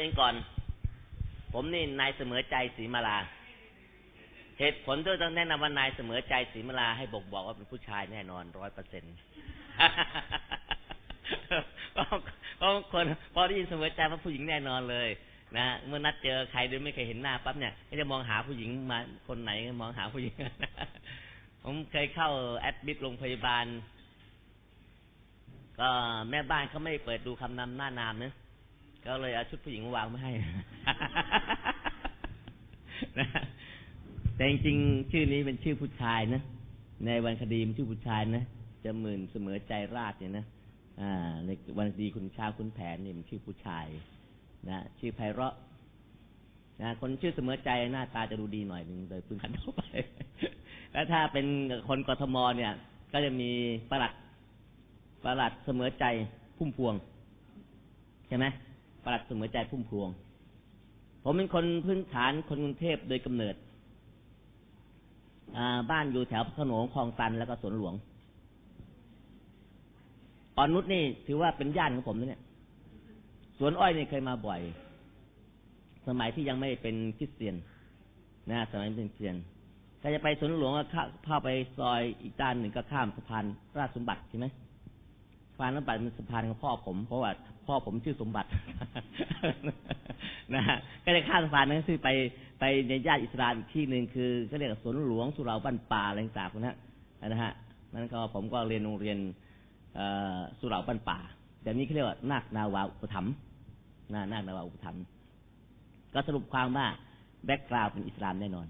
เองก่อน ผมนี่นายเสมอใจศรีมาลา เหตุผลที่ต้องแนะนำว่านายเสมอใจศรีมาลาให้บอกบอกว่าเป็นผู้ชายแน่นอนร้อยเปอร์เซ็นต์เพราะคนพอได้ยินเสมอใจว่าผู้หญิงแน่นอนเลยนะเมื่อนัดเจอใครโดยไม่เคยเห็นหน้าปั๊บเนี่ยก็จะมองหาผู้หญิงมาคนไหนมองหาผู้หญิง ผมเคยเข้าแอดมิดโรงพยาบาล ก็แม่บ้านเขาไม่เปิดดูคำนำหน้านามเนะ ก็เลยเอาชุดผู้หญิงวางไม่ให้นะแต่จริงๆชื่อนี้เป็นชื่อผู้ชายนะ ในวันคดีมันชื่อผู้ชายนะจะหมื่นเสมอใจราชเนี่ยนะอ่า ในวันคดีคุณชาคุณแผนนี่มันชื่อผู้ชาย นะชื่อไพเราะนะคนชื่อเสมอใจหน้าตาจะดูดีหน่อยหนึ่งโดยพื้นฐานทั่วไป แล้วถ้าเป็นคนกทมเนี่ย ก็จะมีประหลัดประหลัดเสมอใจพุ่มพวง ใช่ไหม ประหลัดเสมอใจพุ่มพวง ผมเป็นคนพื้นฐานคนกรุงเทพโดยกำเนิดบ้านอยู่แถวพระขนงคลองตันแล้วก็สวนหลวงอ่อนนุชนี่ถือว่าเป็นญาติของผมนะเนี่ยสวนอ้อยนี่เคยมาบ่อย สมัยที่ยังไม่เป็นคริสเตียน นะ สมัยเป็นคริสเตียนถ้าจะไปสวนหลวงก็เข้าไปซอยอีกด้านหนึ่งก็ข้ามสะพานราชสมบัติใช่ไหมสะพานสมบัติเป็นสะพานของพ่อผมเพราะว่า พ่อผมชื่อสมบัตินะฮะก็จะข้ามสะพานนั้นคือไปไปในญาติอิสลามอีกที่หนึ่งคือเขาเรียกสวนหลวงสุราบ้านป่าอะไรต่างๆนะนะฮะนั้นก็ผมก็เรียนโรงเรียนสุราบ้านป่าแต่นี้เขาเรียกว่านาคนาวาอุปถัมภ์นานาคนาวาอุปถัมภ์ก็สรุปความว่า background เป็นอิสลามแน่นอน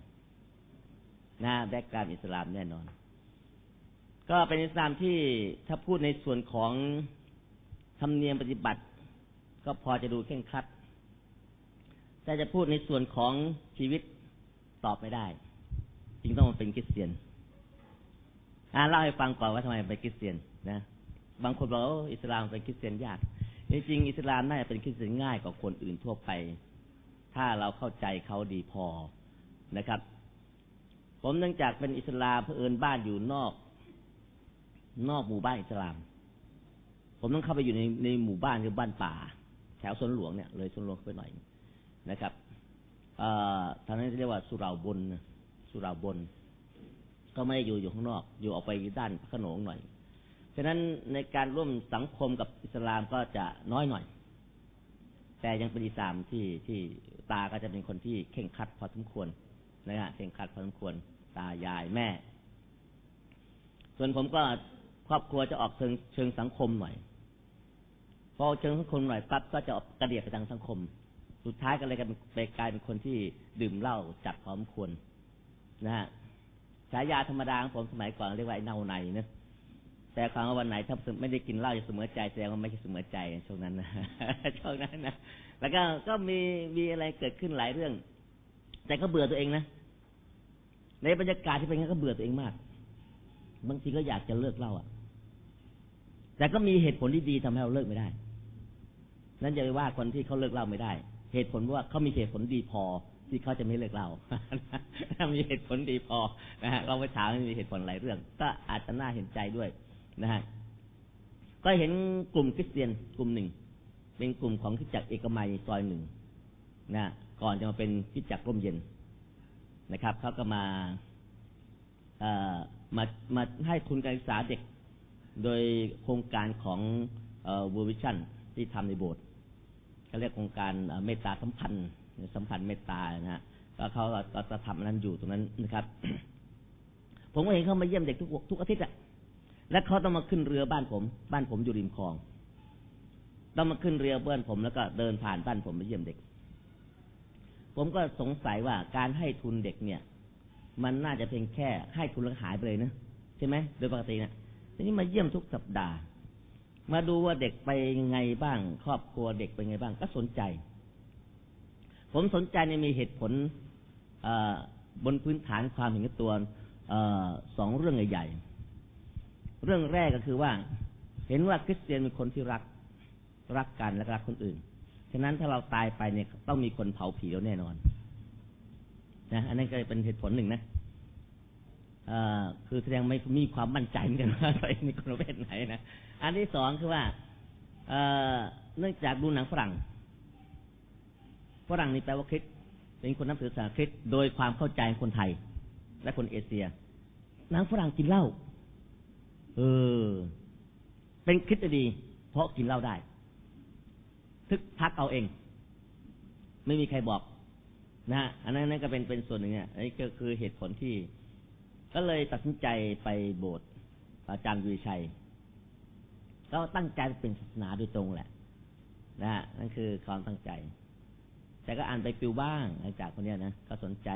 นะ background อิสลามแน่นอน ก็เป็นอิสลามที่ถ้าพูดในส่วนของธรรมเนียมปฏิบัติ ก็พอจะดูเคร่งครัด แต่จะพูดในส่วนของชีวิตตอบไม่ได้ จึงต้องมาเป็นคริสเตียนอ่าเล่าให้ฟังก่อนว่าทำไมเป็นคริสเตียนนะ บางคนบอกอิสลามเป็นคริสเตียนยากจริงอิสลามน่าจะเป็นคริสเตียนง่ายกว่าคนอื่นทั่วไป ถ้าเราเข้าใจเขาดีพอนะครับ ผมเนื่องจากเป็นอิสลามเพื่อเอินบ้านอยู่นอก นอกหมู่บ้านอิสลาม ผมต้องเข้าไปอยู่ในในหมู่บ้านคือบ้านป่า แถวสวนหลวงเนี่ยเลยสวนหลวงไปหน่อยนะครับทางนั้นเรียกว่าสุราบนสุราบน ก็ไม่ได้อยู่อยู่ข้างนอก อยู่ออกไปด้านขนงหน่อย ฉะนั้นในการร่วมสังคมกับอิสลามก็จะน้อยหน่อย แต่ยังเป็นอิสลามที่ที่ตาก็จะเป็นคนที่เข่งคัดพอสมควรนะฮะเข่งคัดพอสมควร ตายายแม่ ส่วนผมก็ครอบครัวจะออกเชิงเชิงสังคมหน่อย พอเชิงสังคมหน่อยปั๊บก็จะกระเดียดไปทางสังคม สุดท้ายก็เลยกลายไปกลายเป็นคนที่ดื่มเหล้าจัดพร้อมควรนะฮะฉายาธรรมดาของผมสมัยก่อนเรียกว่าไอ้เน่าในนะแต่ความว่าวันไหนถ้าไม่ได้กินเหล้าจะเสมอใจแสดงว่าไม่ใช่เสมอใจช่วงนั้นนะช่วงนั้นนะแล้วก็ก็มีมีอะไรเกิดขึ้นหลายเรื่อง แต่ก็เบื่อตัวเองนะในบรรยากาศที่เป็นงั้นก็เบื่อตัวเองมากบางทีก็อยากจะเลิกเหล้าอะ แต่ก็มีเหตุผลที่ดีทำให้เราเลิกไม่ได้ นั่นจะไปว่าคนที่เขาเลิกเล้าไม่ได้ เหตุผลว่าเขามีเหตุผลดีพอที่เขาจะไม่เลิกเล้าถ้ามีเหตุผลดีพอนะฮะเราไปถามมีเหตุผลหลายเรื่อง ก็อาจจะน่าเห็นใจด้วยนะฮะ ก็เห็นกลุ่มคริสเตียนกลุ่มหนึ่ง เป็นกลุ่มของคิดจักเอกมัยซอยหนึ่งนะก่อนจะมาเป็นคิดจักร่มเย็นนะครับเขาก็มาเอ่อมามาให้ทุนการศึกษาเด็ก โดยโครงการของเวอร์วิชั่นที่ทำในโบสถ์ เขาเรียกโครงการเมตตาสัมพันธ์สัมพันธ์เมตตานะฮะก็เขาก็จะทำนั้นอยู่ตรงนั้นนะครับ ผมก็เห็นเขามาเยี่ยมเด็กทุกทุกอาทิตย์อะและเขาต้องมาขึ้นเรือบ้านผม บ้านผมอยู่ริมคลอง ต้องมาขึ้นเรือเบ้านผมแล้วก็เดินผ่านบ้านผมไปเยี่ยมเด็ก ผมก็สงสัยว่าการให้ทุนเด็กเนี่ย มันน่าจะเพียงแค่ให้ทุนแล้วหายไปเลยนะใช่ไหมโดยปกตินะทีนี้มาเยี่ยมทุกสัปดาห์ มาดูว่าเด็กไปไงบ้าง ครอบครัวเด็กเป็นไงบ้าง ก็สนใจ ผมสนใจในมีเหตุผลบนพื้นฐานความเห็นตัวอสองเรื่องใหญ่ๆ เรื่องแรกก็คือว่า เห็นว่าคริสเตียนเป็นคนที่รักรักกันและรักคนอื่น ฉะนั้นถ้าเราตายไปเนี่ยต้องมีคนเผาผีเราแน่นอนนะอันนั้นก็เป็นเหตุผลหนึ่งนะคือแสดงไม่มีความมั่นใจเหมือนกันว่าตัวเองมีคนประเภทไหนนะ อันที่สองคือว่า เอ่อ เนื่องจากดูหนังฝรั่ง ฝรั่งนี่แปลว่าคริสเป็นคนนับถือศาสนาคริสโดยความเข้าใจคนไทย และคนเอเชีย หนังฝรั่งกินเหล้า เออ เป็นคริสดี เพราะกินเหล้าได้ ทึกทักเอาเอง ไม่มีใครบอกนะฮะอันนั้นนั่นก็เป็นเป็นส่วนหนึ่งเนี่ยอันนี้ก็คือเหตุผลที่ ก็เลยตัดสินใจไปโบสถ์อาจารย์วีชัย ก็ตั้งใจเป็นศาสนาโดยตรงแหละนะฮะนั่นคือความตั้งใจ แต่ก็อ่านไปปิวบ้างหลังจากคนเนี้ยนะก็สนใจ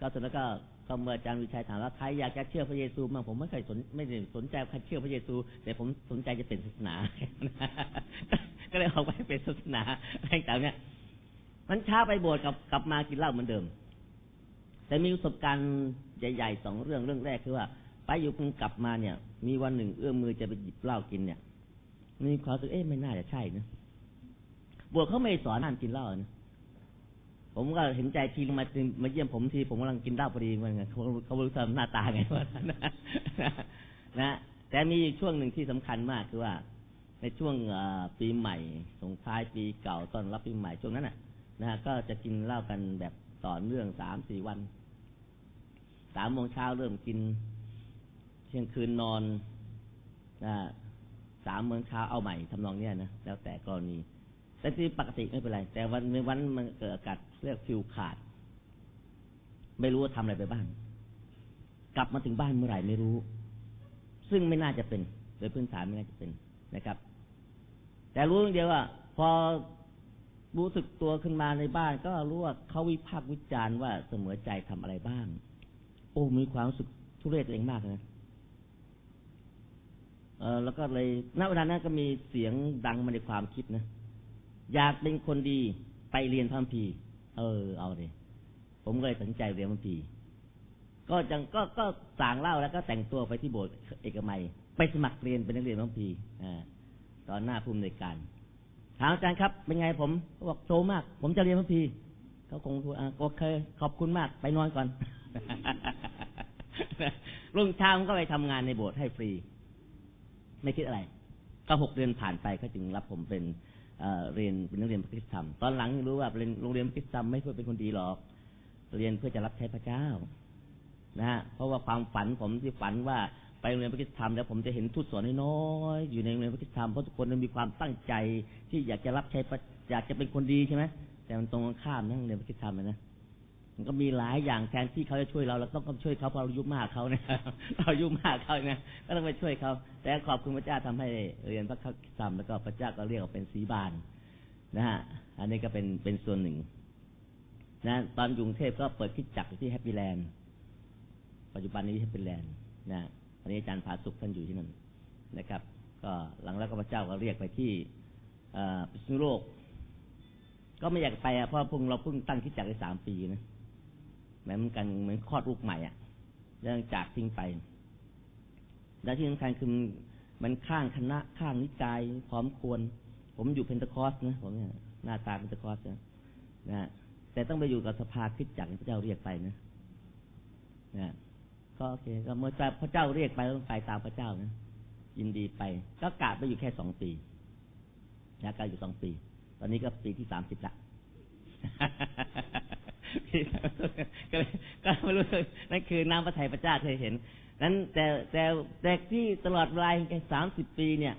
ก็สุดแล้วก็ก็เมื่ออาจารย์วิชัยถามว่าใครอยากจะเชื่อพระเยซูบ้างผมไม่เคยสนไม่ได้สนใจใครเชื่อพระเยซู แต่ผมสนใจจะเป็นศาสนา ก็เลยออกไปเป็นศาสนาอะไรต่างเนี่ยมันช้าไปบสถ์กลับกลับมากินเหล้าเหมือนเดิม แต่มีประสบการณ์ใหญ่ๆสองเรื่องเรื่องแรกคือว่า ไปอยู่เพิ่งกลับมาเนี่ย มีวันหนึ่งเอื้อมมือจะไปหยิบเหล้ากินเนี่ย มีความรู้สึกเอ๊ะไม่น่าจะใช่นะบวชเขาไม่สอนห้ามกินเหล้านะผมก็เห็นใจทีมามาเยี่ยมผมทีผมกำลังกินเหล้าพอดีมันไงเขาเขารู้ทำหน้าตาไงวะนะนะแต่มีช่วงหนึ่งที่สำคัญมากคือว่า ในช่วงปีใหม่ส่งท้ายปีเก่าต้อนรับปีใหม่ช่วงนั้นน่ะนะก็จะกินเหล้ากันแบบต่อเนื่องสามสี่วันสามโมงเช้าเริ่มกิน เที่ยงคืนนอนสามโมงเช้าเอาใหม่ทำนองเนี้ยนะแล้วแต่กรณีแต่ที่ปกติไม่เป็นไร แต่วันในวันมันเกิดอากาศเรียกฟิวขาด ไม่รู้ว่าทำอะไรไปบ้าง กลับมาถึงบ้านเมื่อไหร่ไม่รู้ ซึ่งไม่น่าจะเป็น โดยพื้นฐานไม่น่าจะเป็นนะครับ แต่รู้อย่างเดียวว่า พอรู้สึกตัวขึ้นมาในบ้าน ก็รู้ว่าเขาวิพากษ์วิจารณ์ว่าเสมอใจทำอะไรบ้าง โอ้มีความรู้สึกทุเรศตัวเองมากนะ เออแล้วก็เลยณเวลานั้นก็มีเสียงดังมาในความคิดนะอยากเป็นคนดีไปเรียนพระคัมภีเออ เอาเลยผมก็เลยตัดสินใจเรียนพระคัมภีก็จังก็ก็สั่งเล่าแล้วก็แต่งตัวไปที่โบสถ์เอกมัย ไปสมัครเรียนเป็นนักเรียนพระคัมภีอ่าตอนหน้าภูมิในการถามอาจารย์ครับ เป็นไงผมเขาบอกโตมาก ผมจะเรียนพระคัมภีเขาคงพูอ่าโอเคขอบคุณมากไปนอนก่อนรุ่งเช้าก็ไปทำงานในโบสถ์ให้ฟรี ไม่คิดอะไร ก็หกเดือนผ่านไปก็จึงรับผมเป็นเรียนเป็นนักเรียนพระคุณธรรม ตอนหลังรู้ว่าเป็นโรงเรียนพระคุณธรรมไม่เพื่อเป็นคนดีหรอก เรียนเพื่อจะรับใช้พระเจ้า นะฮะ เพราะว่าความฝันผมที่ฝันว่าไปโรงเรียนพระคุณธรรมแล้วผมจะเห็นทุตสอนน้อยๆอยู่ในโรงเรียนพระคุณธรรมเพราะทุกคนมีความตั้งใจที่อยากจะรับใช้อยากจะเป็นคนดีใช่ไหมแต่มันตรงข้ามนะโรงเรียนพระคุณธรรมนะ มันก็มีหลายอย่างแทนที่เขาจะช่วยเราเราต้องก็ช่วยเขาเพราะเรายุมากเขาเนี่ยเรายุมากเขาเนี่ยก็ต้องไปช่วยเขา แต่ขอบคุณพระเจ้าทำให้เรียนพระคัมภีร์แล้วก็พระเจ้าก็เรียกว่าเป็นศิษยาภิบาลนะฮะอันนี้ก็เป็นเป็นส่วนหนึ่งนะตอนกรุงเทพก็เปิดคริสตจักรที่แฮปปี้แลนด์ปัจจุบันนี้แฮปปี้แลนด์นะอันนี้อาจารย์ผาสุขท่านอยู่ที่นั่นนะครับ ก็หลังแล้วก็พระเจ้าก็เรียกไปที่พิษณุโลก ก็ไม่อยากไปอะเพราะพวกเราเพิ่งตั้งคริสตจักรได้สามปีนะ เหมือนกันเหมือนคลอดลูกใหม่อะเรื่องอะไรจะทิ้งไป และที่สำคัญคือมันข้ามคณะข้ามนิกายพอสมควร ผมอยู่เพนทคอสนะผมเนี่ยหน้าตาเพนทคอสนะนะแต่ต้องไปอยู่กับสภาคริสตจักรพระเจ้าเรียกไปนะนะก็โอเค ก็เมื่อพระเจ้าเรียกไปต้องไปตามพระเจ้านะยินดีไป ก็กะไปอยู่แค่สองปีนะกะอยู่สองปี ตอนนี้ก็ปีที่สามสิบละ ก็ก็ไม่รู้นั่นคือน้ำพระทัยพระเจ้าเคยเห็น นั้นแต่แต่แต่ที่ตลอดเวลาแค่สามสิบปีเนี่ย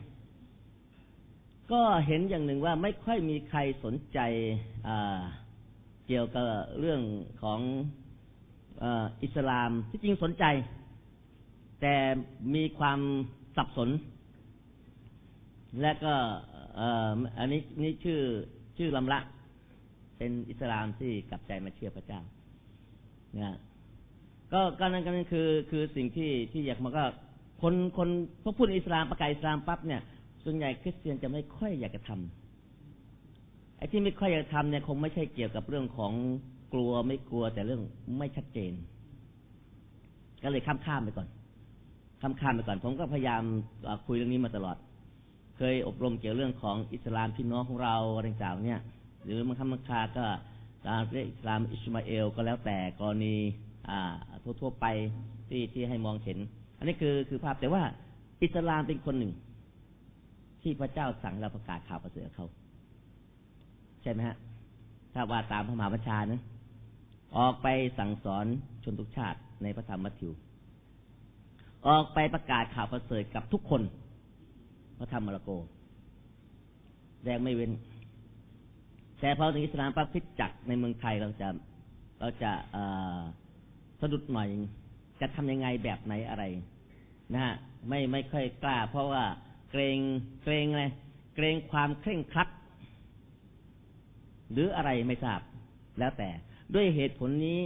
ก็เห็นอย่างหนึ่งว่าไม่ค่อยมีใครสนใจเกี่ยวกับเรื่องของอิสลามที่จริงสนใจ แต่มีความสับสน และก็อันนี้นี่ชื่อชื่อลำละ เป็นอิสลามที่กลับใจมาเชื่อพระเจ้านะก็ก็นั่นก็นั่นคือคือสิ่งที่ที่อยากมาก็ คนคนพวกพูดอิสลามประกาศอิสลามปั๊บเนี่ย ส่วนใหญ่คริสเตียนจะไม่ค่อยอยากจะทำไอ้ที่ไม่ค่อยอยากทำเนี่ยคงไม่ใช่เกี่ยวกับเรื่องของกลัวไม่กลัวแต่เรื่องไม่ชัดเจน ก็เลยข้ามข้ามไปก่อน ข้ามข้ามไปก่อน ผมก็พยายามคุยเรื่องนี้มาตลอด เคยอบรมเกี่ยวเรื่องของอิสลามพี่น้องของเราอะไรต่างเนี่ย หรือบางครั้งบางคาก็การเรียกอิสลามอิสมาเอลก็แล้วแต่กรณีอ่าทั่วๆไปที่ที่ให้มองเห็น อันนี้คือคือภาพแต่ว่าอิสลามเป็นคนหนึ่ง ที่พระเจ้าสั่งเราประกาศข่าวประเสริฐเขา ใช่ไหมฮะ ถ้าว่าตามพระมหาบัญชานะออกไปสั่งสอนชนทุกชาติในพระธรรมมัทธิว ออกไปประกาศข่าวประเสริฐกับทุกคน พระธรรมมาระโกแดงไม่เว้น แต่พอถึงอิสลามปั๊บพิจักในเมืองไทยเราจะเราจะสะดุดหน่อยจะทำยังไงแบบไหนอะไร นะฮะไม่ไม่ค่อยกล้า เพราะว่าเกรงเกรงอะไรเกรงความเคร่งครัด หรืออะไรไม่ทราบ แล้วแต่ด้วยเหตุผลนี้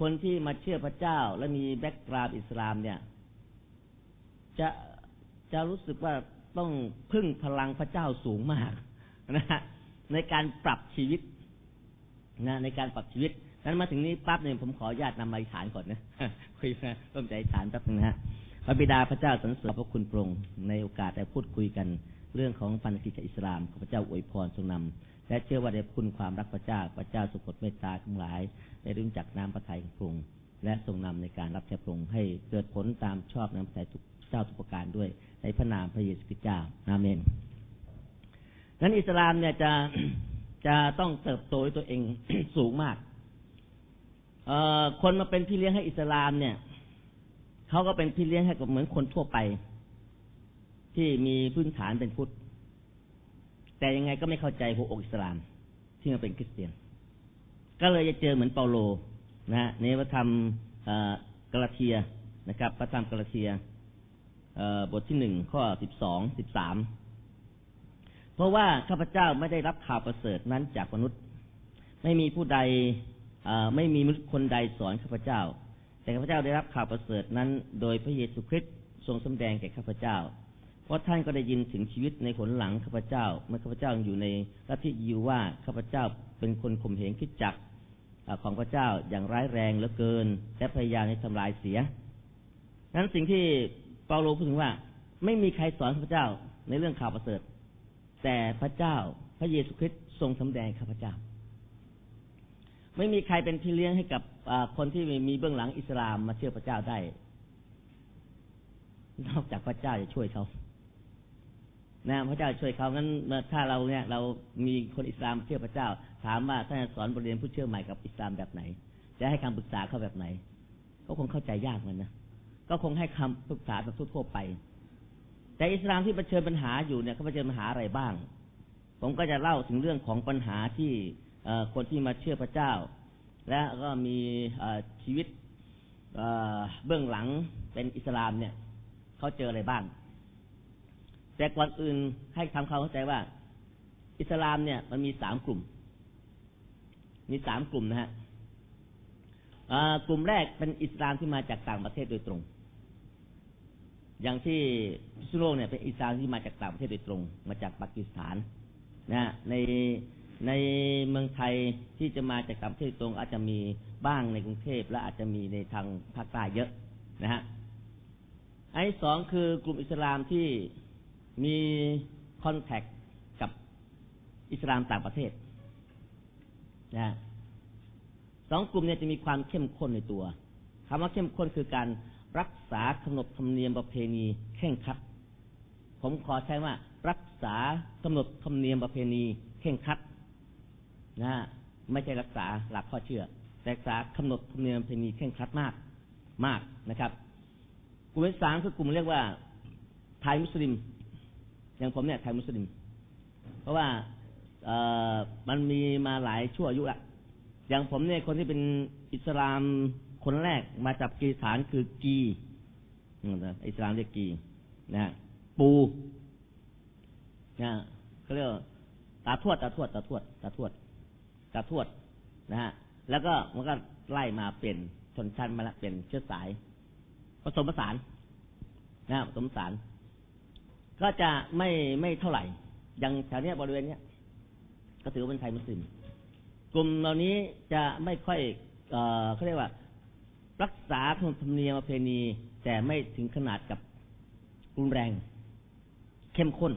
คนที่มาเชื่อพระเจ้า และมี background อิสลามเนี่ย จะจะรู้สึกว่าต้องพึ่งพลังพระเจ้าสูงมากนะฮะ ในการปรับชีวิตนะในการปรับชีวิต นั้นมาถึงนี้ปั๊บเนี่ยผมขออนุญาตนำอธิษฐานก่อนนะคุยนะร่วมใจฐานแป๊บนึงนะฮะพระบิดาพระเจ้าสรรเสริญพระคุณปรงในโอกาสได้พูดคุยกันเรื่องของพันธกิจอิสลามขอพระเจ้าอวยพรทรงนำและเชื่อว่าได้คุณความรักพระเจ้าพระเจ้าสุขดเมตตาทั้งหลายได้รู้จักน้ำพระทัยของพระองค์และทรงนำในการรับใช้พระองค์ให้เกิดผลตามชอบน้ำพระทัยทุกเจ้าทุกประการด้วยในพระนามพระเยซูคริสต์เจ้าอาเมน นั้นอิสลามเนี่ยจะจะต้องเติบโตด้ตัวเองสูงมากเออคนมาเป็นพี่เลี้ยงให้อิสลามเนี่ยเขาก็เป็นพี่เลี้ยงให้กับเหมือนคนทั่วไป ที่มีพื้นฐานเป็นพุทธแต่ยังไงก็ไม่เข้าใจหัวอกอิสลาม ที่มาเป็นคริสเตียน ก็เลยจะเจอเหมือนเปาโล นะในพระธรรมกลาเทียนะครับ พระธรรมกลาเทียบทที่หนึ่งข้อสิบสองสิบสาม เพราะว่าข้าพเจ้าไม่ได้รับข่าวประเสริฐนั้นจากมนุษย์ ไม่มีผู้ใดไม่มีมนุษย์คนใดสอนข้าพเจ้า แต่ข้าพเจ้าได้รับข่าวประเสริฐนั้น โดยพระเยซูคริสต์ทรงสำแดงแก่ข้าพเจ้า เพราะท่านก็ได้ยินถึงชีวิตในผลหลังข้าพเจ้า เมื่อข้าพเจ้าอยู่ในรัฐยิวว่าข้าพเจ้าเป็นคนข่มเหงคิดจักของพระเจ้าอย่างร้ายแรงเหลือเกิน และพยายามให้ทำลายเสีย นั้นสิ่งที่เปาโลพูดถึงว่า ไม่มีใครสอนข้าพเจ้าในเรื่องข่าวประเสริฐ แต่พระเจ้าพระเยซูคริสต์ทรงสำแดงข้าพเจ้า ไม่มีใครเป็นพี่เลี้ยงให้กับคนที่มีเบื้องหลังอิสลามมาเชื่อพระเจ้าได้ นอกจากพระเจ้าจะช่วยเขานะพระเจ้าช่วยเขางั้นถ้าเราเนี่ยเรามีคนอิสลามเชื่อพระเจ้า ถามว่าท่านสอนบทเรียนผู้เชื่อใหม่กับอิสลามแบบไหน จะให้คำปรึกษาเขาแบบไหน ก็คงเข้าใจยากเหมือนนะก็คงให้คำปรึกษาแบบทั่วไป แต่อิสลามที่เผชิญปัญหาอยู่เนี่ยเขาเผชิญปัญหาอะไรบ้าง ผมก็จะเล่าถึงเรื่องของปัญหาที่คนที่มาเชื่อพระเจ้า และก็มีชีวิตเบื้องหลังเป็นอิสลามเนี่ยเขาเจออะไรบ้าง แต่ก่อนอื่นให้ทำความเข้าใจว่า อิสลามเนี่ยมันมีสามกลุ่ม มีสามกลุ่มนะฮะกลุ่มแรกเป็นอิสลามที่มาจากต่างประเทศโดยตรง อย่างที่พิสุโลกเนี่ยเป็นอิสลามที่มาจากต่างประเทศโดยตรง มาจากปากีสถานนะในในเมืองไทยที่จะมาจากต่างประเทศตรง อาจจะมีบ้างในกรุงเทพและอาจจะมีในทางภาคใต้เยอะนะฮะไอ้สองคือกลุ่มอิสลามที่มีคอนแทคกับอิสลามต่างประเทศนะสองกลุ่มเนี้จะมีความเข้มข้นในตัวคำว่าเข้มข้นคือการ รักษาขนบธรรมเนียมประเพณีเข่งคัด ผมขอใช้ว่า รักษากำหนดธรรมเนียมประเพณีเข่งคัดนะไม่ใช่รักษาหลักข้อเชื่อแต่รักษากำหนดธรรมเนียมประเพณีเคร่งคัดมากมากนะครับ กลุ่มที่สามคือกลุ่มเรียกว่าไทยมุสลิม อย่างผมเนี่ยไทยมุสลิม เพราะว่าเออมันมีมาหลายชั่วอายุละอย่างผมเนี่ยคนที่เป็นอิสลาม คนแรกมาจากกีสานคือกีอิสลามเรียกกีนะปูนะเขาเรียกตาทวดตาทวดตาทวดตาทวดตาทวดนะฮะแล้วก็มันก็ไล่มาเปลี่ยนชนชั้นมาละเปลี่ยนเชื้อสายผสมผสานนะผสมผสาน ก็จะไม่ไม่เท่าไหร่ย่างแถวเนี้ยบริเวณเนี้ยก็ถือว่าเป็นไทยมุสลิมกลุ่มเหล่านี้จะไม่ค่อย เอ่อเขาเรียกว่า รักษาขนบธรรมเนียมประเพณี แต่ไม่ถึงขนาดกับรุนแรง เข้มข้น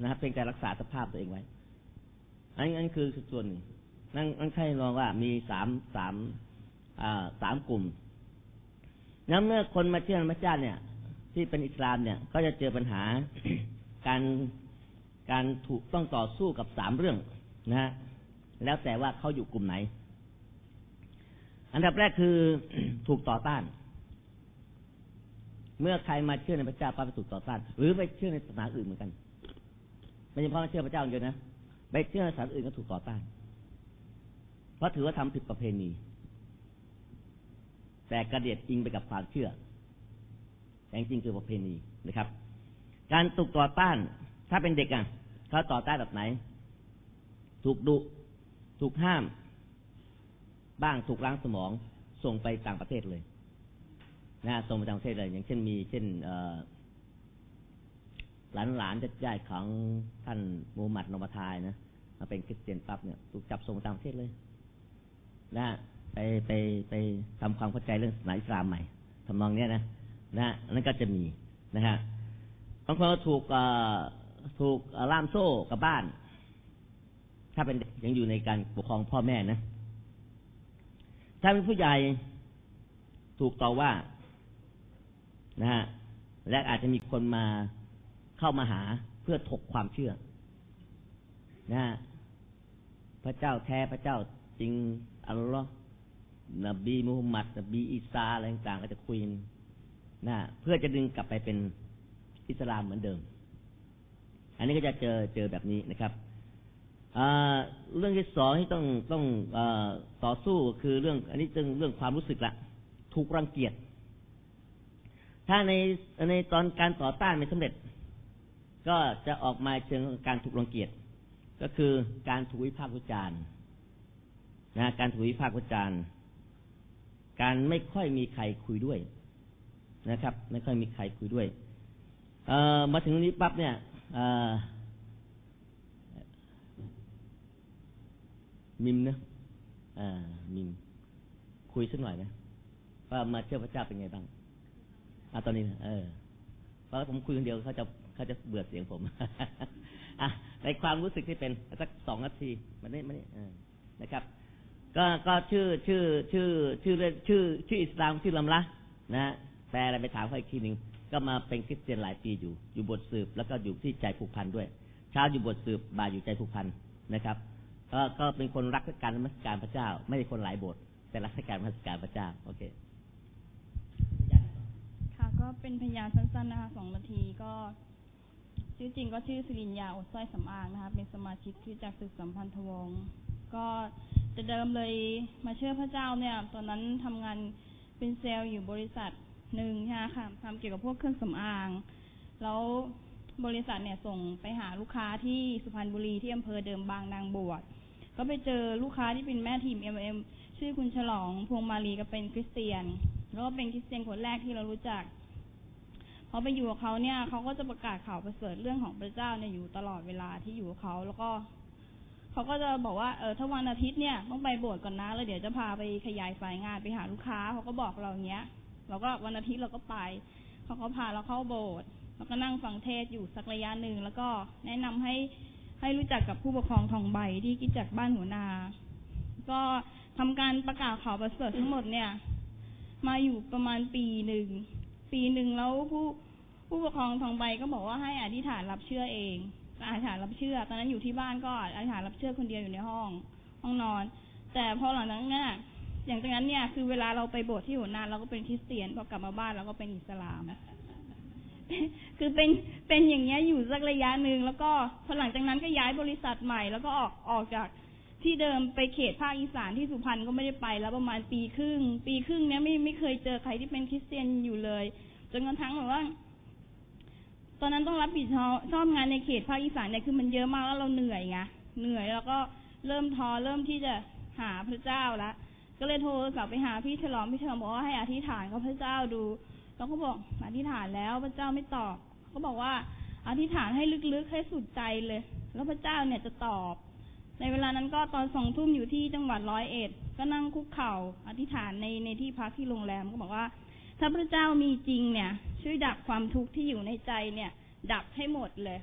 นะครับเป็นการรักษาสภาพตัวเองไว้ อันนั้นคือส่วนหนึ่ง นั่นนั่นใช่ลองว่ามีสามสามอ่าสามกลุ่มแล้วเมื่อคนมาเชื่อพระเจ้าเนี่ย ที่เป็นอิสลามเนี่ย ก็จะเจอปัญหาการการถูกต้องต่อสู้กับสามเรื่องนะฮะแล้วแต่ว่าเขาอยู่กลุ่มไหน อันดับแรกคือถูกต่อต้าน เมื่อใครมาเชื่อในพระเจ้าปั๊บถูกต่อต้าน หรือไปเชื่อในศาสนาอื่นเหมือนกันไม่ใช่เพราะเชื่อพระเจ้าอย่างเดียวนะไปเชื่อศาสนาอื่นก็ถูกต่อต้าน เพราะถือว่าทำผิดประเพณี แต่กระเดียดอิงไปกับความเชื่อ แต่จริงคือประเพณีนะครับ การถูกต่อต้าน ถ้าเป็นเด็กอะเขาต่อต้านแบบไหน ถูกดุ ถูกห้าม บ้างถูกล้างสมองส่งไปต่างประเทศเลยนะส่งไปต่างประเทศเลย อย่างเช่นมีเช่นหลานหลานจะญาติของท่านมูฮัมหมัดนอมทายนะมาเป็นคริสเตียนปั๊บเนี่ยถูกจับส่งไปต่างประเทศเลยนะไปไปไปทำความเข้าใจเรื่องศาสนาอิสลามใหม่ทำนองเนี้ยนะนะนั่นก็จะมีนะฮะบางคนก็ถูกถูกล่ามโซ่กับบ้าน ถ้าเป็นยังอยู่ในการปกครองพ่อแม่นะ ถ้าเป็นผู้ใหญ่ถูกต่อว่านะฮะและอาจจะมีคนมาเข้ามาหาเพื่อถกความเชื่อนะฮะพระเจ้าแท้พระเจ้าจริงอัลลอฮ์นบีมุฮัมมัดนบีอีสาอะไรต่างๆก็จะคุยนะเพื่อจะดึงกลับไปเป็นอิสลามเหมือนเดิม อันนี้ก็จะเจอเจอแบบนี้นะครับ เรื่องที่สองที่ต้องต้องอต่อสู้คือเรื่อง อันนี้จึงเรื่องความรู้สึกละถูกรังเกียจ ถ้าในในตอนการต่อต้านไม่สำเร็จ ก็จะออกมาเชิงการถูกรังเกียจ ก็คือการถูกวิพากษ์วิจารณ์นะการถูกวิพากษ์วิจารณ์ การไม่ค่อยมีใครคุยด้วยนะครับ ไม่ค่อยมีใครคุยด้วย เออมาถึงนี้ปั๊บเนี่ย มิมนะอ่า มิม คุยสักหน่อยนะว่ามาเชื่อพระเจ้าเป็นไงบ้างอ่าตอนนี้เออเพราะผมคุยคนเดียวเขาจะเขาจะเบื่อเสียงผมอะในความรู้สึกที่เป็นสักสองนาทีมันนี่มันนี่นะครับ ก็ก็ชื่อชื่อ ชื่อ ชื่อเล่นชื่อ ชื่ออิสลามชื่อลำละนะแปลอะไรไปถามเขาอีกทีหนึ่งก็มาเป็นคริสเตียนหลายปีอยู่ อยู่บทสืบแล้วก็อยู่ที่ใจผูกพันด้วย เช้าอยู่บทสืบบ่ายอยู่ใจผูกพันนะครับ ก็ก็เป็นคนรักการนมัสการพระเจ้า ไม่ใช่คนหลายบท แต่รักการนมัสการพระเจ้า โอเคค่ะก็เป็นพยานสั้นๆนะคะสองนาทีก็ชื่อจริงก็ชื่อสิรินยาอดสร้อยสำอางนะคะเป็นสมาชิกที่จากศึกสัมพันธวงศ์ก็จะเดิมเลยมาเชื่อพระเจ้าเนี่ย ตอนนั้นทำงานเป็นเซลล์อยู่บริษัทหนึ่งค่ะทำเกี่ยวกับพวกเครื่องสำอาง แล้วบริษัทเนี่ยส่งไปหาลูกค้าที่สุพรรณบุรีที่อำเภอเดิมบางนางบวช ก็ไปเจอลูกค้าที่เป็นแม่ทีม MLM ชื่อคุณฉลองพวงมาลีก็เป็นคริสเตียน แล้วก็เป็นคริสเตียนคนแรกที่เรารู้จักพอไปอยู่กับเขาเนี่ยเขาก็จะประกาศข่าวประเสริฐเรื่องของพระเจ้าเนี่ยอยู่ตลอดเวลาที่อยู่กับเขาแล้วก็เขาก็จะบอกว่าเออถ้าวันอาทิตย์เนี่ยต้องไปโบสถ์ก่อนนะแล้วเดี๋ยวจะพาไปขยายสายงานไปหาลูกค้าเขาก็บอกเราอย่างเงี้ยเราก็วันอาทิตย์เราก็ไปเขาก็พาเราเข้าโบสถ์แล้วก็นั่งฟังเทศอยู่สักระยะหนึ่งแล้วก็แนะนำให้ ให้รู้จักกับผู้ปกครองทองใบที่กิจจากบ้านหัวนา ก็ทำการประกาศข่าวประเสริฐทั้งหมดเนี่ย มาอยู่ประมาณปีหนึ่ง ปีหนึ่งแล้วผู้ผู้ปกครองทองใบก็บอกว่าให้อธิษฐานรับเชื่อเองอธิษฐานรับเชื่อ ตอนนั้นอยู่ที่บ้านก็อธิษฐานรับเชื่อคนเดียวอยู่ในห้อง ห้องนอน แต่พอหลังจากนั้นเนี่ยอย่างจากนั้นเนี่ยคือเวลาเราไปโบสถ์ที่หัวนาเราก็เป็นคริสเตียนพอกลับมาบ้านเราก็เป็นอิสลาม คือเป็นเป็นอย่างเงี้ยอยู่สักระยะหนึ่งแล้วก็พอหลังจากนั้นก็ย้ายบริษัทใหม่ แล้วก็ออกออกจากที่เดิมไปเขตภาคอีสานที่สุพรรณก็ไม่ได้ไป แล้วประมาณปีครึ่ง ปีครึ่งเนี้ยไม่ไม่เคยเจอใครที่เป็นคริสเตียนอยู่เลย จนกระทั่งแบบว่า ตอนนั้นต้องรับผิดชอบชอบงานในเขตภาคอีสานเนี่ยคือมันเยอะมากแล้วเราเหนื่อยไงเหนื่อยแล้วก็เริ่มท้อเริ่มที่จะหาพระเจ้าละก็เลยโทรศัพท์ไปหาพี่ฉลองพี่ฉลองบอกว่าให้อธิษฐานกับพระเจ้าดู เราก็บอกอธิษฐานแล้วพระเจ้าไม่ตอบเขก็บอกว่าอธิษฐานให้ลึกๆให้สุดใจเลย แล้วพระเจ้าเนี่ยจะตอบ ในเวลานั้นก็ตอนสองทุ่มอยู่ที่จังหวัดร้อยเอ็ดก็นั่งคุกเข่า อธิษฐานในในที่พักที่โรงแรมก็บอกว่า ถ้าพระเจ้ามีจริงเนี่ย ช่วยดับความทุกข์ที่อยู่ในใจเนี่ย ดับให้หมดเลย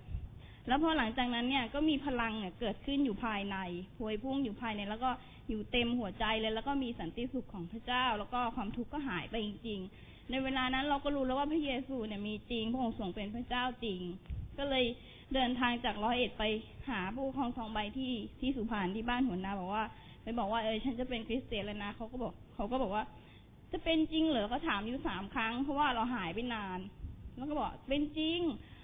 แล้วพอหลังจากนั้นเนี่ยก็มีพลังเนี่ยเกิดขึ้นอยู่ภายในพวยพุ่งอยู่ภายใน แล้วก็อยู่เต็มหัวใจเลย แล้วก็มีสันติสุขของพระเจ้า แล้วก็ความทุกข์ก็หายไปจริง ๆ ในเวลานั้นเราก็รู้แล้วว่าพระเยซูเนี่ยมีจริง พระองค์ทรงเป็นพระเจ้าจริง ก็เลยเดินทางจากร้อยเอ็ดไปหาผู้ครองทองใบที่ที่สุพรรณที่บ้านหัวหน้าบอกว่าไปบอกว่าเออฉันจะเป็นคริสเตียนแล้วนะเขาก็บอกเขาก็บอกว่า จะเป็นจริงเหรอก็ถามอยู่สามครั้ง เพราะว่าเราหายไปนาน แล้วก็บอกเป็นจริง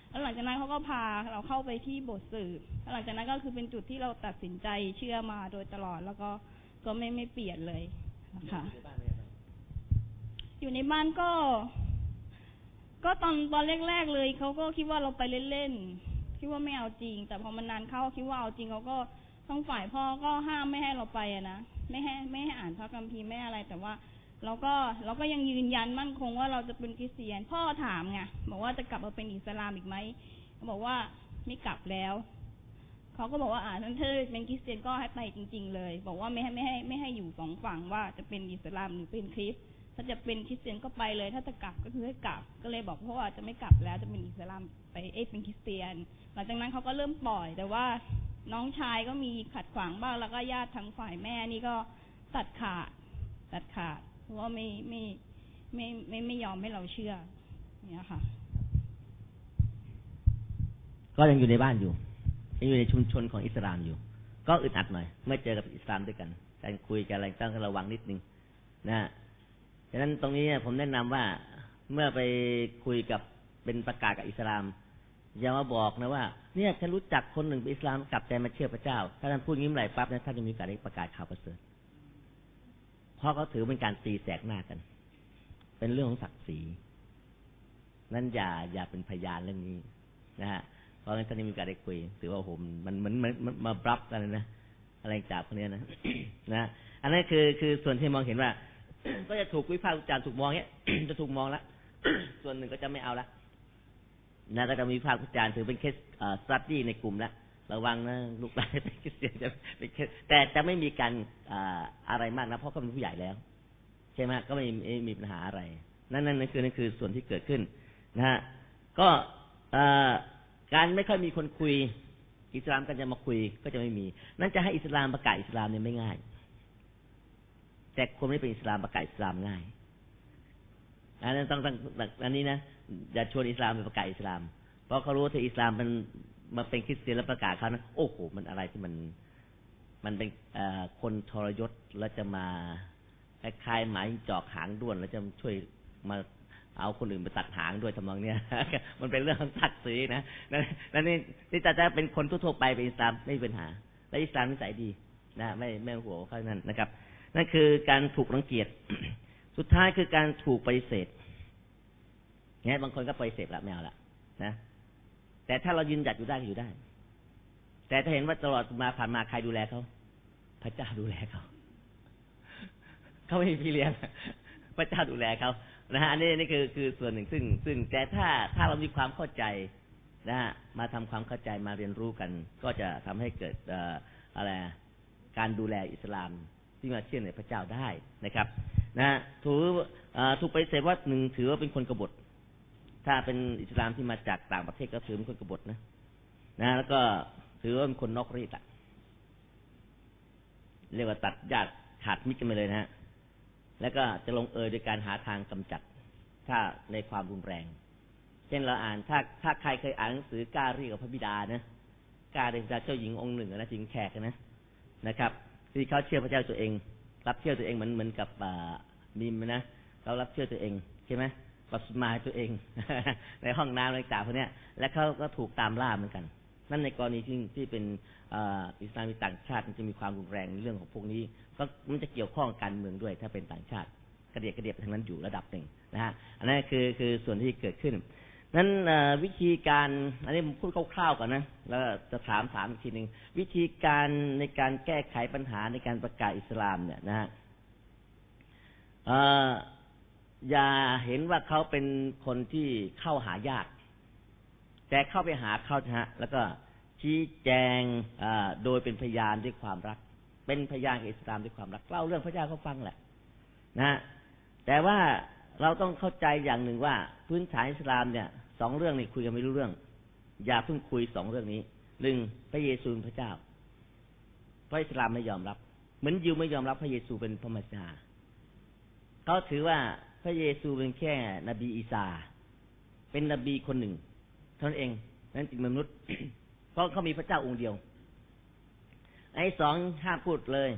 แล้วหลังจากนั้นเขาก็พาเราเข้าไปที่โบสถ์สืบแล้วหลังจากนั้นก็คือเป็นจุดที่เราตัดสินใจเชื่อมาโดยตลอด แล้วก็ก็ไม่ไม่เปลี่ยนเลยนะคะ อยู่ในบ้านก็ ก็ตอนตอนแรกๆเลยเขาก็คิดว่าเราไปเล่นๆคิดว่าไม่เอาจริง แต่พอมันนานเข้าคิดว่าเอาจริงเขาก็ต้องฝ่ายพ่อก็ห้ามไม่ให้เราไปอะนะไม่ให้ไม่ให้อ่านพระคัมภีร์ไม่อะไร แต่ว่าเราก็เราก็ยังยืนยันมั่นคงว่าเราจะเป็นคริสเตียน พ่อถามไงบอกว่าจะกลับมาเป็นอิสลามอีกไหมเขาบอกว่าไม่กลับแล้วเขาก็บอกว่าอ่าท่านเธอเป็นคริสเตียนก็ให้ไปจริง ๆ เลย บอกว่าไม่ให้ไม่ให้ไม่ให้อยู่สองฝั่งว่าจะเป็นอิสลามหรือเป็นคริสต์ ถ้าจะเป็นคริสเตียนก็ไปเลย ถ้าจะกลับก็คือให้กลับ ก็เลยบอกพ่อว่าจะไม่กลับแล้วจะเป็นอิสลามไปเอ้เป็นคริสเตียน หลังจากนั้นเขาก็เริ่มปล่อย แต่ว่าน้องชายก็มีขัดขวางบ้างแล้วก็ญาติทางฝ่ายแม่นี่ก็ตัดขาด ตัดขาด เพราะว่าไม่ไม่ไม่ไม่ไม่ยอมให้เราเชื่อ เนี่ยค่ะ ก็ยังอยู่ในบ้านอยู่ยังอยู่ในชุมชนของอิสลามอยู่ ก็อึดอัดหน่อยเมื่อเจอกับอิสลามด้วยกัน การคุยกันอะไรต้องระวังนิดนึงนะ ฮะฉะนั้นตรงนี้ผมแนะนำว่าเมื่อไปคุยกับเป็นประกาศกับอิสลามอย่ามาบอกนะว่าเนี่ยฉันรู้จักคนหนึ่งเป็นอิสลามกลับใจมาเชื่อพระเจ้า ถ้าท่านพูดงี้เมื่อไหร่ปั๊บเนี่ยท่านจะมีกาสได้ประกาศข่าวประเสริฐเพราะเขาถือเป็นการตีแสกหน้ากัน เป็นเรื่องของศักดิ์ศรีนั้นอย่าอย่าเป็นพยานเรื่องนี้นะฮะเพราะงั้นท่านมีกาสได้คุย ถือว่าโอ้โหมันเหมือนมันมันมาปรับกันเลยนะอะไรจากพวกเนี้ยนะนะ อันนั้นคือคือส่วนที่มองเห็นว่า ก็จะถูกวิพากษ์วิจารณ์ถูกมองเนี้ยจะถูกมองละส่วนหนึ่งก็จะไม่เอาละนะก็จะมีวิพากษ์วิจารณ์ถือเป็นเคสสตัดดี้ในกลุ่มละระวังนะลูกหลานเป็นคริสเตียนจะเป็นคสแต่จะไม่มีการอ่าอะไรมากนะเพราะเขาเป็นผู้ใหญ่แล้ว ใช่ไหมก็ไม่ม่มีปัญหาอะไรนั่นนั่นคือนั่นคือส่วนที่เกิดขึ้นนะฮะก็อ่อการไม่ค่อยมีคนคุย อิสลามก็จะมาคุยก็จะไม่มี นั่นจะให้อิสลามประกาศอิสลามเนี่ยไม่ง่าย แต่คนไม่เป็นอิสลามประกาศอิสลามง่าย อันนั้นต้องต้องอันนี้นะอย่าชวนอิสลามไปประกาศอิสลาม เพราะเขารู้ว่าถ้าอิสลามมันมาเป็นคริสเตียนแล้วประกาศเขานะโอ้โหมันอะไรที่มันมันเป็นอคนทรยศแล้วจะมาคล้ายๆหมายจอกหางด้วนแล้วจะช่วยมาเอาคนอื่นไปตัดหางด้วยทำนองเนี้ย มันเป็นเรื่องของศักดิ์ศรีนะนั่นนี่นี่แต่จะเป็นคนทั่วๆไปเป็นอิสลามไม่มีปัญหา และอิสลามนิสัยดีนะ ไม่ไม่หัวเขานั่นนะครับ นั่นคือการถูกรังเกียจ สุดท้ายคือการถูกปฏิเสธเนี่ยบางคนก็ปฏิเสธละไม่เอาละนะ แต่ถ้าเรายืนหยัดอยู่ได้ก็อยู่ได้ แต่ถ้าเห็นว่าตลอดมาผ่านมาใครดูแลเขาพระเจ้าดูแลเขาเขาไม่มีพี่เลี้ยงพระเจ้าดูแลเขานะฮะอันนี้นี่คือคือส่วนหนึ่งซึ่ง ซึ่งแต่ถ้าถ้าเรามีความเข้าใจนะฮะมาทำความเข้าใจมาเรียนรู้กัน ก็จะทำให้เกิดออะไรการดูแลอิสลาม ที่มาเชื่อในพระเจ้าได้นะครับ นะถูอถูกไปเสธว่าหนึ่งถือว่าเป็นคนกบฏ ถ้าเป็นอิสลามที่มาจากต่างประเทศก็ถือเป็นคนกบฏนะ นะ แล้วก็ถือว่าเป็นคนนอกรีดอะเรียกว่าตัดญาติขาดมิตรกันไปเลยนะฮะแล้วก็จะลงเอยโดยการหาทางกำจัด ถ้าในความรุนแรง เช่นเราอ่านถ้าถ้าใครเคยอ่านหนังสือกล้าเรียกกับพระบิดานะกล้าเรียกเจ้าหญิงองค์หนึ่งนะหญิงแขกนะนะครับ ที่เขาเชื่อพระเจ้าตัวเอง รับเชื่อตัวเองเหมือนเหมือนกับมิมนะเรารับเชื่อตัวเองใช่ไหมปัสมาตัวเอง ในห้องน้ำอะไรต่างพวกนี้และเขาก็ถูกตามล่าเหมือนกัน นั่นในกรณีที่ที่เป็นอิสลามต่างชาติมันจะมีความรุนแรงในเรื่องของพวกนี้ ก็มันจะเกี่ยวข้องการเมืองด้วย ถ้าเป็นต่างชาติกระเดียกกระเดียบทางนั้นอยู่ระดับหนึ่งนะฮะอันนั้นคือคือส่วนที่เกิดขึ้น นั้นวิธีการอันนี้ผมพูดคร่าวๆก่อนนะแล้วจะถามถามอีกทีหนึ่งวิธีการในการแก้ไขปัญหาในการประกาศอิสลามเนี่ยนะฮะอย่าเห็นว่าเขาเป็นคนที่เข้าหายาก แต่เข้าไปหาเขาฮะ แล้วก็ชี้แจงโดยเป็นพยานด้วยความรัก เป็นพยานอิสลามด้วยความรักเล่าเรื่องพระเจ้าเขาฟังแหละ นะ แต่ว่าเราต้องเข้าใจอย่างหนึ่งว่า พื้นฐานอิสลามเนี่ย องเรื่องนี่คุยกันไม่รู้เรื่อง อย่าเพิ่งคุยสองเรื่องนี้หนึ่งพระเยซูเป็นพระเจ้าเพราะอิสลามไม่ยอมรับ เหมือนยิวไม่ยอมรับพระเยซูเป็นพระมสสิหาเขาถือว่าพระเยซูเป็นแค่นบีอีสาเป็นนบีคนหนึ่งเท่านั้นเองนั้นจึงมนุษย์ เพราะเขามีพระเจ้าองค์เดียว ไอ้สองห้ามพูดเลย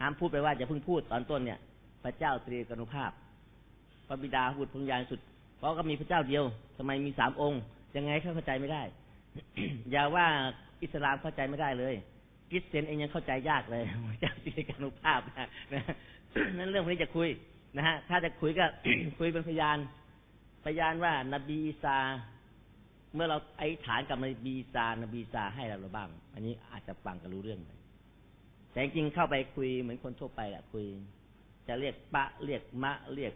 ห้ามพูดไปว่าจะเพิ่งพูดตอนต้นเนี่ย พระเจ้าตรีกนุภาพ พระบิดาพูดพงยานสุด เพราะก็มีพระเจ้าเดียวทำไมมีสามองค์ ยังไงเข้าใจไม่ได้ อย่าว่าอิสลามเข้าใจไม่ได้เลยคริสเตียนเองยังเข้าใจยากเลยพระเจ้าตรีกนุภาพนะนั่นเรื่องพวกนี้จะคุยนะฮะ ถ้าจะคุยก็คุยเป็นพยาน พยานว่านบีอีสาเมื่อเราไอ้ฐานกับนบีอีสานบีอีสาให้เราหรือบ้าง อันนี้อาจจะฟังกันรู้เรื่องไปแต่จริงเข้าไปคุยเหมือนคนทั่วไปแหละคุย จะเรียกปะเรียกมะเรียก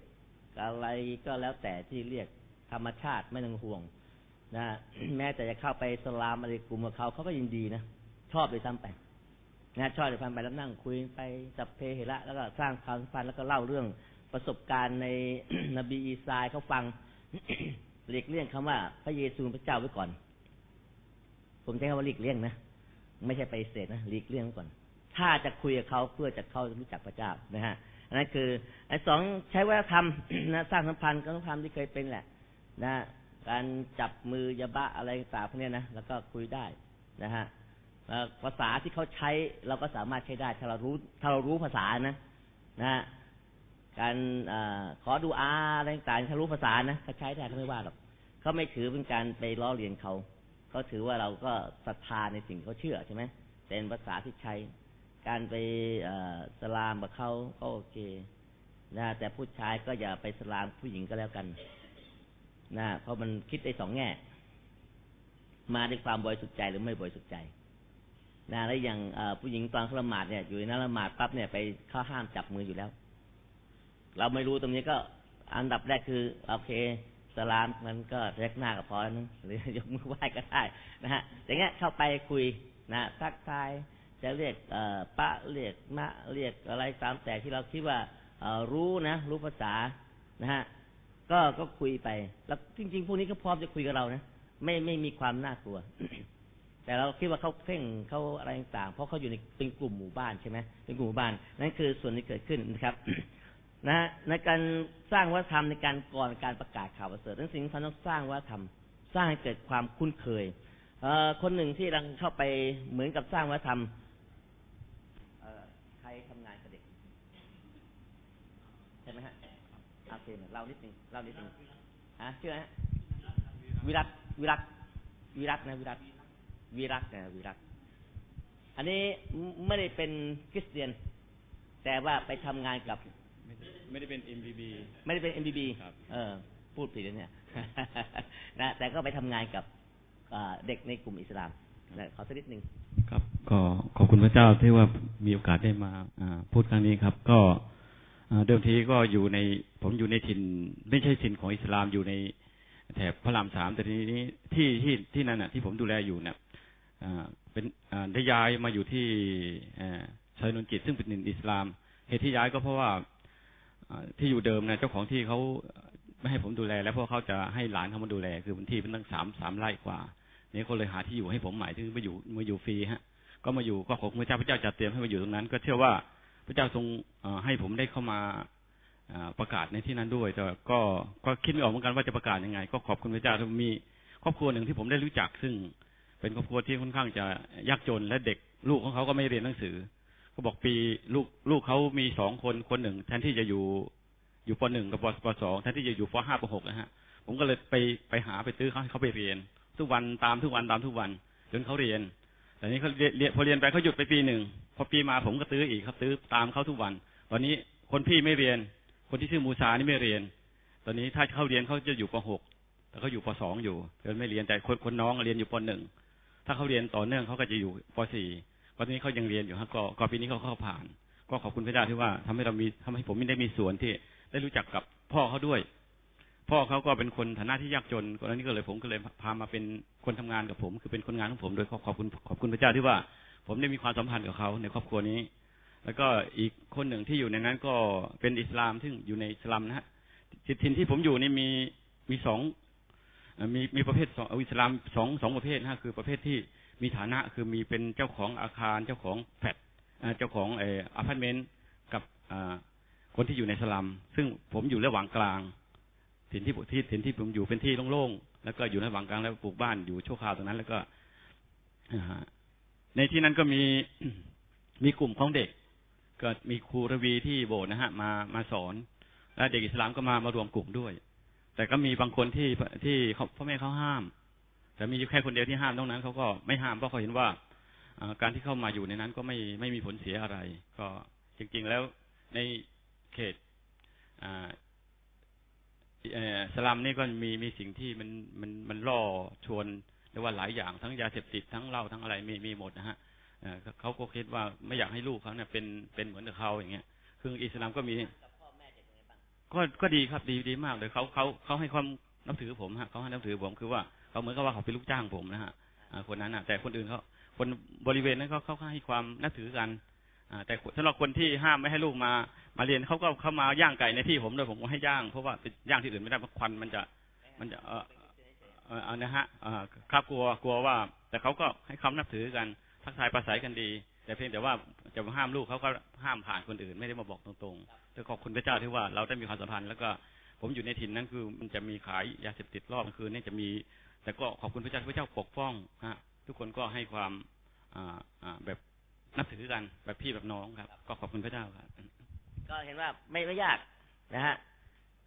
อะไรก็แล้วแต่ที่เรียกธรรมชาติไม่ต้องห่วงนะแม้แต่จะเข้าไปสลามอะไรกลุ่มกับเขาเขาก็ยินดีนะชอบเลยซ้ำไปนะชอบเลยพันไปแล้วนั่งคุยไปจับเพเหระแล้วก็สร้างความสัมพันธ์แล้วก็เล่าเรื่องประสบการณ์ในนบีอีสายเขาฟังหลีกเลี่ยงคำว่า พระเยซูพระเจ้าไว้ก่อน ผมใช้คำว่าหลีกเลี่ยงนะไม่ใช่ไปเสดนะหลีกเลี่ยงก่อน ถ้าจะคุยกับเขาเพื่อจะเข้ารู้จักพระเจ้านะฮะ นนั้นคือไอ้สองใช้วัฒนธรรมนะสร้างสัมพันธ์กับสัมพันธ์ที่เคยเป็นแหละ นะการจับมือยาบะอะไรต่างพวกนี้นะแล้วก็คุยได้นะฮะภาษาที่เขาใช้เราก็สามารถใช้ได้ ถ้าเรารู้ถ้าเรารู้ภาษานะนะการอขอดูอาอะไรต่างถ้ารู้ภาษานะเขาใช้ได้เขาไม่ว่าหรอกเขาไม่ถือเป็นการไปล้อเลียนเขาเขาถือว่าเราก็ศรัทธาในสิ่งเขาเชื่อใช่ไหมเป็นภาษาที่ใช้ การไปสลามกับเขาก็โอเค นะแต่ผู้ชายก็อย่าไปสลามผู้หญิงก็แล้วกัน นะเพราะมันคิดได้สองแง่ มาด้วยความบริสุทธิ์ใจหรือไม่บริสุทธิ์ใจ นะแล้วอย่างผู้หญิงตอนละหมาดเนี่ย อยู่ในนั้นละหมาดปั๊บเนี่ยไปเข้าห้ามจับมืออยู่แล้ว เราไม่รู้ตรงนี้ก็อันดับแรกคือโอเคสลามมันก็เรียกหน้ากับพอนะหรือยกมือไหว้ก็ได้นะฮะอย่างเงี้ยเข้าไปคุยนะทักทาย จะเรียกปะเรียกมะเรียกอะไรตามแต่ที่เราคิดว่ารู้นะรู้ภาษานะฮะก็ก็คุยไป แล้วจริง ๆ พวกนี้ก็พร้อมจะคุยกับเรานะไม่ไม่มีความน่ากลัว แต่เราคิดว่าเขาเพ่งเขาอะไรต่างเพราะเขาอยู่ในเป็นกลุ่มหมู่บ้านใช่ไหมเป็นกลุ่มหมู่บ้าน นั่นคือส่วนที่เกิดขึ้นนะครับนะในการสร้างวัฒนธรรมในการก่อนการประกาศข่าวประเสริฐนั้นสิ่งที่ต้องสร้างวัฒนธรรม สร้างให้เกิดความคุ้นเคยเอคนหนึ่งที่กำลังเข้าไปเหมือนกับสร้างวัฒนธรรมใครทำงานกับเด็กใช่ไหมฮะ โอเคเล่านิดนึงเล่านิดนึงฮะชื่ออะไรฮะวิรัตวิรัตวิรัตนะวิรัตวิรักนะวิรักอันนี้ไม่ได้เป็นคริสเตียน แต่ว่าไปทำงานกับ ไม่ได้เป็น MBB ไม่ได้เป็น MBB ครับเออ พูดผิดเนี่ยนะแต่ก็ไปทำงานกับเด็กในกลุ่มอิสลามนะขอสักนิดหนึ่งครับ ก็ขอบคุณพระเจ้าที่ว่ามีโอกาสได้มาพูดครั้งนี้ครับ ก็เดิมทีก็อยู่ใน ผมอยู่ในถิ่นไม่ใช่ถิ่นของอิสลามอยู่ในแถบพระรามสามแต่ทีนี้ที่ที่ที่นั่นน่ะ ที่ผมดูแลอยู่เนี่ยเป็นได้ย้ายมาอยู่ที่ชายนนจิตซึ่งเป็นนินอิสลาม เหตุที่ย้ายก็เพราะว่าที่อยู่เดิมนะเจ้าของที่เขาไม่ให้ผมดูแล แล้วเพราะเขาจะให้หลานเขามาดูแล คือพื้นที่เป็นตั้งสามสามไร่กว่านี่เขาเลยหาที่อยู่ให้ผมใหม่ที่มาอยู่มาอยู่ฟรีฮะ ก็มาอยู่ก็ขอบพระเจ้าพระเจ้าจัดเตรียมให้มาอยู่ตรงนั้น ก็เชื่อว่าพระเจ้าทรงให้ผมได้เข้ามา ประกาศในที่นั้นด้วย แต่ก็ก็คิดไม่ออกเหมือนกันว่าจะประกาศยังไง ก็ขอบคุณพระเจ้าที่มีครอบครัวหนึ่งที่ผมได้รู้จัก ซึ่งเป็นครอบครัวที่ค่อนข้างจะยากจนและเด็กลูกของเขาก็ไม่เรียนหนังสือเขาบอกปีลูกลูกเขามีสองคนคนหนึ่งแทนที่จะอยู่อยู่ปหนึ่งกับปปสองแทนที่จะอยู่ปห้าปหกนะฮะ ผมก็เลยไปไปหาไปตื้อเขาให้เขาไปเรียน ทุกวันตามทุกวันตามทุกวันจนเขาเรียนแต่นี้เขาเรียนพอเรียนไปเขาหยุดไปปีหนึ่งพอปีมาผมก็ตื้ออีกครับตื้อตามเขาทุกวัน ตอนนี้คนพี่ไม่เรียน คนที่ชื่อมูซานี่ไม่เรียน ตอนนี้ถ้าเขาเรียนเขาจะอยู่ปหกแต่เขาอยู่ปสองอยู่เดินไม่เรียนแต่คนคนน้องเรียนอยู่ปหนึ่งถ้าเขาเรียนต่อเนื่องเขาก็จะอยู่ป .4 ตอนนี้เขายังเรียนอยู่ครับก็ก็ปีนี้เขาเข้าผ่าน ก็ขอบคุณพระเจ้าที่ว่าทำให้เรามีทำให้ผมไม่ได้มีส่วนที่ได้รู้จักกับพ่อเขาด้วย พ่อเขาก็เป็นคนฐานะที่ยากจนคนนี้ก็เลยผมก็เลยพามาเป็นคนทำงานกับผม คือเป็นคนงานของผมโดยขอขอบคุณขอบคุณพระเจ้าที่ว่า ผมได้มีความสัมพันธ์กับเขาในครอบครัวนี้ แล้วก็อีกคนหนึ่งที่อยู่ในนั้นก็เป็นอิสลามซึ่งอยู่ในอิสลามนะฮะถิ่นที่ผมอยู่นี่มีมีสองมีมีประเภทสองอิสลามสองสองประเภทนะฮะคือประเภทที่มีฐานะคือมีเป็นเจ้าของอาคารเจ้าของแฟลตเจ้าของเอออพาร์ตเมนต์กับอ่าคนที่อยู่ในสลัม ซึ่งผมอยู่ระหว่างกลางถิ่นที่ที่ถิ่นที่ผมอยู่เป็นที่โล่งๆแล้วก็อยู่ระหว่างกลางแล้วปลูกบ้านอยู่ชั่วคราวตรงนั้น แล้วก็ในที่นั้นก็มีมีกลุ่มของเด็ก ก็มีครูรวีที่โบสถ์นะฮะ มามาสอน และเด็กอิสลามก็มามารวมกลุ่มด้วย แต่ก็มีบางคนที่ที่พ่อแม่เขาห้าม แต่มีแค่คนเดียวที่ห้ามนอกนั้นเขาก็ไม่ห้ามเพราะเขาเห็นว่าการที่เข้ามาอยู่ในนั้นก็ไม่ไม่มีผลเสียอะไร ก็จริง ๆ แล้วในเขตอ่าเอ่อสลัมนี่ก็มีมีสิ่งที่มันมันมันล่อชวนเรียกว่าหลายอย่างทั้งยาเสพติดทั้งเหล้าทั้งอะไรมีมีหมดนะฮะ เขาก็คิดว่าไม่อยากให้ลูกเขาเนี่ยเป็นเป็นเหมือนกับเขาอย่างเงี้ย คืออิสลามก็มีก็ก็ดีครับดีดีมากเลยเขาเขาเขาให้ความนับถือผมฮะเขาให้นับถือผมคือว่าเขาเหมือนกับว่าเขาเป็นลูกจ้างผมนะฮะคนนั้นอะ แต่คนอื่นเขาคนบริเวณนั้นเขาเขาให้ความนับถือกันอแต่สำหรับคนที่ห้ามไม่ให้ลูกมา มาเรียนเขาก็เข้ามาย่างไก่ในที่ผมเลยผมก็ให้ย่างเพราะว่าไปย่างที่อื่นไม่ได้เพราะควันมันจะ มันจะเออเออนะฮะอ่าครับกลัวกลัวว่า แต่เขาก็ให้คำนับถือกัน ทักทายประสัยกันดี แต่เพียงแต่ว่าจะมาห้ามลูกเขาก็ห้ามผ่านคนอื่น ไม่ได้มาบอกตรงๆแต่ขอบคุณพระเจ้าที่ว่าเราได้มีความสัมพันธ์แล้วก็ผมอยู่ในถิ่นนั้นคือมันจะมีขายยาเสพติดรอบคืนนี่จะมี แต่ก็ขอบคุณพระเจ้าที่พระเจ้าปกป้องฮะทุกคนก็ให้ความอ่าอ่าแบบนับถือกันแบบพี่แบบน้องครับ ก็ขอบคุณพระเจ้าครับ ก็เห็นว่าไม่ไม่ยากนะฮะ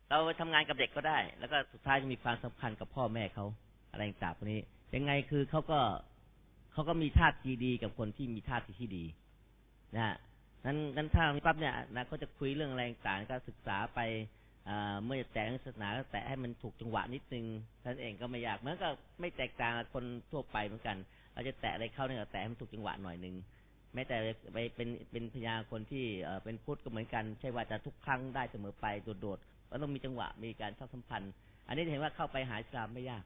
เราทำงานกับเด็กก็ได้ แล้วก็สุดท้ายจะมีความสัมพันธ์กับพ่อแม่เขาอะไรต่างๆพวกนี้ ยังไงคือเขาก็ เขาก็มีท่าทีดีกับคนที่มีท่าทีที่ดีนะฮะนั้นนั้นถ้าปั๊บเนี่ยนะเขาจะคุยเรื่องอะไรต่างก็ศึกษาไปเมื่อจะแต่งศาสนาก็แตะให้มันถูกจังหวะนิดนึงท่านเองก็ไม่ยากเหมือนกับไม่แตกต่างคนทั่วไปเหมือนกัน เราจะแตะอะไรเข้าเนี่ยแตะให้มันถูกจังหวะหน่อยหนึงแม้แต่ไปเป็นเป็นพยาคนที่เป็นพุทธก็เหมือนกัน ใช่ว่าจะทุกครั้งได้เสมอไปโดดๆก็ต้องมีจังหวะมีการเข้าสัมพันธ์ อันนี้เห็นว่าเข้าไปหาอิสลามไม่ยาก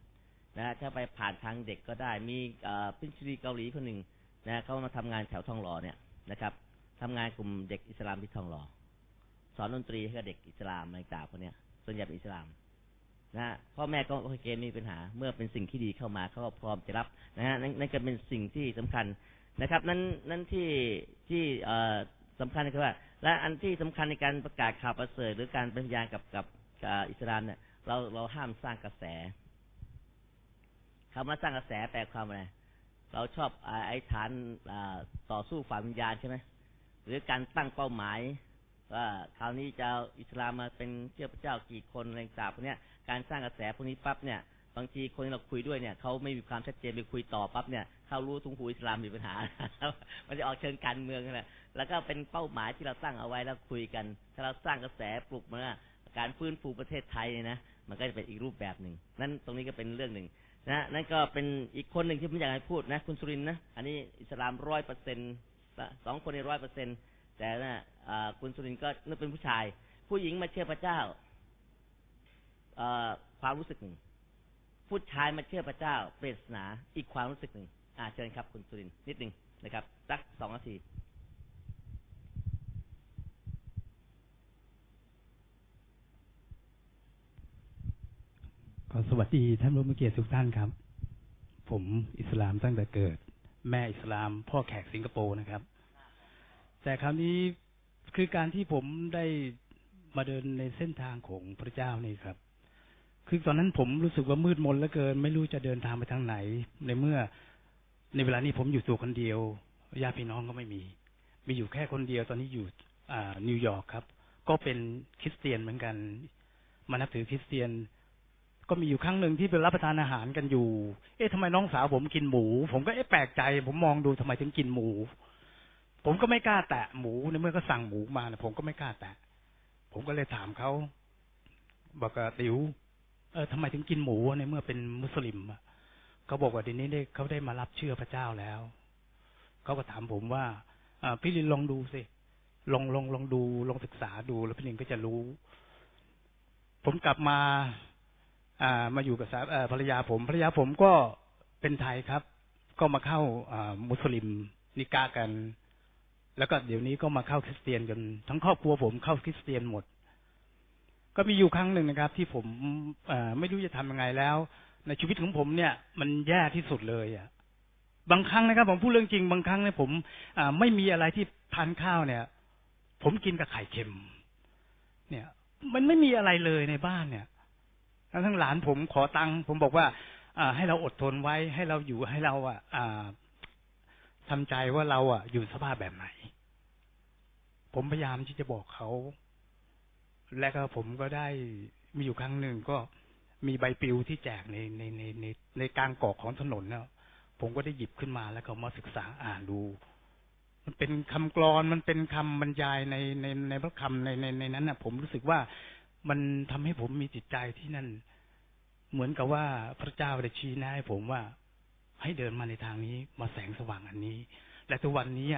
นะถ้าไปผ่านทางเด็กก็ได้มีเอ่อพิชรีเกาหลีคนหนึ่งนะเขามาทำงานแถวทองหล่อเนี่ยนะครับทำงานกลุ่มเด็กอิสลามที่ทองหล่อสอนดนตรีให้กับเด็กอิสลามอะไรต่างๆพวกเนี้ยส่วนใหญ่เป็นอิสลามนะฮะพ่อแม่ก็โอเคไม่มีปัญหา เมื่อเป็นสิ่งที่ดีเข้ามาเขาก็พร้อมจะรับนะฮะนั่นนั่นก็เป็นสิ่งที่สำคัญนะครับ นั่นนั่นที่ที่เอ่อสำคัญคือว่า และอันที่สำคัญในการประกาศข่าวประเสริฐหรือการเป็นพยานกับกับกับอิสลามเนี่ยเราเราห้ามสร้างกระแส คำว่าสร้างกระแสแปลความอะไรเราชอบไอ้ฐานต่อสู้ฝ่ายวิญญาณใช่ไหมหรือการตั้งเป้าหมายว่าคราวนี้จะอิสลามมาเป็นเชื่อพระเจ้ากี่คนอะไรต่างพวกนี้ยการสร้างกระแสพวกนี้ปั๊บเนี่ย บางทีคนที่เราคุยด้วยเนี่ยเขาไม่มีความชัดเจนไปคุยต่อปั๊บเนี่ยเขารู้ทุงหูอิสลามมีปัญหา มันจะออกเชิงการเมืองนั่นและแล้วก็เป็นเป้าหมายที่เราตั้งเอาไว้แล้วคุยกัน ถ้าเราสร้างกระแสปลุกมาการฟื้นฟูประเทศไทยเนี่ยนะมันก็จะเป็นอีกรูปแบบหนึ่งนั่นตรงนี้ก็เป็นเรื่องหนึ่ง นะนั่นก็เป็นอีกคนหนึ่งที่ผมอยากให้พูดนะ คุณสุรินนะ อันนี้อิสลามร้อยเปอร์เซ็นต์สองคนในร้อยเปอร์เซ็นต์แต่นะอ่าคุณสุรินก็นึกเป็นผู้ชาย ผู้หญิงมาเชื่อพระเจ้าความรู้สึกหนึ่งผู้ชายมาเชื่อพระเจ้าเปรตศาสนาอีกความรู้สึกหนึ่งอ่าเชิญครับ คุณสุรินนิดหนึ่งนะครับสักสองนาที ขอสวัสดีท่านผู้มีเกียรติทุกท่านครับ ผมอิสลามตั้งแต่เกิด แม่อิสลาม พ่อแขกสิงคโปร์นะครับ แต่คราวนี้คือการที่ผมได้มาเดินในเส้นทางของพระเจ้านี่ครับ คือตอนนั้นผมรู้สึกว่ามืดมนเหลือเกิน ไม่รู้จะเดินทางไปทางไหน ในเมื่อในเวลานี้ผมอยู่ตัวคนเดียวญาติพี่น้องก็ไม่มี มีอยู่แค่คนเดียวตอนนี้อยู่อ่านิวยอร์กครับ ก็เป็นคริสเตียนเหมือนกัน มานับถือคริสเตียน ก็มีอยู่ครั้งหนึ่งที่ไปรับประทานอาหารกันอยู่ เอ๊ะทำไมน้องสาวผมกินหมู ผมก็เอ๊ะแปลกใจ ผมมองดูทำไมถึงกินหมู ผมก็ไม่กล้าแตะหมูในเมื่อก็สั่งหมูมานะผมก็ไม่กล้าแตะ ผมก็เลยถามเขาบอกว่าติ๋วเออทำไมถึงกินหมูในเมื่อเป็นมุสลิมเขาบอกว่าเดี๋ยวนี้ได้เขาได้มารับเชื่อพระเจ้าแล้วเขาก็ถามผมว่าอพี่ลินลองดูสิลองลองลองดูลองศึกษาดูแล้วพี่ลินก็จะรู้ ผมกลับมา มาอยู่กับสาภรรยาผม ภรรยาผมก็เป็นไทยครับ ก็มาเข้าอมุสลิมนิกากัน แล้วก็เดี๋ยวนี้ก็มาเข้าคริสเตียนกัน ทั้งครอบครัวผมเข้าคริสเตียนหมด ก็มีอยู่ครั้งหนึ่งนะครับ ที่ผมอไม่รู้จะทำยังไงแล้ว ในชีวิตของผมเนี่ย มันแย่ที่สุดเลยอะบางครั้งนะครับ ผมพูดเรื่องจริงบางครั้งเนี่ยผมอไม่มีอะไรที่ทานข้าวเนี่ย ผมกินกับไข่เค็ม เนี่ย มันไม่มีอะไรเลยในบ้านเนี่ย แล้วทั้งหลานผมขอตังค์ผมบอกว่าอให้เราอดทนไว้ให้เราอยู่ให้เราอะอ่าทำใจว่าเราอะ อยู่สภาพแบบไหน ผมพยายามที่จะบอกเขา และก็ผมก็ได้มีอยู่ครั้งหนึ่งก็มีใบปลิวที่แจกในในในในในกลางกอกของถนนเนาะผมก็ได้หยิบขึ้นมาแล้วก็มาศึกษาอ่านดู มันเป็นคำกรอนมันเป็นคำบรรยายในในในพระคำในในในนั้นน่ะผมรู้สึกว่า มันทำให้ผมมีจิตใจที่นั่น เหมือนกับว่าพระเจ้าได้ชี้แนะให้ผมว่า ให้เดินมาในทางนี้ มาแสงสว่างอันนี้ และทุกวันนี้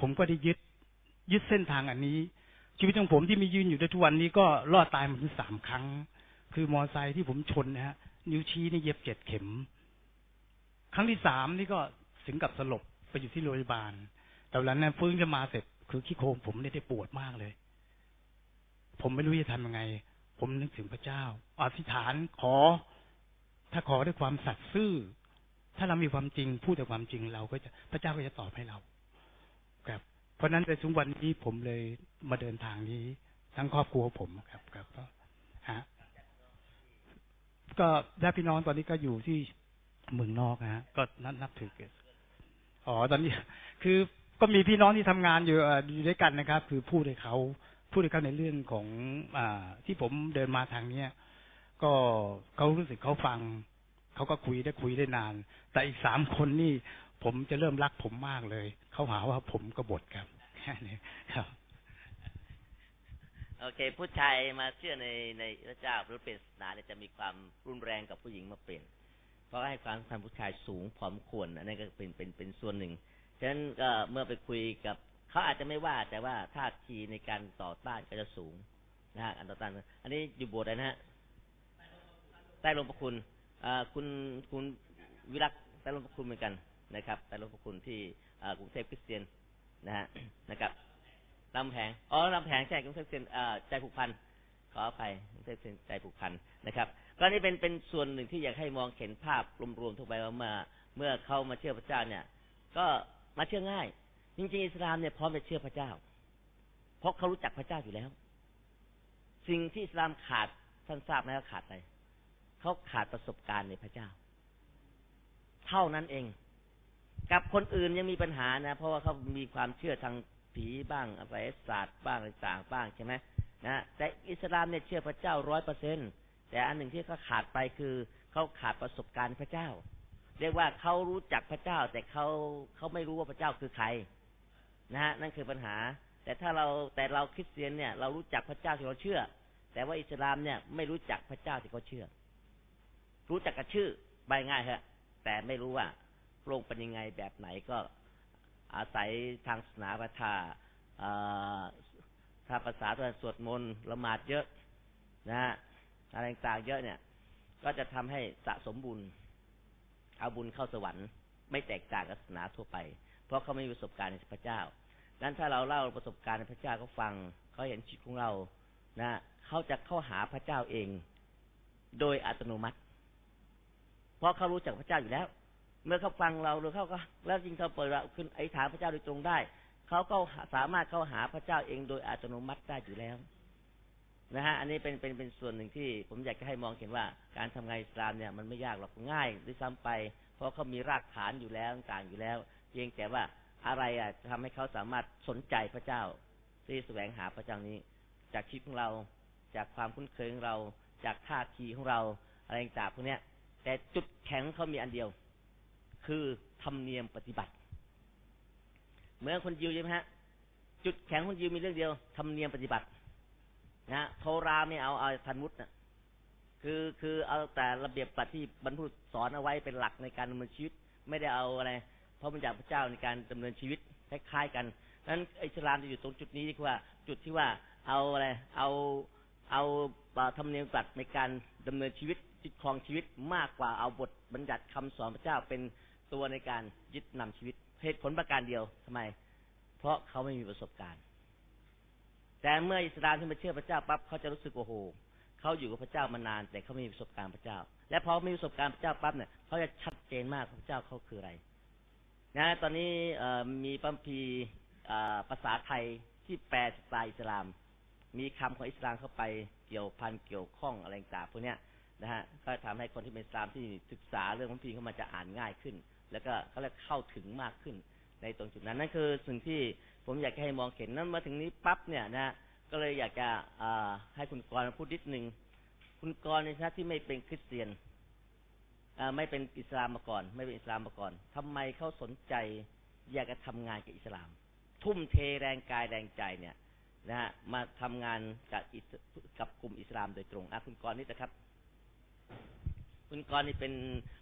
ผมก็ได้ยึด ยึดเส้นทางอันนี้ ชีวิตของผมที่มียืนอยู่ได้ทุกวันนี้ก็รอดตายมาถึงสามครั้ง คือมอไซค์ที่ผมชนนะฮะ นิ้วชี้นี่เย็บเจ็ดเข็ม ครั้งที่สามนี่ก็ถึงกับสลบไปอยู่ที่โรงพยาบาลแต่วันนั้นฟื้นขึ้นมาเสร็จ คือขี้โครงผมเนี่ยได้ปวดมากเลย ผมไม่รู้จะทำยังไง ผมนึกถึงพระเจ้าอธิษฐานขอ ถ้าขอด้วยความสัตย์ซื่อ ถ้าเรามีความจริงพูดแต่ความจริงเราก็จะพระเจ้าก็จะตอบให้เราครับเพราะฉะนั้นในทุกวันนี้ผมเลยมาเดินทางนี้ ทั้งครอบครัวผมครับครับก็ฮะก็ญาติพี่น้องตอนนี้ก็อยู่ที่เมืองนอกนะฮะก็นับนับถือกันอ๋อตอนนี้ คือก็มีพี่น้องที่ทำงานอยู่เอ่ออยู่ด้วยกันนะครับ คือพูดให้เขา พูดให้เขาในเรื่องของอที่ผมเดินมาทางเนี้ย ก็เขารู้สึกเขาฟังเขาก็คุยได้คุยได้นาน แต่อีกสามคนนี่ผมจะเริ่มรักผมมากเลยเขาหาว่าผมกบฏครับแค่นี้ครับโอเค ผู้ชายมาเชื่อในในพระเจ้าหรือเป็นศาสนาเนี่ยจะมีความรุนแรงกับผู้หญิงมาเปลี่ยนเพราะให้ความสำคัญผู้ชายสูงพอมควรอันนี้ก็เป็นเป็นเป็นส่วนหนึ่งฉะนั้นก็เมื่อไปคุยกับ เขาอาจจะไม่ว่าแต่ว่าท่าทีในการต่อต้านก็จะสูงนะฮะการต่อต้าน อันนี้อยู่โบสถ์นะฮะใต้ลงพระคุณคุณคุณวิรักษ์ใต้ลงพระคุณเหมือนกันนะครับใต้ลงพระคุณที่กรุงเทพคริสเตียนนะฮะนะครับลำแผงอ๋อลำแผงใช่กรุงเทพคริสเตียนใจผูกพันขออภัยกรุงเทพคริสเตียนใจผูกพันนะครับก็นี่เป็นเป็นส่วนหนึ่งที่อยากให้มองเห็นภาพรวมๆทั่วไปว่าเมื่อเมื่อเขามาเชื่อพระเจ้าเนี่ย ก็มาเชื่อง่าย จริงๆอิสลามเนี่ยพร้อมจะเชื่อพระเจ้า เพราะเขารู้จักพระเจ้าอยู่แล้ว สิ่งที่อิสลามขาดท่านทราบไหมว่าขาดอะไรเขาขาดประสบการณ์ในพระเจ้า เท่านั้นเอง กับคนอื่นยังมีปัญหานะ เพราะว่าเขามีความเชื่อทางผีบ้างอะไรศาสตร์บ้างอะไรต่างบ้างใช่ไหมนะแต่อิสลามเนี่ยเชื่อพระเจ้าร้อยเปอร์เซ็นแต่อันหนึ่งที่เขาขาดไปคือเขาขาดประสบการณ์พระเจ้า เรียกว่าเขารู้จักพระเจ้า แต่เขาเขาไม่รู้ว่าพระเจ้าคือใคร นะฮะนั่นคือปัญหา แต่ถ้าเราแต่เราคริสเตียนเนี่ย เรารู้จักพระเจ้าที่เราเชื่อ แต่ว่าอิสลามเนี่ยไม่รู้จักพระเจ้าที่เขาเชื่อ รู้จักกับชื่อใบง่ายฮะแต่ไม่รู้ว่าพระองค์เป็นยังไงแบบไหนก็อาศัยทางศาสนาประทาถ้าภาษาตัวสวดมนต์ละหมาดเยอะ นะฮะอะไรต่างเยอะเนี่ย ก็จะทำให้สะสมบุญ เอาบุญเข้าสวรรค์ ไม่แตกต่างกับศาสนาทั่วไป เพราะเขาไม่มีประสบการณ์ในพระเจ้า นั้นถ้าเราเล่าประสบการณ์ในพระเจ้าเขาฟังเขาเห็นชีวิตของเรานะเขาจะเข้าหาพระเจ้าเอง โดยอัตโนมัติ เพราะเขารู้จักพระเจ้าอยู่แล้ว เมื่อเขาฟังเราหรือเขาก็ แล้วจริงเขาเปิดเราขึ้นไอ้ฐานพระเจ้าโดยตรงได้เขาก็สามารถเข้าหาพระเจ้าเองโดยอัตโนมัติได้อยู่แล้วนะฮะอันนี้เป็นเป็นเป็นส่วนหนึ่งที่ผมอยากจะให้มองเห็นว่า การทำงานอิสลามเนี่ยมันไม่ยากหรอกง่ายด้วยซ้ำไป เพราะเขามีรากฐานอยู่แล้วต่างอยู่แล้ว เพียงแต่ว่า อะไรอะจะทำให้เขาสามารถสนใจพระเจ้าที่แสวงหาพระเจ้านี้ จากชีวิตของเรา จากความคุ้นเคยของเรา จากท่าทีของเราอะไรต่างๆพวกนี้แต่จุดแข็งเขามีอันเดียว คือธรรมเนียมปฏิบัติ เหมือนคนยิวใช่ไหมฮะ จุดแข็งคนยิวมีเรื่องเดียวธรรมเนียมปฏิบัติ นะโทราไม่เอาเอาทันมุตนะคือคือเอาแต่ระเบียบปฏิที่บรรพุสอนเอาไว้เป็นหลักในการดำเนินชีวิต ไม่ได้เอาอะไร พราะมันจากพระเจ้าในการดำเนินชีวิตคล้ายๆกันนั้นอิสลามจะอยู่ตรงจุดนี้ที่ว่า จุดที่ว่าเอาอะไรเอาเอาธรรมเนียมปฏิบัติในการดำเนินชีวิตจิตครองชีวิตมากกว่าเอาบทบัญญัติคำสอนพระเจ้าเป็นตัวในการยึดนำชีวิตเหตุผลประการเดียวทำไม เพราะเขาไม่มีประสบการณ์ แต่เมื่ออิสลามที่มาเชื่อพระเจ้าปั๊บเขาจะรู้สึกโอ้โหเขาอยู่กับพระเจ้ามานาน แต่เขาไม่มีประสบการณ์พระเจ้า และพอมีประสบการณ์พระเจ้าปั๊บเนี่ยเขาจะชัดเจนมากพระเจ้าเขาคืออะไร นะตอนนี้มีปัมพีภาษาไทยที่แปลสไตล์อิสลาม มีคำของอิสลามเข้าไปเกี่ยวพันเกี่ยวข้องอะไรต่างพวกนี้นะฮะก็ทำให้คนที่เป็นอิสลามที่ศึกษาเรื่องของพีเข้ามาจะอ่านง่ายขึ้น แล้วก็เขาเรียกเข้าถึงมากขึ้น ในตรงจุดนั้นนั่นคือสิ่งที่ผมอยากให้มองเห็นนั้นมาถึงนี้ปั๊บเนี่ยนะก็เลยอยากจะให้คุณกรพูดนิดนึงคุณกรในฐานะที่ไม่เป็นคริสเตียน ไม่เป็นอิสลามมาก่อน ไม่เป็นอิสลามมาก่อนทำไมเขาสนใจอยากจะทำงานกับอิสลาม ทุ่มเทแรงกายแรงใจเนี่ย นะฮะมาทำงานกับกับกลุ่มอิสลามโดยตรงอะคุณกรนี่นะครับ คุณกรนี่เป็น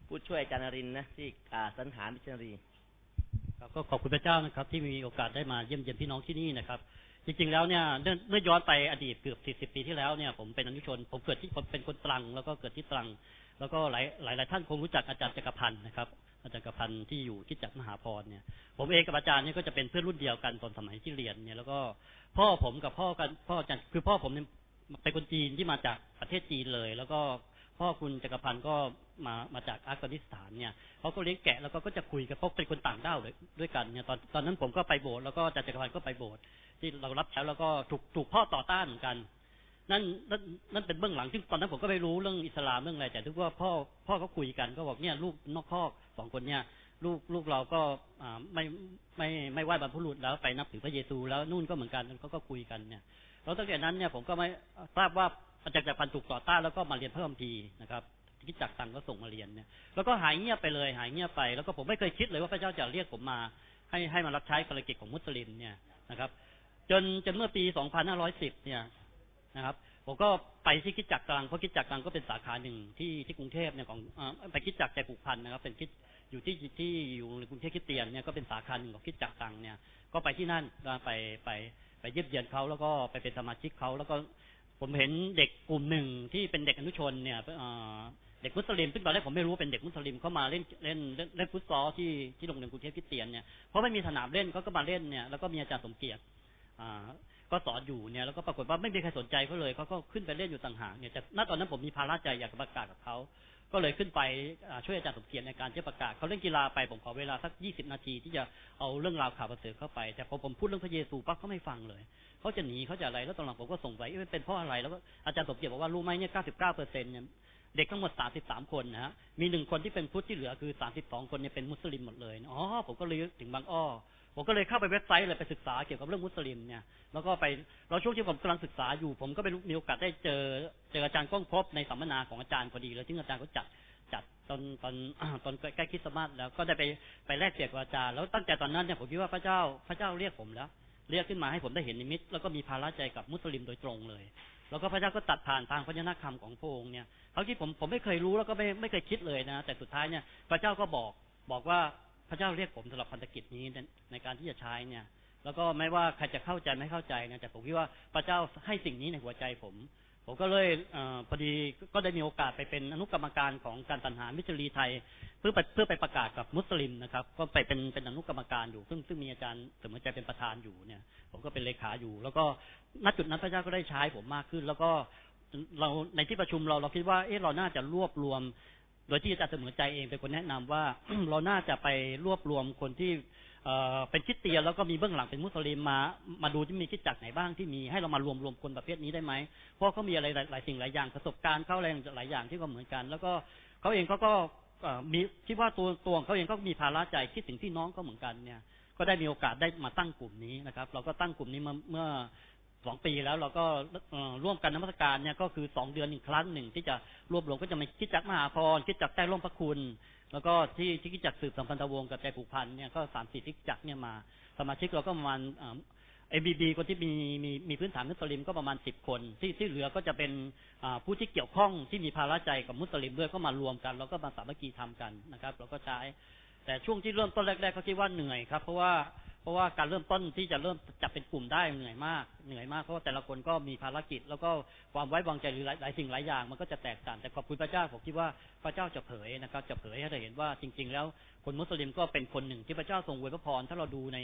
ผู้ช่วยอาจารย์รินนะที่สันหามิชนารีครับก็ขอบคุณพระเจ้านะครับ ที่มีโอกาสได้มาเยี่ยมเยียนพี่น้องที่นี่นะครับ จริงๆแล้วเนี่ยเมื่อย้อนไปอดีตเกือบ40ปีที่แล้วเนี่ย ผมเป็นอนุชน ผมเกิดที่ผมเป็นคนตรัง แล้วก็เกิดที่ตรัง แล้วก็หลายหลายหลายท่านคงรู้จักอาจารย์จักรพันธ์นะครับ อาจารย์จักรพันธ์ที่อยู่ที่จักมหาพรเนี่ย ผมเองกับอาจารย์เนี่ยก็จะเป็นเพื่อนรุ่นเดียวกันตอนสมัยที่เรียนเนี่ยแล้วก็พ่อผมกับพ่อกันพ่ออาจารย์คือพ่อผมเนี่ยเป็นคนจีนที่มาจากประเทศจีนเลย แล้วก็พ่อคุณจักรพันธ์ก็มามาจากอัฟกานิสถานเนี่ยเขาก็เลี้ยงแกะแล้วก็ก็จะคุยกับพวกเป็นคนต่างด้าวด้วยกันเนี่ยตอนตอนนั้นผมก็ไปโบสถ์แล้วก็อาจักรพันธ์ก็ไปโบสถ์ที่เรารับแล้วแล้วก็ถูกถูกพ่อต่อต้านเหมือนกัน นั่นนั่นนั่นเป็นเบื้องหลังซึ่งตอนนั้นผมก็ไม่รู้เรื่องอิสลามเรื่องอะไรแต่ทุกว่าพ่อพ่อเขาคุยกันก็บอกเนี่ยลูกนอกคอกสองคนเนี่ย ลูกลูกเราก็อ่าไม่ไม่ไม่ไหว้บรรพบุรุษแล้วไปนับถือพระเยซูแล้วนู่นก็เหมือนกันเขาก็คุยกันเนี่ยแล้วตั้งแต่นั้นเนี่ยผมก็ไม่ทราบว่าอาจารย์จักรพันธ์ถูกต่อต้านแล้วก็มาเรียนเพิ่มทีนะครับคิดจักตังก็ส่งมาเรียนเนี่ย แล้วก็หายเงียบไปเลยหายเงียบไป แล้วก็ผมไม่เคยคิดเลยว่าพระเจ้าจะเรียกผมมา ให้ให้มารับใช้ภารกิจของมุสลิมเนี่ยนะครับ จนจนเมื่อปี 2510 เนี่ย นะครับ ผมก็ไปที่คิดจักตังเพราะคิดจักตังก็เป็นสาขาหนึ่งที่ที่กรุงเทพเนี่ยของไปคิดจักใจผูกพันนะครับ เป็นคิดอยู่ที่ที่อยู่ในกรุงเทพคิดเตียนเนี่ยก็เป็นสาขาหนึ่งของคิดจักตังเนี่ยก็ไปที่นั่นไปไปไปเยี่ยมเยียนเขาแล้วก็ไปเป็นสมาชิกเขาแล้วก็ผมเห็นเด็กกลุ่มหนึ่งที่เป็นเด็กอนุชนเนี่ยเด็กมุสลิมซึ่งตอนแรกผมไม่รู้เป็นเด็กมุสลิมเข้ามาเล่นเล่นเล่นฟุตซอลที่ที่โรงเรียนกรุงเทพคริสเตียนเนี่ยเพราะไม่มีสนามเล่นเขาก็มาเล่นเนี่ยแล้วก็มีอาจารย์สมเกียรติอ่า ก็สอนอยู่เนี่ยแล้วก็ปรากฏว่าไม่มีใครสนใจเขาเลยเขาก็ขึ้นไปเล่นอยู่ต่างหากเนี่ยแต่ณตอนนั้นผมมีภาระใจอยากประกาศกับเขาก็เลยขึ้นไปช่วยอาจารย์สมเกียรติในการที่ประกาศเขาเล่นกีฬาไปผมขอเวลาสักยี่สิบนาทีที่จะเอาเรื่องราวข่าวประเสริฐเข้าไป แต่พอผมพูดเรื่องพระเยซูปั๊บเขาไม่ฟังเลยเขาจะหนีเขาจะอะไรแล้วตอนหลังผมก็ส่งไปเป็นเพราะอะไรแล้วก็อาจารย์สมเกียรติบอกว่ารู้ไหมเนี่ยเก้าสิบเก้าเปอร์เซ็นต์เนี่ยเด็กทั้งหมดสามสิบสามคนนะฮะมีหนึ่งคนที่เป็นพุทธที่เหลือคือสามสิบสองคนเนี่ยเป็นมุสลิมหมดเลยอ๋อผมก็เลยถึงบางอ้อ ผมก็เลยเข้าไปเว็บไซต์เลยไปศึกษาเกี่ยวกับเรื่องมุสลิมเนี่ย แล้วก็ไปเราช่วงที่ผมกำลังศึกษาอยู่ ผมก็ไปมีโอกาสได้เจอเจออาจารย์ก้องพบในสัมมนาของอาจารย์พอดีเลยที่อาจารย์เขาจัดจัดตอนตอนตอนใกล้คริสต์มาสแล้วก็ได้ไปไปแลกเปลี่ยนกับอาจารย์แล้วตั้งแต่ตอนนั้นเนี่ยผมคิดว่าพระเจ้าพระเจ้าเรียกผมแล้ว เรียกขึ้นมาให้ผมได้เห็นนิมิต แล้วก็มีภาระใจกับมุสลิมโดยตรงเลย แล้วก็พระเจ้าก็ตัดผ่านทางพระนคำของพระองค์เนี่ยเขาที่ผมผมไม่เคยรู้แล้วก็ไม่ไม่เคยคิดเลยนะ แต่สุดท้ายเนี่ยพระเจ้าก็บอกบอกว่า พระเจ้าเรียกผมสำหรับพันธกิจนี้ในการที่จะใช้เนี่ย แล้วก็ไม่ว่าใครจะเข้าใจไม่เข้าใจนะแต่ผมคิดว่าพระเจ้าให้สิ่งนี้ในหัวใจผม ผมก็เลยอพอดีก็ได้มีโอกาสไปเป็นอนุกรรมการของการตันหามิชลีไทย เพื่อเพื่อไปประกาศกับมุสลิมนะครับ ก็ไปเป็นเป็นอนุกรรมการอยู่ ซึ่งซึ่งมีอาจารย์สมมติใจเป็นประธานอยู่เนี่ย ผมก็เป็นเลขาอยู่ แล้วก็ณจุดนั้นพระเจ้าก็ได้ใช้ผมมากขึ้น แล้วก็เราในที่ประชุมเราเราคิดว่าเออเราน่าจะรวบรวม โดยที่อาจารย์เสมอใจเองเป็นคนแนะนำว่าเราน่าจะไปรวบรวมคนที่เป็นคิดเตียแล้วก็มีเบื้องหลังเป็นมุสลิมมา มาดูที่มีคิดจักไหนบ้างที่มีให้เรามารวมรวมคนประเภทนี้ได้ไหมเพราะเขามีอะไรหลายสิ่งหลายอย่างประสบการณ์เขาแรงหลายอย่างที่ก็เหมือนกัน แล้วก็เขาเองเขาก็มีคิดว่าตัวตัวเขาเองก็มีภาระใจคิดถึงที่น้องก็เหมือนกันเนี่ย ก็ได้มีโอกาสได้มาตั้งกลุ่มนี้นะครับ เราก็ตั้งกลุ่มนี้เมื่อ องปีแล้วเราก็ร่วมกันนมัสการเนี่ยก็คือสองเดือนหนึ่งครั้งหนึ่งที่จะรวบรวมก็จะมีคิดจักมหาพรคิดจักใต้ร่มพระคุณ แล้วก็ที่ที่คิดจักสืบสัมพันธวงศ์กับใจผูกพันเนี่ยก็สามสี่คิดจักเนี่ยมา สมาชิกเราก็ประมาณเอ็มบีบีคนที่มีมีมีพื้นฐานมุสลิมก็ประมาณสิบคน ที่ที่เหลือก็จะเป็นผู้ที่เกี่ยวข้องที่มีภาระใจกับมุสลิมด้วยก็มารวมกัน แล้วก็มาสามัคคีทำกันนะครับ เราก็ใช้ แต่ช่วงที่เริ่มต้นแรก ๆ เขาคิดว่าเหนื่อยครับ เพราะว่า เพราะว่าการเริ่มต้นที่จะเริ่มจับเป็นกลุ่มได้เหนื่อยมาก เหนื่อยมากเพราะว่าแต่ละคนก็มีภารกิจ แล้วก็ความไว้วางใจหรือหลายลายสิ่งหลายอย่าง มันก็จะแตกต่างแต่ขอบคุณพระเจ้าผมคิดว่าพระเจ้าจะเผยนะครับ จะเผยให้เราเห็นว่าจริง ๆ แล้วคนมุสลิมก็เป็นคนหนึ่งที่พระเจ้าทรงอวยพระพรถ้าเราดูใน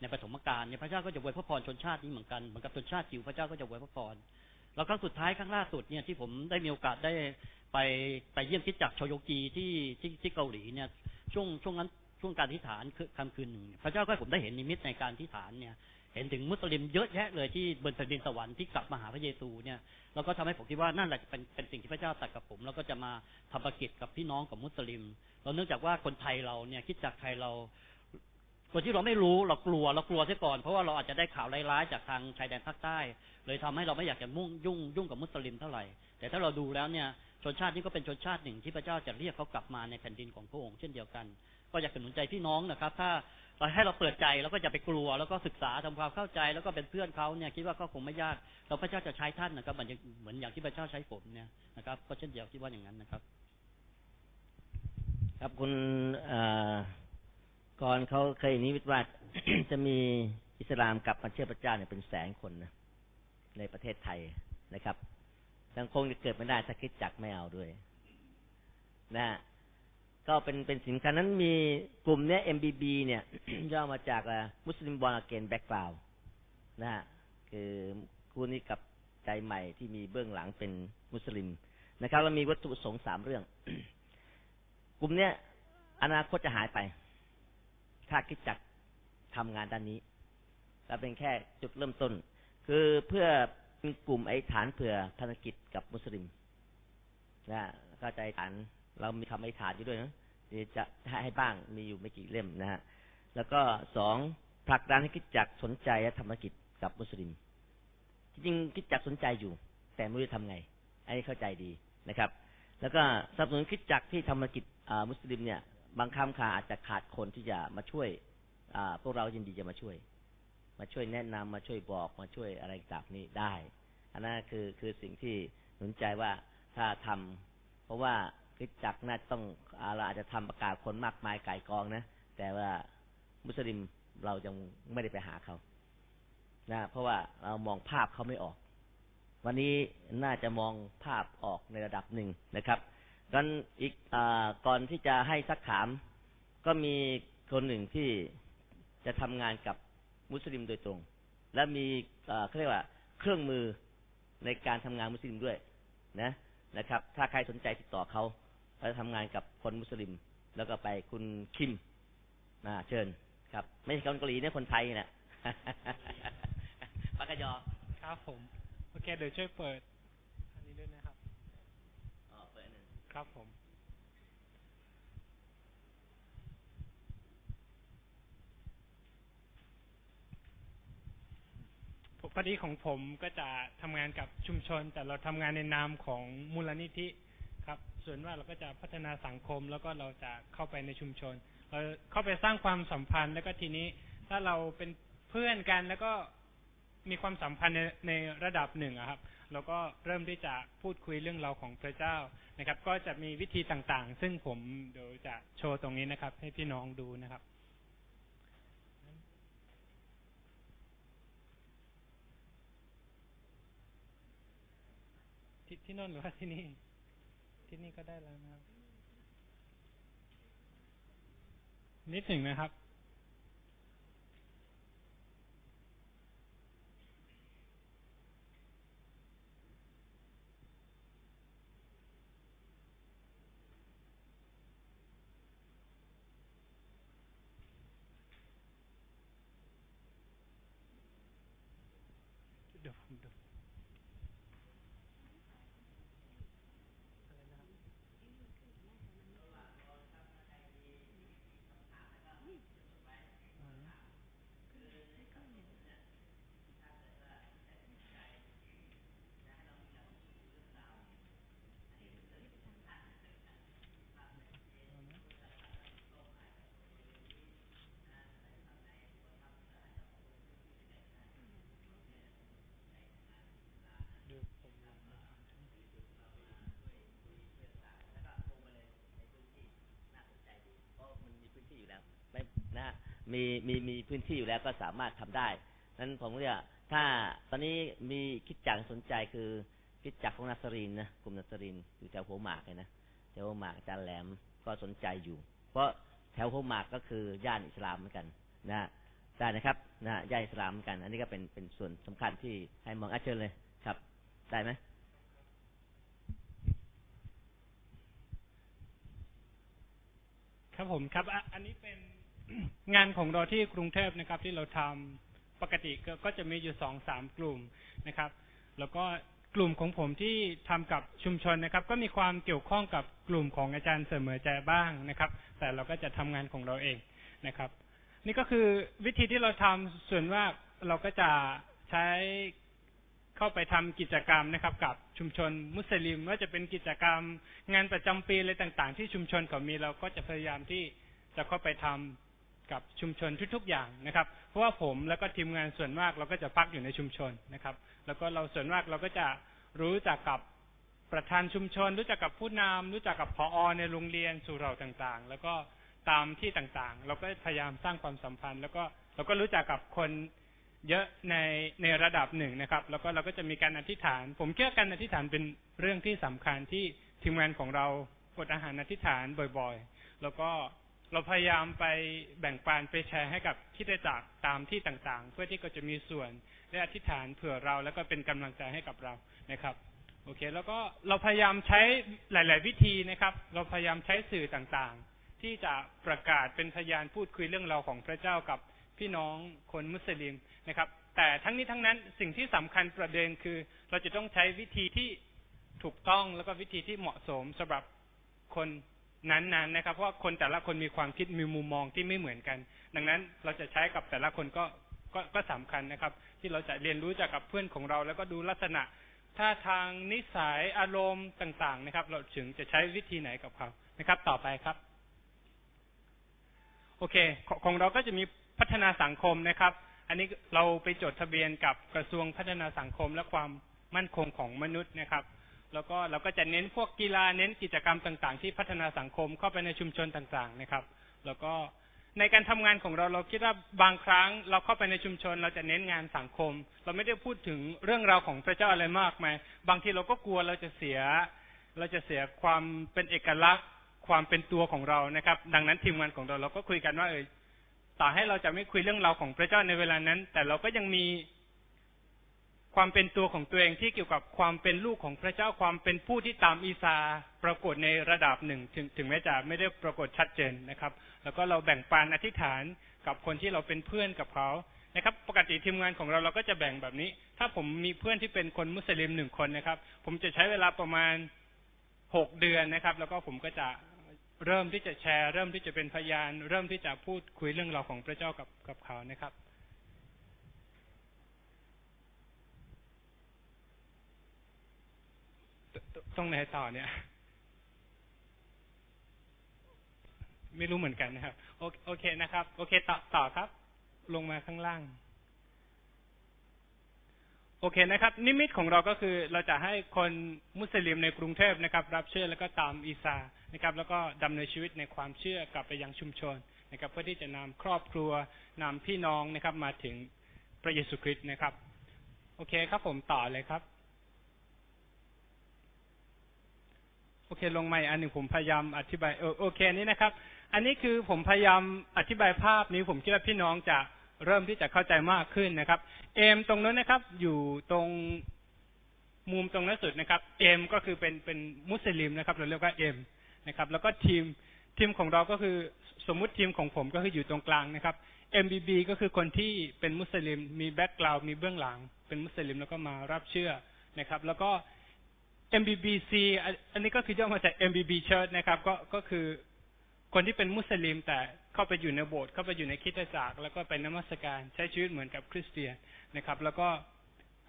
ในปฐมกาลเนี่ยพระเจ้าก็จะอวยพระพรชนชาตินี้เหมือนกันเหมือนกับชนชาติจิ๋วพระเจ้าก็จะอวยพระพรแล้วครั้งสุดท้ายครั้งล่าสุดเนี่ยที่ผมได้มีโอกาสได้ไปไปเยี่ยมคิดจักรโชโยกีที่ที่ที่เกาหลีเนี่ยช่วงช่วงนั้น ช่วงการอธิษฐานคือคำคืนหนึ่งพระเจ้าก็ผมได้เห็นนิมิตในการอธิษฐานเนี่ย เห็นถึงมุสลิมเยอะแยะเลยที่บนแผ่นดินสวรรค์ที่กลับมาหาพระเยซูเนี่ยแล้วก็ทำให้ผมคิดว่านั่นแหละเป็นเป็นสิ่งที่พระเจ้าตรัสกับผม แล้วก็จะมาทำประกิจกับพี่น้องกับมุสลิมเราเนื่องจากว่าคนไทยเราเนี่ยคิดจากไทยเราคนที่เราไม่รู้เรากลัวเรากลัวเสียก่อน เพราะว่าเราอาจจะได้ข่าวร้ายๆจากทางชายแดนภาคใต้ เลยทำให้เราไม่อยากจะมุ่งยุ่งยุ่งกับมุสลิมเท่าไหร่ แต่ถ้าเราดูแล้วเนี่ยชนชาตินี้ก็เป็นชนชาติหนึ่งที่พระเจ้าจะเรียกเขากลับมาในแผ่นดินของพระองค์เช่นเดียวกัน ก็อยากจะหนุนใจพี่น้องนะครับ ถ้าเราให้เราเปิดใจแล้วก็จะไปกลัว แล้วก็ศึกษาทำความเข้าใจแล้วก็เป็นเพื่อนเขาเนี่ยคิดว่าก็คงไม่ยากเราพระเจ้าจะใช้ท่านนะครับเหมือนอย่างเหมือนอย่างที่พระเจ้าใช้ผมเนี่ยนะครับก็เช่นเดียวคิดว่าอย่างนั้นนะครับ ครับคุณก่อนเขาเคยนิมิตว่าจะมีอิสลามกลับมาเชื่อพระเจ้าเนี่ยเป็นแสนคนนะในประเทศไทยนะครับยังคงจะเกิดไม่ได้ถ้าคิดจักไม่เอาด้วย นะ ก็เป็นเป็นสินค้านั้นมีกลุ่มเนี้ย MBB เนี่ย ย่อมาจากมุสลิมบอลเกนแบ็กกราวนะฮะคือคู่นี้กับใจใหม่ที่มีเบื้องหลังเป็นมุสลิมนะครับเรามีวัตถุประสงค์สามเรื่อง กลุ่มเนี้ย อนาคตจะหายไป ถ้าคิดจักทำงานด้านนี้และเป็นแค่จุดเริ่มต้น คือเพื่อเป็นกลุ่มไอ้ฐานเผื่อธนกิจกับมุสลิมนะก็ใจฐาน เรามีคำไอ้ฐานอยู่ด้วยนะเดี๋ยวจะให้บ้างมีอยู่ไม่กี่เล่มนะฮะแล้วก็สองผลักดันให้คิดจักสนใจและธรรมกิจกับมุสลิม จริงคิดจักสนใจอยู่ แต่ไม่รู้จะทำไง อันนี้เข้าใจดีนะครับ แล้วก็สนับสนุนคิดจักที่ธรรมกิจมุสลิมเนี่ย บางคำขาอาจจะขาดคนที่จะมาช่วยพวกเรายินดีจะมาช่วย มาช่วยแนะนำมาช่วยบอกมาช่วยอะไรต่างนี้ได้ อันนั้นคือคือสิ่งที่หนุนใจว่าถ้าทำเพราะว่า คิดจักน่าต้องเราอาจจะทำประกาศคนมากมายไก่กองนะแต่ว่ามุสลิมเรายังไม่ได้ไปหาเขานะเพราะว่าเรามองภาพเขาไม่ออก วันนี้น่าจะมองภาพออกในระดับหนึ่งนะครับกันอีกอก่อนที่จะให้สักถาม ก็มีคนหนึ่งที่จะทำงานกับมุสลิมโดยตรง และมีเขาเรียกว่า เครื่องมือในการทำงานมุสลิมด้วย นะนะครับ ถ้าใครสนใจติดต่อเขา ไปทำงานกับคนมุสลิม แล้วก็ไปคุณคิมมาเชิญ ครับ ไม่ใช่คนเกาหลีเนี่ยคนไทยนะปากกยอครับผมโอเคเดี๋ยวช่วยเปิด อันนี้ด้วยนะครับอ๋อเปิดหนึ่งครับผมพอดีของผมก็จะทำงานกับชุมชน แต่เราทำงานในนามของมูลนิธิครับ ส่วนว่าเราก็จะพัฒนาสังคมแล้วก็เราจะเข้าไปในชุมชน เราเข้าไปสร้างความสัมพันธ์แล้วก็ทีนี้ถ้าเราเป็นเพื่อนกันแล้วก็มีความสัมพันธ์ในในระดับหนึ่งครับเราก็เริ่มที่จะพูดคุยเรื่องเราวของพระเจ้านะครับ ก็จะมีวิธีต่างๆ ซึ่งผมเดี๋ยวจะโชว์ตรงนี้นะครับ ให้พี่น้องดูนะครับที่ที่โน่นหรือว่าที่นี่ ที่นี่ก็ได้แล้วนะครับ นิดหนึ่งนะครับเดี๋ยวผมดูอะไรนะครับ มีมีมีพื้นที่อยู่แล้วก็สามารถทำได้นั้นผมเรียกถ้าตอนนี้มีคิดจักสนใจคือคิดจักรของนัสรินนะกลุ่มนัสรินอยู่แถวหัวหมากเลยนะแถวหัวหมากอาจารย์แหลมก็สนใจอยู่ เพราะแถวหัวหมากก็คือย่านอิสลามเหมือนกัน นะได้นะครับนะย่านอิสลามเหมือนกัน อันนี้ก็เป็นเป็นส่วนสำคัญที่ให้มองอาเชิญเลยครับ ได้ไหมครับผมครับ อันนี้เป็น งานของเราที่กรุงเทพนะครับ ที่เราทำปกติก็จะมีอยู่สองสามกลุ่มนะครับ แล้วก็กลุ่มของผมที่ทำกับชุมชนนะครับ ก็มีความเกี่ยวข้องกับกลุ่มของอาจารย์เสมอใจบ้างนะครับ แต่เราก็จะทำงานของเราเองนะครับ นี่ก็คือวิธีที่เราทำส่วนว่าเราก็จะใช้เข้าไปทำกิจกรรมนะครับ กับชุมชนมุสลิม ว่าจะเป็นกิจกรรมงานประจำปีอะไรต่าง ๆ ที่ชุมชนเขามีเราก็จะพยายามที่จะเข้าไปทำ กับชุมชนทุกๆอย่างนะครับ เพราะว่าผมแล้วก็ทีมงานส่วนมากเราก็จะพักอยู่ในชุมชนนะครับ แล้วก็เราส่วนมากเราก็จะรู้จักกับประธานชุมชน รู้จักกับผู้นำรู้จักกับพออในโรงเรียนสู่เราต่างๆ แล้วก็ตามที่ต่างๆ เราก็พยายามสร้างความสัมพันธ์ แล้วก็เราก็รู้จักกับคนเยอะในในระดับหนึ่งนะครับ แล้วก็เราก็จะมีการอธิษฐาน ผมคิดว่าการอธิษฐานเป็นเรื่องที่สำคัญที่ทีมงานของเราอดอาหารอธิษฐานบ่อยๆ แล้วก็ เราพยายามไปแบ่งปันไปแชร์ให้กับที่ได้จากตามที่ต่างๆ เพื่อที่ก็จะมีส่วนได้อธิษฐานเผื่อเราแล้วก็เป็นกำลังใจให้กับเรานะครับโอเค แล้วก็เราพยายามใช้หลาย ๆ วิธีนะครับ เราพยายามใช้สื่อต่างๆ ที่จะประกาศเป็นพยานพูดคุยเรื่องราวของพระเจ้ากับพี่น้องคนมุสลิมนะครับ แต่ทั้งนี้ทั้งนั้นสิ่งที่สำคัญประเด็นคือ เราจะต้องใช้วิธีที่ถูกต้องแล้วก็วิธีที่เหมาะสมสำหรับคน นั้นๆนะครับ เพราะว่าคนแต่ละคนมีความคิดมีมุมมองที่ไม่เหมือนกัน ดังนั้นเราจะใช้กับแต่ละคนก็ก็ก็สำคัญนะครับ ที่เราจะเรียนรู้จากกับเพื่อนของเรา แล้วก็ดูลักษณะท่าทางนิสัยอารมณ์ต่างๆ นะครับ เราถึงจะใช้วิธีไหนกับเขานะครับ ต่อไปครับ โอเคขของเราก็จะมีพัฒนาสังคมนะครับ อันนี้เราไปจดทะเบียนกับกระทรวงพัฒนาสังคมและความมั่นคงของมนุษย์นะครับ แล้วก็เราก็จะเน้นพวกกีฬาเน้นกิจกรรมต่าง ๆ ที่พัฒนาสังคมเข้าไปในชุมชนต่างๆนะครับ แล้วก็ในการทำงานของเราเราคิดว่าบางครั้งเราเข้าไปในชุมชน เราจะเน้นงานสังคม เราไม่ได้พูดถึงเรื่องราวของพระเจ้าอะไรมากมายบางทีเราก็กลัวเราจะเสีย เราจะเสียความเป็นเอกลักษณ์ ความเป็นตัวของเรานะครับ ดังนั้นทีมงานของเราเราก็คุยกันว่าเออต่อให้เราจะไม่คุยเรื่องราวของพระเจ้าในเวลานั้น แต่เราก็ยังมี ความเป็นตัวของตัวเองที่เกี่ยวกับความเป็นลูกของพระเจ้าความเป็นผู้ที่ตามอีสาปรากฏในระดับหนึ่ง ถึงถึงแม้จะไม่ได้ปรากฏชัดเจนนะครับ แล้วก็เราแบ่งปันอธิษฐานกับคนที่เราเป็นเพื่อนกับเขานะครับ ปกติทีมงานของเราเราก็จะแบ่งแบบนี้ ถ้าผมมีเพื่อนที่เป็นคนมุสลิมหนึ่งคนนะครับ ผมจะใช้เวลาประมาณหกเดือนนะครับ แล้วก็ผมก็จะเริ่มที่จะแชร์ เริ่มที่จะเป็นพยาน เริ่มที่จะพูดคุยเรื่องราวของพระเจ้ากับกับเขานะครับ ตรงไหนต่อเนี่ย ไม่รู้เหมือนกันนะครับโอโอเคนะครับ โอเคต่อต่อครับ ลงมาข้างล่าง โอเคนะครับ นิมิตของเราก็คือ เราจะให้คนมุสลิมในกรุงเทพนะครับ รับเชื่อแล้วก็ตามอีสานะครับ แล้วก็ดำเนินชีวิตในความเชื่อกลับไปยังชุมชนนะครับเพื่อที่จะนำครอบครัวนำพี่น้องนะครับ มาถึงพระเยซูคริสต์นะครับ โอเคครับผมต่อเลยครับ โอเคลงมาอีกอันหนึ่งผมพยายามอธิบายเออโอเคนี้นะครับ อันนี้คือผมพยายามอธิบายภาพนี้ผมคิดว่าพี่น้องจะเริ่มที่จะเข้าใจมากขึ้นนะครับ M ตรงนั้นนะครับ อยู่ตรงมุมตรงนั้นสุดนะครับ M ก็คือเป็นเป็นมุสลิมนะครับ เราเรียกว่า M นะครับ แล้วก็ทีมทีมของเราก็คือสมมุติทีมของผมก็คืออยู่ตรงกลางนะครับ MBB ก็คือคนที่เป็นมุสลิม มี background มีเบื้องหลัง เป็นมุสลิมแล้วก็มารับเชื่อนะครับ แล้วก็ MBBC อันนี้ก็คือย่อมาจาก MBB Church นะครับ ก็ก็คือคนที่เป็นมุสลิมแต่เข้าไปอยู่ในโบสถ์เข้าไปอยู่ในคริสตจักรแล้วก็ไปนมัสการใช้ชีวิตเหมือนกับคริสเตียนนะครับ แล้วก็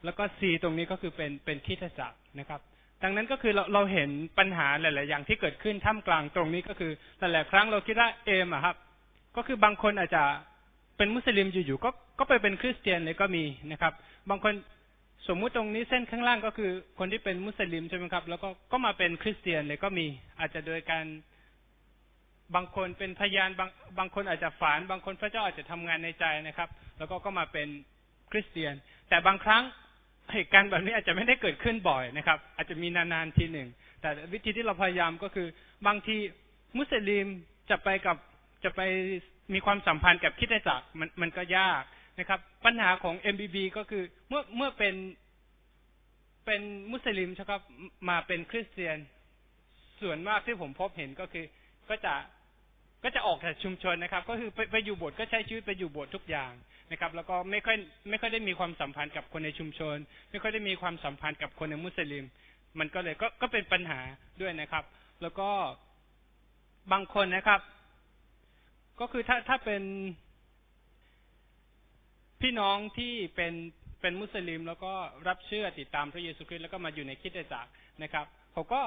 แล้วก็ C ตรงนี้ก็คือเป็นเป็นคริสตจักรนะครับ ดังนั้นก็คือเราเราเห็นปัญหาหลาย ๆ อย่างที่เกิดขึ้นท่ามกลางตรงนี้ก็คือหลายๆครั้งเราคิดว่าเอมอะครับ ก็คือบางคนอาจจะเป็นมุสลิมอยู่ๆก็ก็ไปเป็นคริสเตียนเลยก็มีนะครับ บางคน สมมุติตรงนี้เส้นข้างล่างก็คือคนที่เป็นมุสลิมใช่ไหมครับ แล้วก็ก็มาเป็นคริสเตียนเลยก็มีอาจจะโดยการบางคนเป็นพยานบางบางคนอาจจะฝันบางคนพระเจ้าอาจจะทำงานในใจนะครับ แล้วก็ก็มาเป็นคริสเตียน แต่บางครั้งเหตุการณ์แบบนี้อาจจะไม่ได้เกิดขึ้นบ่อยนะครับ อาจจะมีนานๆทีหนึ่ง แต่วิธีที่เราพยายามก็คือ บางทีมุสลิมจะไปกับจะไปมีความสัมพันธ์กับคิดจักรมันมันก็ยาก นะครับ ปัญหาของ MBB ก็คือเมื่อเมื่อเป็นเป็นมุสลิมใช่ครับมาเป็นคริสเตียนส่วนมากที่ผมพบเห็นก็คือ ก็จะก็จะออกจากชุมชนนะครับ ก็คือไปไปอยู่โบสถ์ก็ใช้ชีวิตไปอยู่โบสถ์ทุกอย่างนะครับ แล้วก็ไม่ค่อยไม่ค่อยได้มีความสัมพันธ์กับคนในชุมชน ไม่ค่อยได้มีความสัมพันธ์กับคนในมุสลิม มันก็เลยก็ก็เป็นปัญหาด้วยนะครับ แล้วก็บางคนนะครับ ก็คือถ้าถ้าเป็น พี่น้องที่เป็นเป็นมุสลิม แล้วก็รับเชื่อติดตามพระเยซูคริสต์แล้วก็มาอยู่ในคิดจักรนะครับ เขาก็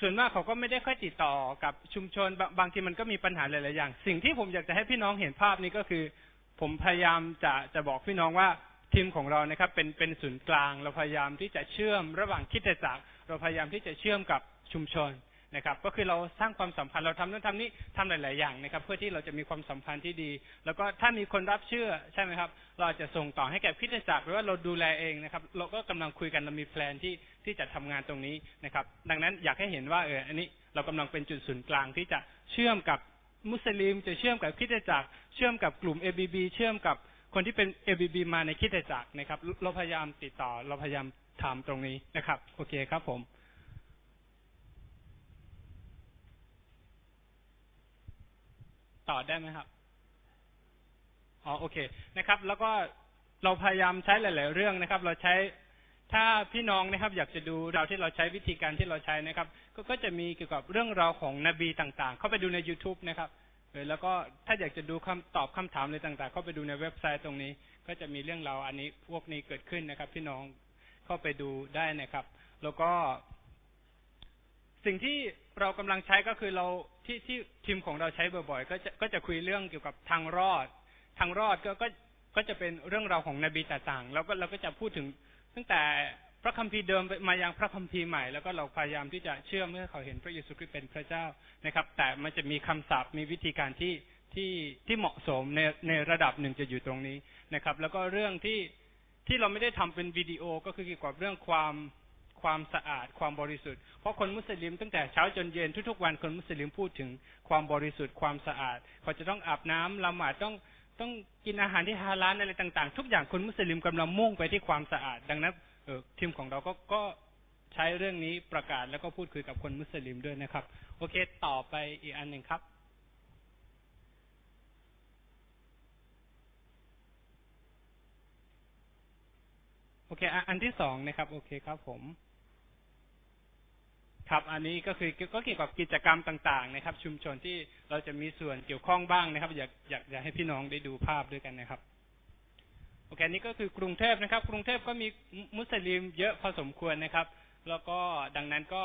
ส่วนมากเขาก็ไม่ได้ค่อยติดต่อกับชุมชนบางบางทีมันก็มีปัญหาหลายๆอย่าง สิ่งที่ผมอยากจะให้พี่น้องเห็นภาพนี้ก็คือ ผมพยายามจะจะบอกพี่น้องว่าทีมของเรานะครับ เป็นเป็นศูนย์กลาง เราพยายามที่จะเชื่อมระหว่างคิดจักร เราพยายามที่จะเชื่อมกับชุมชน นะครับ ก็คือเราสร้างความสัมพันธ์เราทำนู่นทำนี่ทำหลาย ๆ อย่างนะครับ เพื่อที่เราจะมีความสัมพันธ์ที่ดี แล้วก็ถ้ามีคนรับเชื่อใช่ไหมครับ เราจะส่งต่อให้แก่คิดจักรหรือว่าเราดูแลเองนะครับ เราก็กำลังคุยกันเรามีแพลนที่ที่จะทำงานตรงนี้นะครับ ดังนั้นอยากให้เห็นว่าเอออันนี้เรากำลังเป็นจุดศูนย์กลางที่จะเชื่อมกับมุสลิม จะเชื่อมกับคิดจักรเชื่อมกับกลุ่ม ABB เชื่อมกับคนที่เป็น ABB มาในคิดจักรนะครับ เราพยายามติดต่อเราพยายามทำตรงนี้นะครับ โอเคครับผม ต่อได้ไหมครับอ๋อโอเคนะครับ แล้วก็เราพยายามใช้หลาย ๆ เรื่องนะครับ เราใช้ถ้าพี่น้องนะครับ อยากจะดูเราที่เราใช้วิธีการที่เราใช้นะครับ ก็ก็จะมีเกี่ยวกับเรื่องราวของนบีต่างๆ เข้าไปดูใน youtube นะครับแล้วก็ถ้าอยากจะดูคำตอบคำถามอะไรต่าง ๆ เข้าไปดูในเว็บไซต์ตรงนี้ ก็จะมีเรื่องราวอันนี้พวกนี้เกิดขึ้นนะครับ พี่น้องเข้าไปดูได้นะครับ แล้วก็ สิ่งที่เรากำลังใช้ก็คือเราที่ที่ทีมของเราใช้บ่อยๆ ก็จะก็จะคุยเรื่องเกี่ยวกับทางรอด ทางรอดก็ก็ก็จะเป็นเรื่องราวของนบีต่างๆ แล้วก็เราก็จะพูดถึงตั้งแต่พระคัมภีร์เดิมมายังพระคัมภีร์ใหม่ แล้วก็เราพยายามที่จะเชื่อเมื่อเขาเห็นพระเยซูคริสต์เป็นพระเจ้านะครับ แต่มันจะมีคำศัพท์มีวิธีการที่ที่ที่เหมาะสมในในระดับหนึ่งจะอยู่ตรงนี้นะครับ แล้วก็เรื่องที่ที่เราไม่ได้ทำเป็นวิดีโอก็คือเกี่ยวกับเรื่องความ ความสะอาดความบริสุทธิ์ เพราะคนมุสลิมตั้งแต่เช้าจนเย็นทุกๆวันคนมุสลิมพูดถึงความบริสุทธิ์ความสะอาด เขาจะต้องอาบน้ำละหมาดต้องต้องกินอาหารที่ฮาลาลอะไรต่าง ๆ ทุกอย่างคนมุสลิมกำลังมุ่งไปที่ความสะอาด ดังนั้นเออทีมของเราก็ก็ใช้เรื่องนี้ประกาศแล้วก็พูดคุยกับคนมุสลิมด้วยนะครับ โอเค ต่อไปอีกอันหนึ่งครับ โอเค อันที่สองนะครับ โอเคครับผม ครับ อันนี้ก็คือก็เกี่ยวกับกิจกรรมต่างๆ นะครับ ชุมชนที่เราจะมีส่วนเกี่ยวข้องบ้างนะครับ อยากอยากอยากให้พี่น้องได้ดูภาพด้วยกันนะครับโอเคนี่ก็คือกรุงเทพนะครับ กรุงเทพก็มีมุสลิมเยอะพอสมควรนะครับ แล้วก็ดังนั้นก็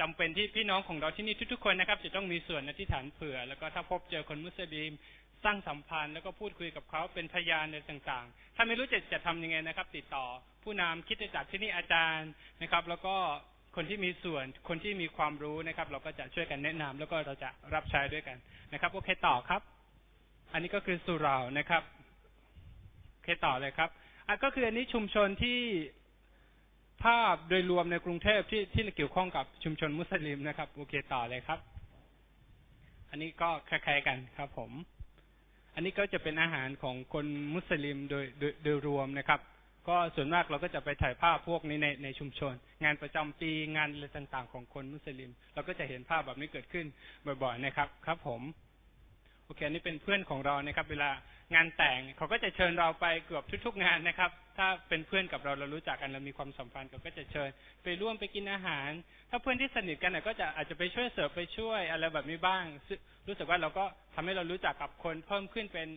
จำเป็นที่พี่น้องของเราที่นี่ทุกๆคนนะครับ จะต้องมีส่วนอธิษฐานเผื่อ แล้วก็ถ้าพบเจอคนมุสลิมสร้างสัมพันธ์แล้วก็พูดคุยกับเขาเป็นพยานในต่าง ๆ ถ้าไม่รู้จะจะทำยังไงนะครับ ติดต่อผู้นำคิดจะจัดที่นี่อาจารย์นะครับ แล้วก็ คนที่มีส่วนคนที่มีความรู้นะครับ เราก็จะช่วยกันแนะนำแล้วก็เราจะรับใช้ด้วยกันนะครับโอเคต่อครับ อันนี้ก็คือสุรานะครับโอเคต่อเลยครับอะก็คืออันนี้ชุมชนที่ภาพโดยรวมในกรุงเทพที่ที่เกี่ยวข้องกับชุมชนมุสลิมนะครับโอเคต่อเลยครับ อันนี้ก็คล้ายๆกันครับ ผม อันนี้ก็จะเป็นอาหารของคนมุสลิมโดยโดยโดยรวมนะครับ ก็ส่วนมากเราก็จะไปถ่ายภาพพวกนี้ในในชุมชน งานประจำปีงานอะไรต่างๆ ของคนมุสลิม เราก็จะเห็นภาพแบบนี้เกิดขึ้นบ่อยๆนะครับ ครับผมโอเคอันนี้เป็นเพื่อนของเรานะครับ เวลางานแต่งเขาก็จะเชิญเราไปเกือบทุก ๆ งานนะครับ ถ้าเป็นเพื่อนกับเราเรารู้จักกันเรามีความสัมพันธ์เขาก็จะเชิญไปร่วมไปกินอาหาร ถ้าเพื่อนที่สนิทกันก็จะอาจจะไปช่วยเสิร์ฟไปช่วยอะไรแบบนี้บ้าง รู้สึกว่าเราก็ทำให้เรารู้จักกับคนเพิ่มขึ้นเป็น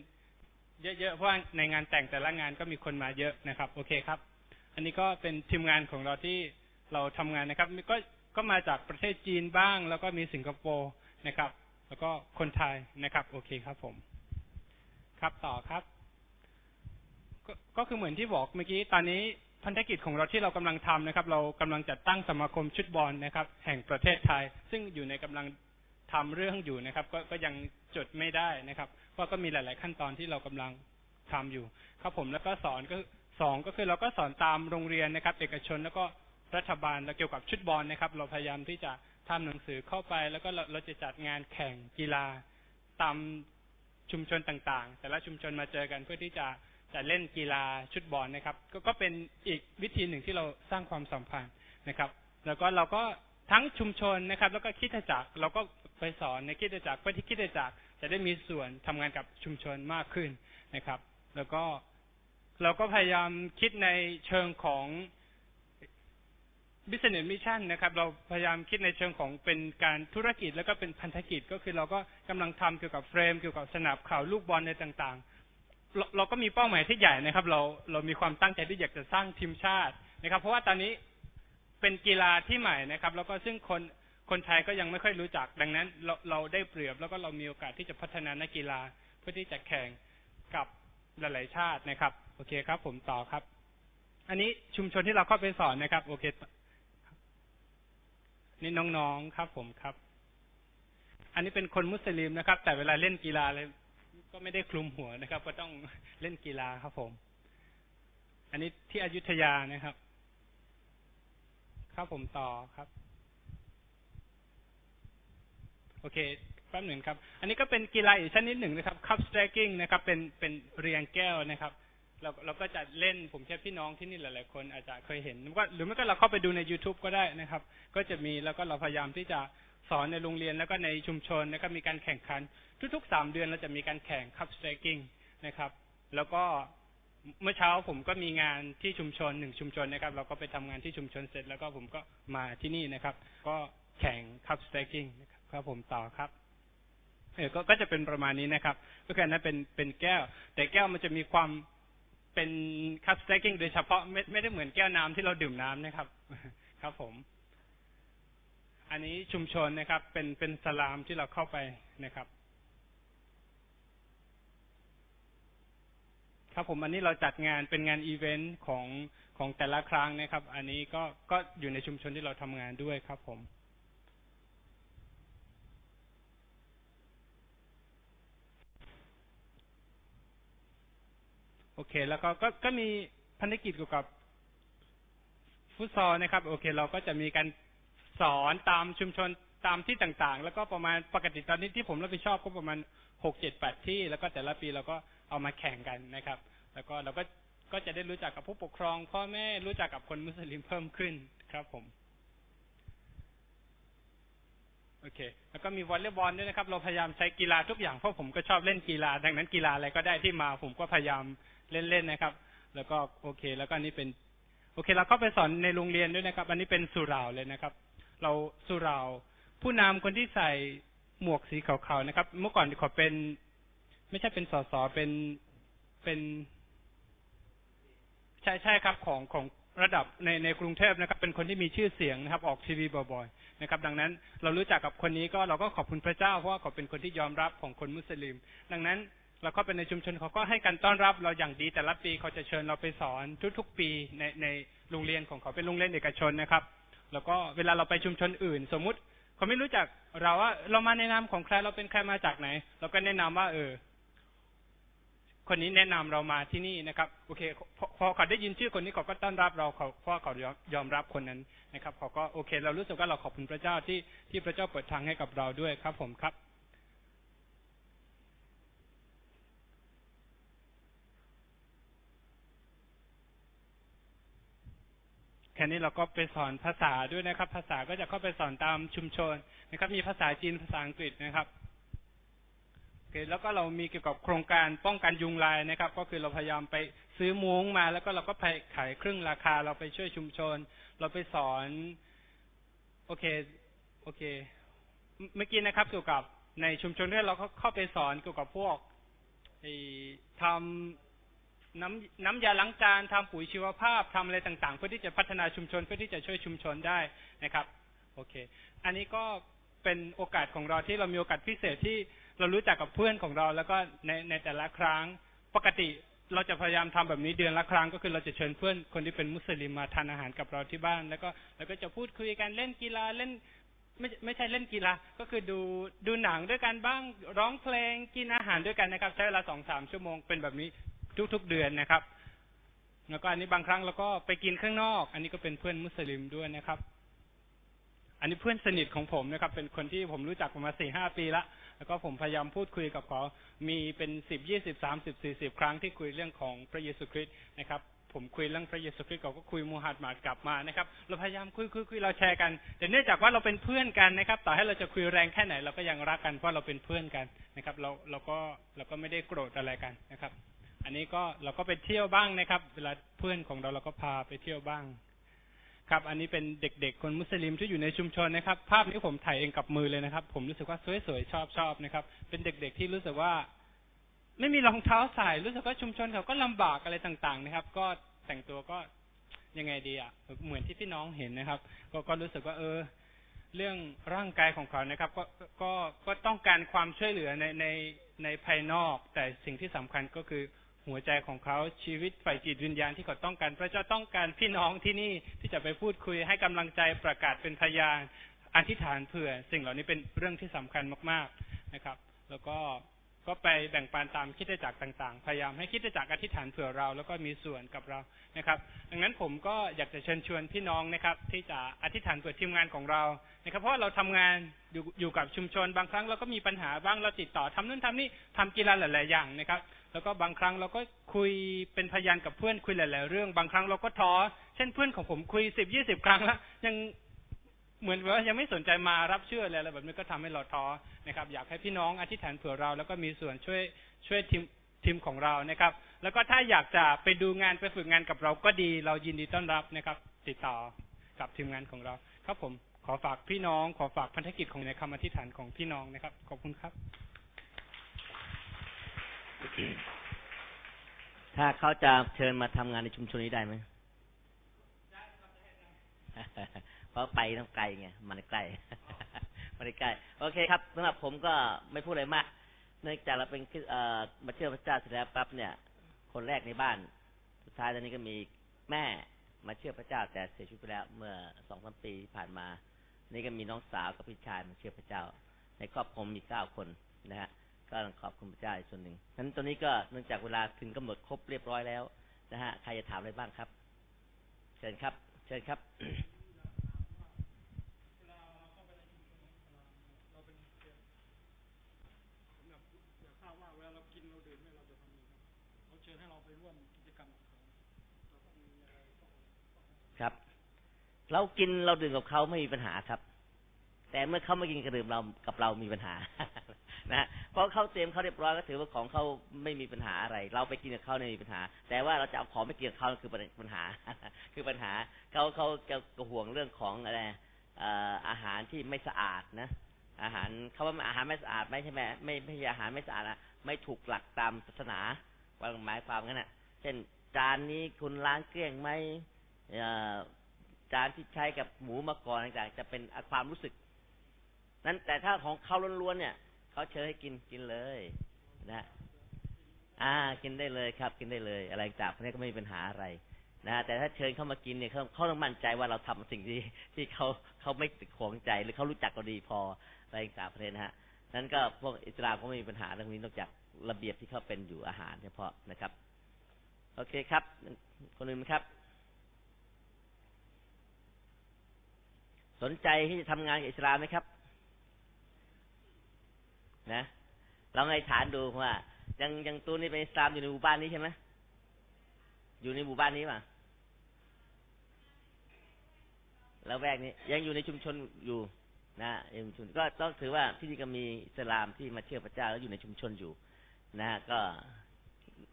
เยอะๆเพราะในงานแต่งแต่ละงานก็มีคนมาเยอะนะครับ โอเคครับ อันนี้ก็เป็นทีมงานของเราที่เราทำงานนะครับก็ก็มาจากประเทศจีนบ้าง แล้วก็มีสิงคโปร์นะครับ แล้วก็คนไทยนะครับ โอเคครับผม ครับต่อครับก็ก็คือเหมือนที่บอกเมื่อกี้ตอนนี้พันธกิจของเราที่เรากำลังทำนะครับ เรากำลังจัดตั้งสมาคมชุดบอลนะครับ แห่งประเทศไทย ซึ่งอยู่ในกำลังทำเรื่องอยู่นะครับ ก็ก็ยังจดไม่ได้นะครับ พราะก็มีหลาย ๆ ขั้นตอนที่เรากำลังทำอยู่ ครับผมแล้วก็สอนก็สองก็คือเราก็สอนตามโรงเรียนนะครับ เอกชนแล้วก็รัฐบาลแล้วเกี่ยวกับชุดบอลนะครับ เราพยายามที่จะทำหนังสือเข้าไป แล้วก็เราเราจะจัดงานแข่งกีฬาตามชุมชนต่างๆ แต่ละชุมชนมาเจอกันเพื่อที่จะจะเล่นกีฬาชุดบอลนะครับก็ก็เป็นอีกวิธีหนึ่งที่เราสร้างความสัมพันธ์นะครับ แล้วก็เราก็ทั้งชุมชนนะครับ แล้วก็คิดจักรเราก็ไปสอนในคิดจักรเพื่อที่คิดจักร จะได้มีส่วนทำงานกับชุมชนมากขึ้นนะครับ แล้วก็เราก็พยายามคิดในเชิงของ business mission นะครับ เราพยายามคิดในเชิงของเป็นการธุรกิจแล้วก็เป็นพันธกิจก็คือเราก็กำลังทำเกี่ยวกับเฟรม เกี่ยวกับสนับข่าวลูกบอลในต่างๆ เราเราก็มีเป้าหมายที่ใหญ่นะครับ เราเรามีความตั้งใจที่อยากจะสร้างทีมชาตินะครับ เพราะว่าตอนนี้เป็นกีฬาที่ใหม่นะครับ แล้วก็ซึ่งคน คนไทยก็ยังไม่ค่อยรู้จัก ดังนั้นเราเราได้เปรียบแล้วก็เรามีโอกาสที่จะพัฒนานักกีฬาเพื่อที่จะแข่งกับหลายๆชาตินะครับ โอเคครับ ผมต่อครับ อันนี้ชุมชนที่เราเข้าไปสอนนะครับ โอเคนี่น้องๆครับ ผมครับ อันนี้เป็นคนมุสลิมนะครับ แต่เวลาเล่นกีฬาเลยก็ไม่ได้คลุมหัวนะครับ ก็ต้องเล่นกีฬาครับผม อันนี้ที่อยุธยานะครับ ครับผมต่อครับ โอเคแป๊บหนึ่งครับ อันนี้ก็เป็นกีฬาอีกชนิดหนึ่งนะครับ cup stacking นะครับ เป็นเป็นเรียงแก้วนะครับ เราเราก็จะเล่นผมเชื่อพี่น้องที่นี่หลาย ๆ คนอาจจะเคยเห็นหรือว่าหรือไม่ก็เราเข้าไปดูใน YouTube ก็ได้นะครับ ก็จะมีแล้วก็เราพยายามที่จะสอนในโรงเรียนแล้วก็ในชุมชนนะครับมีการแข่งขัน ทุกๆสามเดือนเราจะมีการแข่ง cup stacking นะครับ แล้วก็เมื่อเช้าผมก็มีงานที่ชุมชนหนึ่งชุมชนนะครับ เราก็ไปทำงานที่ชุมชนเสร็จแล้วก็ผมก็มาที่นี่นะครับ ก็แข่งคัพสเตรกิ้งนะครับ ครับผมต่อครับเออก็ก็จะเป็นประมาณนี้นะครับ ก็คืออันนั้นเป็นเป็นแก้ว แต่แก้วมันจะมีความเป็นคัพสเตรกิ้งโดยเฉพาะไม่ไม่ได้เหมือนแก้วน้ำที่เราดื่มน้ำนะครับ ครับผม อันนี้ชุมชนนะครับ เป็นเป็นสลามที่เราเข้าไปนะครับ ครับผมอันนี้เราจัดงานเป็นงานอีเวนต์ของของแต่ละครั้งนะครับ อันนี้ก็ก็อยู่ในชุมชนที่เราทำงานด้วยครับผม โอเค แล้วก็ก็ก็มีพันธกิจเกี่ยวกับฟุตซอลนะครับ โอเค เราก็จะมีการสอนตามชุมชนตามที่ต่างๆ แล้วก็ประมาณปกติตอนนี้ที่ผมรับผิดชอบก็ประมาณหกเจ็ดแปดที่ แล้วก็แต่ละปีเราก็เอามาแข่งกันนะครับ แล้วก็เราก็ก็จะได้รู้จักกับผู้ปกครอง พ่อแม่รู้จักกับคนมุสลิมเพิ่มขึ้นครับผมโอเค แล้วก็มีวอลเลย์บอลด้วยนะครับ เราพยายามใช้กีฬาทุกอย่างเพราะผมก็ชอบเล่นกีฬา ดังนั้นกีฬาอะไรก็ได้ที่มา ผมก็พยายาม เล่นๆนะครับ แล้วก็โอเค แล้วก็อันนี้เป็น โอเค เราก็ไปสอนในโรงเรียนด้วยนะครับ อันนี้เป็นสุร่าเลยนะครับ เราสุร่าผู้นำคนที่ใส่หมวกสีขาวๆนะครับ เมื่อก่อนเขาเป็น ไม่ใช่เป็นสสเป็นเป็นใช่ใช่ครับของของระดับในในกรุงเทพนะครับ เป็นคนที่มีชื่อเสียงนะครับ ออกทีวีบ่อยๆนะครับ ดังนั้นเรารู้จักกับคนนี้ก็เราก็ขอบคุณพระเจ้าเพราะว่าเขาเป็นคนที่ยอมรับของคนมุสลิม ดังนั้น เราก็เป็นในชุมชนเขาก็ให้การต้อนรับเราอย่างดีแต่ละปีเขาจะเชิญเราไปสอนทุกๆ ปีในในโรงเรียนของเขาเป็นโรงเรียนเอกชนนะครับ แล้วก็เวลาเราไปชุมชนอื่น สมมุติเขาไม่รู้จักเราว่าเรามาในนามของใครเราเป็นใครมาจากไหน เราก็แนะนำว่า เออ คนนี้แนะนำเรามาที่นี่นะครับ โอเคพอพอเขาได้ยินชื่อคนนี้เขาก็ต้อนรับเราเขาเพราะเขายอยอมรับคนนั้นนะครับเขาก็โอเค เรารู้สึกว่าเราขอบคุณพระเจ้าที่ที่พระเจ้าเปิดทางให้กับเราด้วยครับ ผมครับ แค่นี้เราก็ไปสอนภาษาด้วยนะครับ ภาษาก็จะเข้าไปสอนตามชุมชนนะครับ มีภาษาจีนภาษาอังกฤษนะครับโอเคแล้วก็เรามีเกี่ยวกับโครงการป้องกันยุงลายนะครับ ก็คือเราพยายามไปซื้อมุ้งมา แล้วก็เราก็ไปขายครึ่งราคา เราไปช่วยชุมชน เราไปสอนโอเคโอเค เมื่อกี้นะครับ เกี่ยวกับในชุมชนที่เราเข้าไปสอนเกี่ยวกับพวกทำ น้ำน้ำยาล้างจานทำปุ๋ยชีวภาพทำอะไรต่างๆ เพื่อที่จะพัฒนาชุมชนเพื่อที่จะช่วยชุมชนได้นะครับโอเค อันนี้ก็เป็นโอกาสของเราที่เรามีโอกาสพิเศษที่เรารู้จักกับเพื่อนของเรา แล้วก็ในในแต่ละครั้งปกติเราจะพยายามทำแบบนี้เดือนละครั้งก็คือเราจะเชิญเพื่อนคนที่เป็นมุสลิมมาทานอาหารกับเราที่บ้าน แล้วก็แล้วก็จะพูดคุยกันเล่นกีฬาเล่นไม่ไม่ใช่เล่นกีฬาก็คือดูดูหนังด้วยกันบ้างร้องเพลงกินอาหารด้วยกันนะครับ ใช้เวลาสองสามชั่วโมงเป็นแบบนี้ ทุกๆเดือนนะครับ แล้วก็อันนี้บางครั้งเราก็ไปกินข้างนอก อันนี้ก็เป็นเพื่อนมุสลิมด้วยนะครับ อันนี้เพื่อนสนิทของผมนะครับ เป็นคนที่ผมรู้จักมาสี่ห้าปีละแล้วก็ผมพยายามพูดคุยกับเขามีเป็นสิบยี่สิบสามสิบสี่สิบครั้งที่คุยเรื่องของพระเยซูคริสต์นะครับผมคุยเรื่องพระเยซูคริสต์เขาก็คุยมูฮัมหมัดกลับมานะครับ เราพยายามคุยคุยคุยเราแชร์กัน แต่เนื่องจากว่าเราเป็นเพื่อนกันนะครับ ต่อให้เราจะคุยแรงแค่ไหนเราก็ยังรักกันเพราะเราเป็นเพื่อนกันนะครับ เราเราก็เราก็ไม่ได้โกรธอะไรกันนะครับ อันนี้ก็เราก็ไปเที่ยวบ้างนะครับ เวลาเพื่อนของเราเราก็พาไปเที่ยวบ้าง ครับ อันนี้เป็นเด็กๆ คนมุสลิมที่อยู่ในชุมชนนะครับ ภาพนี้ผมถ่ายเองกับมือเลยนะครับ ผมรู้สึกว่าสวยๆชอบชอบนะครับ เป็นเด็กๆที่รู้สึกว่า ไม่มีรองเท้าใส่รู้สึกว่าชุมชนเขาก็ลำบากอะไรต่างๆ นะครับ ก็แต่งตัวก็ยังไงดีอะเหมือนที่พี่น้องเห็นนะครับ ก็ก็รู้สึกว่า เออ เรื่องร่างกายของเขานะครับ ก็ก็ก็ต้องการความช่วยเหลือในในในภายนอก แต่สิ่งที่สำคัญก็คือ หัวใจของเขาชีวิตฝ่ายจิตวิญญาณที่เขาต้องการ พระเจ้าต้องการพี่น้องที่นี่ที่จะไปพูดคุยให้กำลังใจประกาศเป็นพยานอธิษฐานเผื่อ สิ่งเหล่านี้เป็นเรื่องที่สำคัญมากๆนะครับ แล้วก็ก็ไปแบ่งปันตามคิดจักรต่างๆ พยายามให้คิดจักรอธิษฐานเผื่อเรา แล้วก็มีส่วนกับเรานะครับ ดังนั้นผมก็อยากจะเชิญชวนพี่น้องนะครับ ที่จะอธิษฐานเผื่อทีมงานของเรานะครับ เพราะเราทำงานอยู่อยู่กับชุมชนบางครั้งเราก็มีปัญหาบ้างเราติดต่อทำนู่นทำนี่ทำกีฬาหลายๆอย่างนะครับ แล้วก็บางครั้งเราก็คุยเป็นพยานกับเพื่อนคุยหลาย ๆ เรื่อง บางครั้งเราก็ท้อ เช่นเพื่อนของผมคุยสิบยี่สิบครั้งแล้วยังเหมือนว่ายังไม่สนใจมารับเชื่ออะไรแบบนี้ก็ทำให้เราท้อนะครับ อยากให้พี่น้องอธิษฐานเผื่อเรา แล้วก็มีส่วนช่วยช่วยทีมทีมของเรานะครับ แล้วก็ถ้าอยากจะไปดูงานไปฝึกงานกับเราก็ดี เรายินดีต้อนรับนะครับ ติดต่อกับทีมงานของเรา ครับผมขอฝากพี่น้อง ขอฝากพันธกิจของในคำอธิษฐานของพี่น้องนะครับ ขอบคุณครับ ถ้าเขาจะเชิญมาทำงานในชุมชนนี้ได้ไหมเพราะไปต้องไกลไงมันใกล้มันใกล้ โอเคครับสำหรับผมก็ไม่พูดอะไรมาก เนื่องจากเราเป็นเอ่อมาเชื่อพระเจ้าเสร็จแล้วปั๊บเนี่ย คนแรกในบ้าน สุดท้ายตอนนี้ก็มีแม่มาเชื่อพระเจ้าแต่เสียชีวิตไปแล้ว เมื่อสองสามปีที่ผ่านมา นี่ก็มีน้องสาวกับพี่ชายมาเชื่อพระเจ้า ในครอบครัวมีเก้าคนนะฮะ ก็ขอบคุณพระเจ้าอีกส่วนหนึ่งนั้นตอนนี้ก็เนื่องจากเวลาถึงกำหนดครบเรียบร้อยแล้วนะฮะใครจะถามอะไรบ้างครับ เชิญครับ เชิญครับครับ เรากินเราดื่มกับเขาไม่มีปัญหาครับ แต่เมื่อเขามากินกระดื่มเรากับเรามีปัญหา นะเพราะเขาเตรียมเขาเรียบร้อยก็ถือว่าของเขาไม่มีปัญหาอะไร เราไปกินกับเขาเนี่ยมีปัญหา แต่ว่าเราจะเอาของไปกินกับเขาคือปัญหา คือปัญหาเขาเขาจะห่วงเรื่องของอะไรอาหารที่ไม่สะอาดนะอาหารเขาว่าอาหารไม่สะอาดไม่ใช่ไหมไม่ไม่ใช่อาหารไม่สะอาดนะไม่ถูกหลักตามศาสนาว่าหมายความงั้นน่ะ เช่น จานนี้คุณล้างเกลี้ยงไหมเอ่อจานที่ใช้กับหมูมาก่อนต่างๆจะเป็นความรู้สึก นั้นแต่ถ้าของเขาล้วนๆเนี่ยเขาเชิญให้กินกินเลยนะ อ่า กินได้เลยครับ กินได้เลย อะไรต่างพวกนี้ก็ไม่มีปัญหาอะไรนะแต่ถ้าเชิญเข้ามากินเนี่ยเขาเขาต้องมั่นใจว่าเราทำสิ่งที่ที่เขาเขาไม่ติดขวงใจหรือเขารู้จักเราดีพออะไรต่างประเทศนะฮะนั้นก็พวกอิสลามก็ไม่มีปัญหาเรื่องนี้นอกจากระเบียบที่เขาเป็นอยู่อาหารเฉพาะนะครับ โอเคครับ คนอื่นไหมครับ สนใจที่จะทำงานกับอิสลามไหมครับ นะเราไงฐานดูว่า ยังยังตัวนี้เป็นอิสลามอยู่ในหมู่บ้านนี้ใช่ไหมอยู่ในหมู่บ้านนี้ป่ะแล้วแวกนี้ ยังอยู่ในชุมชนอยู่ นะยังชุมชนก็ต้องถือว่าที่นี่ก็มีอิสลามที่มาเชื่อพระเจ้าแล้วอยู่ในชุมชนอยู่ นะฮะก็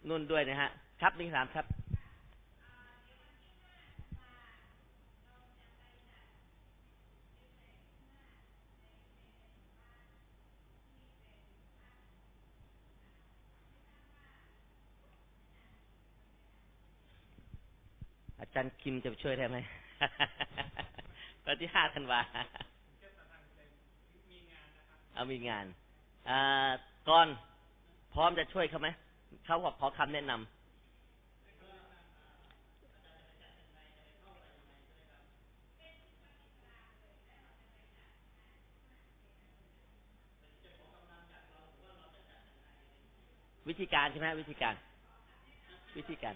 นุ่นด้วยนะฮะ ครับนิ่งสามครับ จารย์คิมจะช่วยได้ไหมวันที่ห้าธันวาเอามีงานอก่อนพร้อมจะช่วยเขาไหมเขาขอขอคำแนะนำวิธีการใช่ไหมวิธีการ วิธีการ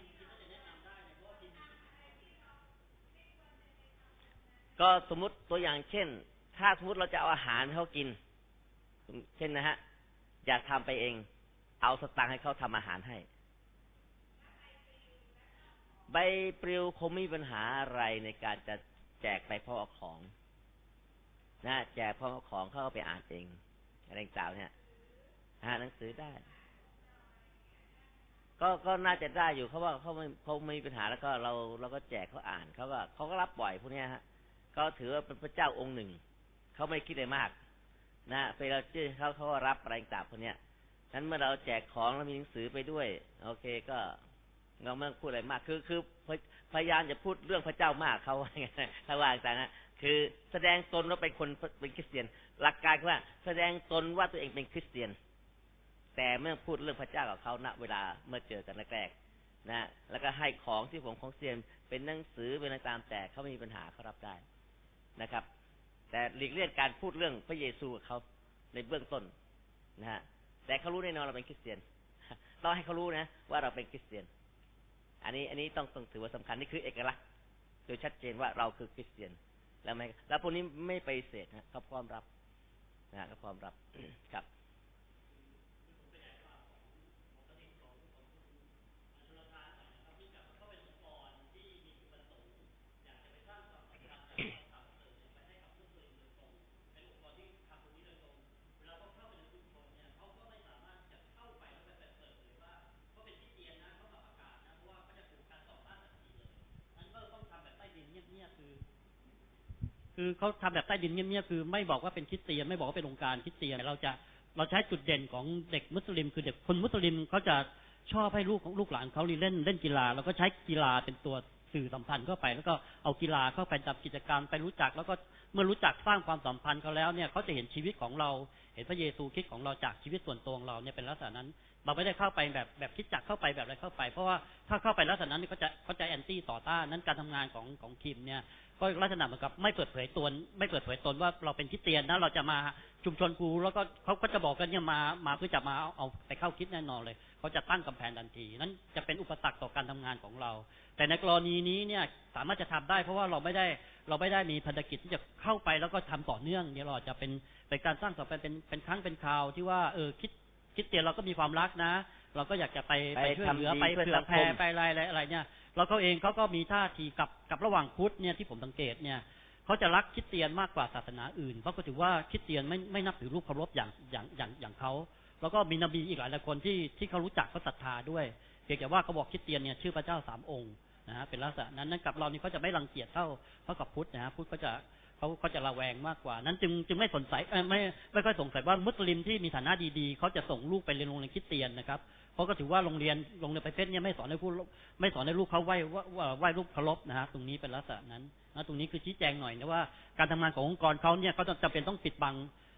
ก็สมมติตัวอย่างเช่น ถ้าสมมติเราจะเอาอาหารให้เขากิน เช่นนะฮะ อยากทำไปเอง เอาสตางค์ให้เขาทำอาหารให้ ใบปลิวคงไม่มีปัญหาอะไรในการจะแจกไปพร้อเอาของนะแจกพร้อเอาของเขาไปอ่านเองอะไรต่างเนี่ยหาหนังสือได้ ก็ก็น่าจะได้อยู่เขาว่าเขาไม่เขาไม่มีปัญหาแล้วก็เราเราก็แจกเขาอ่านเขาก็เขาก็รับปล่อยพวกนี้ฮะ ก็ถือว่าเป็นพระเจ้าองค์หนึ่ง เขาไม่คิดอะไรมาก นะไปเราชื่อเขาเขารับอะไรต่างๆพวกเนี้ยนั้นเมื่อเราแจกของแล้วมีหนังสือไปด้วย โอเคก็เราไม่ต้องพูดอะไรมาก คือคือพยายามจะพูดเรื่องพระเจ้ามากเขาว่าไงถ้าว่าต่างนะคือแสดงตนว่าเป็นคนเป็นคริสเตียน หลักการคือว่า แสดงตนว่าตัวเองเป็นคริสเตียน แต่เมื่อพูดเรื่องพระเจ้ากับเขาณเวลาเมื่อเจอกันแรกๆนะ แล้วก็ให้ของที่ผมของเซียนเป็นหนังสือเป็นอะไรตามแต่เขาไม่มีปัญหาเขารับได้ นะครับ แต่หลีกเลี่ยงการพูดเรื่องพระเยซูกับเขาในเบื้องต้นนะฮะแต่เขารู้แน่นอนเราเป็นคริสเตียนต้องให้เขารู้นะ ว่าเราเป็นคริสเตียน อันนี้อันนี้ต้องต้องถือว่าสำคัญนี่คือเอกลักษณ์โดยชัดเจนว่าเราคือคริสเตียน แล้วไม่แล้วพวกนี้ไม่ไปเสดนะเขาพร้อมรับนะเขาพร้อมรับครับ คือ เขาทำแบบใต้ดินเงียบๆคือไม่บอกว่าเป็นคริสเตียนไม่บอกว่าเป็นองค์การคริสเตียนเราจะเราใช้จุดเด่นของเด็กมุสลิม คือเด็กคนมุสลิมเขาจะชอบให้ลูกของลูกหลานเขาเล่นเล่นกีฬา แล้วก็ใช้กีฬาเป็นตัวสื่อสัมพันธ์เข้าไป แล้วก็เอากีฬาเข้าไปจับกิจกรรมไปรู้จัก แล้วก็เมื่อรู้จักสร้างความสัมพันธ์เขาแล้วเนี่ยเขาจะเห็นชีวิตของเรา เห็นพระเยซูคริสต์ของเราจากชีวิตส่วนตัวของเราเนี่ยเป็นลักษณะนั้น เราไม่ได้เข้าไปแบบแบบคริสตจักรเข้าไปแบบอะไรเข้าไป เพราะว่าถ้าเข้าไปลักษณะนั้นเขาจะเขาจะ anti ต่อต้านนั้นการทำงานของของทีมเนี่ย ก็ลักษณะเหมือนกับไม่เปิดเผยตนไม่เปิดเผยตนว่าเราเป็นคริสเตียนนะเราจะมาชุมชนกูแล้วก็เขาก็จะบอกกันเนี่ยมามาเพื่อจะมาเอาไปเข้าคิดแน่นอนเลยเขาจะตั้งกำแพงทันที นั้นจะเป็นอุปสรรคต่อการทำงานของเรา แต่ในกรณีนี้เนี่ยสามารถจะทำได้ เพราะว่าเราไม่ได้เราไม่ได้มีภารกิจที่จะเข้าไปแล้วก็ทำต่อเนื่องเนี่ยเราจะเป็นเป็นการสร้างต่อไปเป็นเป็นครั้งเป็นคราวที่ว่าเออคิดคิดเตียนเราก็มีความรักนะ เราก็อยากจะไปไปช่วยเหลือไปเผื่อแผ่ไปอะไรอะไรเนี่ย แล้วเขาเองเขาก็มีท่าทีกับกับระหว่างพุทธเนี่ยที่ผมสังเกตเนี่ยเขาจะรักคริสเตียนมากกว่าศาสนาอื่น เพราะก็ถือว่าคริสเตียนไม่ไม่นับถือรูปเคารพอย่างอย่างอย่างอย่างเขาแล้วก็มีนบีอีกหลายหลายคนที่ที่เขารู้จักเขาศรัทธาด้วยเพียงแต่ว่าเขาบอกคริสเตียนเนี่ยชื่อพระเจ้าสามองค์นะฮะเป็นลักษณะนั้นนั้นกับเรานี่เขาจะไม่รังเกียจเท่าเท่ากับพุทธนะฮะพุทธก็จะเขาเขาจะระแวงมากกว่า นั้นจึงจึงไม่สนใจไม่ไม่ค่อยสงสัยว่ามุสลิมที่มีฐานะดีๆเขาจะส่งลูกไปเรียนโรงเรียนคริสเตียนนะครับ เพราะก็ถือว่าโรงเรียนโรงเรียนไปเพชรเนี่ยไม่สอนให้ผู้ไม่สอนให้ลูกเขาไหว้ไหว้รูปเคารพนะฮะตรงนี้เป็นลักษณะนั้นนะตรงนี้คือชี้แจงหน่อยนะว่าการทำงานขององค์กรเขาเนี่ยเขาจะเป็นต้องปิดบัง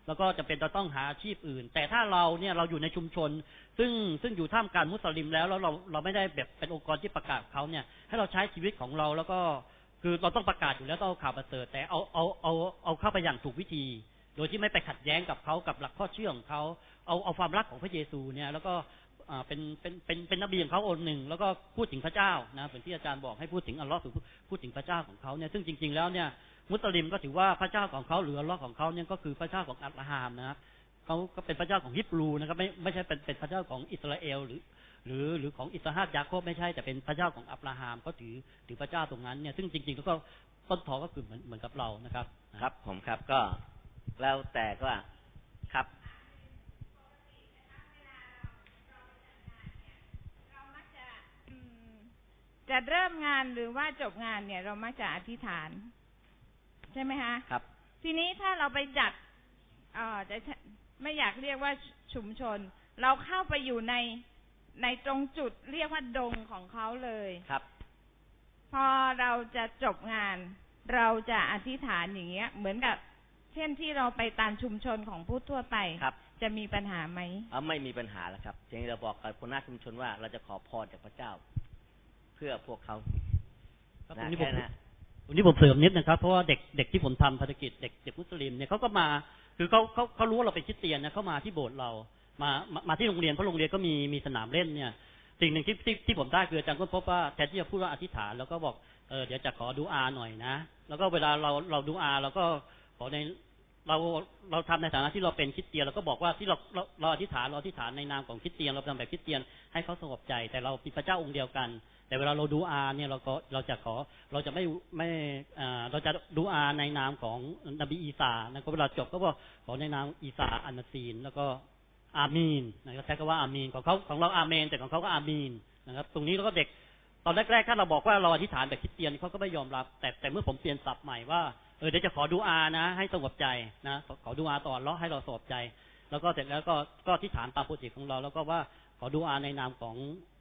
แล้วก็จะเป็นจะต้องหาอาชีพอื่น แต่ถ้าเราเนี่ยเราอยู่ในชุมชน ซึ่งซึ่งอยู่ท่ามกลางมุสลิมแล้วแล้วเราเราไม่ได้แบบเป็นองค์กรที่ประกาศเขาเนี่ย ให้เราใช้ชีวิตของเราแล้วก็คือเราต้องประกาศอยู่แล้วต้องเอาข่าวประเสริฐแต่เอาเอาเอาเอาเข้าไปอย่างถูกวิธี โดยที่ไม่ไปขัดแย้งกับเขากับหลักข้อเชื่อของเขาเอาเอาความรักของพระเยซูเนี่ยแล้วก็ เป็นเป็นเป็นเป็นนบีของเขาองค์หนึ่ง แล้วก็พูดถึงพระเจ้านะเหมือนที่อาจารย์บอกให้พูดถึงอัลลอฮ์คือพูดถึงพระเจ้าของเขาเนี่ยซึ่งจริง ๆแล้วเนี่ย มุสลิมก็ถือว่าพระเจ้าของเขาหรืออัลลอฮ์ของเขาเนี่ยก็คือพระเจ้าของอัลลอฮามนะครับเขาก็เป็นพระเจ้าของฮิบรูนะครับไม่ไม่ใช่เป็นเป็นพระเจ้าของอิสราเอลหรือ หรือหรือของอิสราเอลยาโคบไม่ใช่แต่เป็นพระเจ้าของอับราฮัมก็ถือถือพระเจ้าตรงนั้นเนี่ยซึ่งจริงๆแล้วก็ต้นทอก็คือเหมือนเหมือนกับเรานะครับ ครับ ผมครับก็แล้วแต่ก็ครับ จะเริ่มงานหรือว่าจบงานเนี่ย เรามักจะอธิษฐาน ใช่ไหมคะครับ ทีนี้ถ้าเราไปจัดเอ่อจะไม่อยากเรียกว่าชุมชน เราเข้าไปอยู่ในในตรงจุดเรียกว่าดงของเขาเลยครับ พอเราจะจบงาน เราจะอธิษฐานอย่างเงี้ย เหมือนกับ เช่นที่เราไปตามชุมชนของผู้ทั่วไปครับ จะมีปัญหาไหมเอาไม่มีปัญหาแล้วครับเพียงเราบอกกับคนหน้าชุมชนว่าเราจะขอพรจากพระเจ้า เพื่อพวกเขาครับนะตรงนี้ผมแค่นั้นวันนี้ผมเสริมนิดนะครับเพราะว่าเด็กเด็กที่ผมทำภารกิจเด็กเด็กมุสลิมเนี่ยเขาก็มาคือเขาเขาเขารู้ว่าเราเป็นคริสเตียนนะเขามาที่โบสถ์เรามามามาที่โรงเรียนเพราะโรงเรียนก็มีมีสนามเล่นเนี่ยสิ่งหนึ่งที่ที่ที่ผมได้คืออาจารย์ก็พบว่าแทนที่จะพูดว่าอธิษฐานแล้วก็บอกเออเดี๋ยวจะขอดูอาหน่อยนะ แล้วก็เวลาเราเราดูอาเราก็ขอในเราเราทำในฐานะที่เราเป็นคริสเตียนเราก็บอกว่าที่เราเราเราอธิษฐานเราอธิษฐานในนามของคริสเตียนเราทำแบบคริสเตียนให้เขาสงบใจ แต่เรามีพระเจ้าองค์เดียวกัน แต่เวลาเราดูอาเนี่ยเราก็เราจะขอเราจะไม่ไม่เราจะดูอาในนามของนบีอีสานะก็เวลาจบก็บอกขอในนามอีสาอันาซีน แล้วก็อามีนนะครับใช้คำว่าอามีนของเขาของเราอาเมน แต่ของเขาก็อามีนนะครับ ตรงนี้เราก็เด็กตอนแรกๆถ้าเราบอกว่าเราอธิษฐานแบบคริสเตียนเขาก็ไม่ยอมรับ แต่แต่เมื่อผมเปลี่ยนศัพท์ใหม่ว่าเออเดี๋ยวจะขอดูอานะ ให้สงบใจนะขอดูอาต่ออัลเลาะให้เราสงบใจ แล้วก็เสร็จแล้วก็ก็อธิษฐานตามปกติของเรา แล้วก็ว่าขอดูอาในนามของ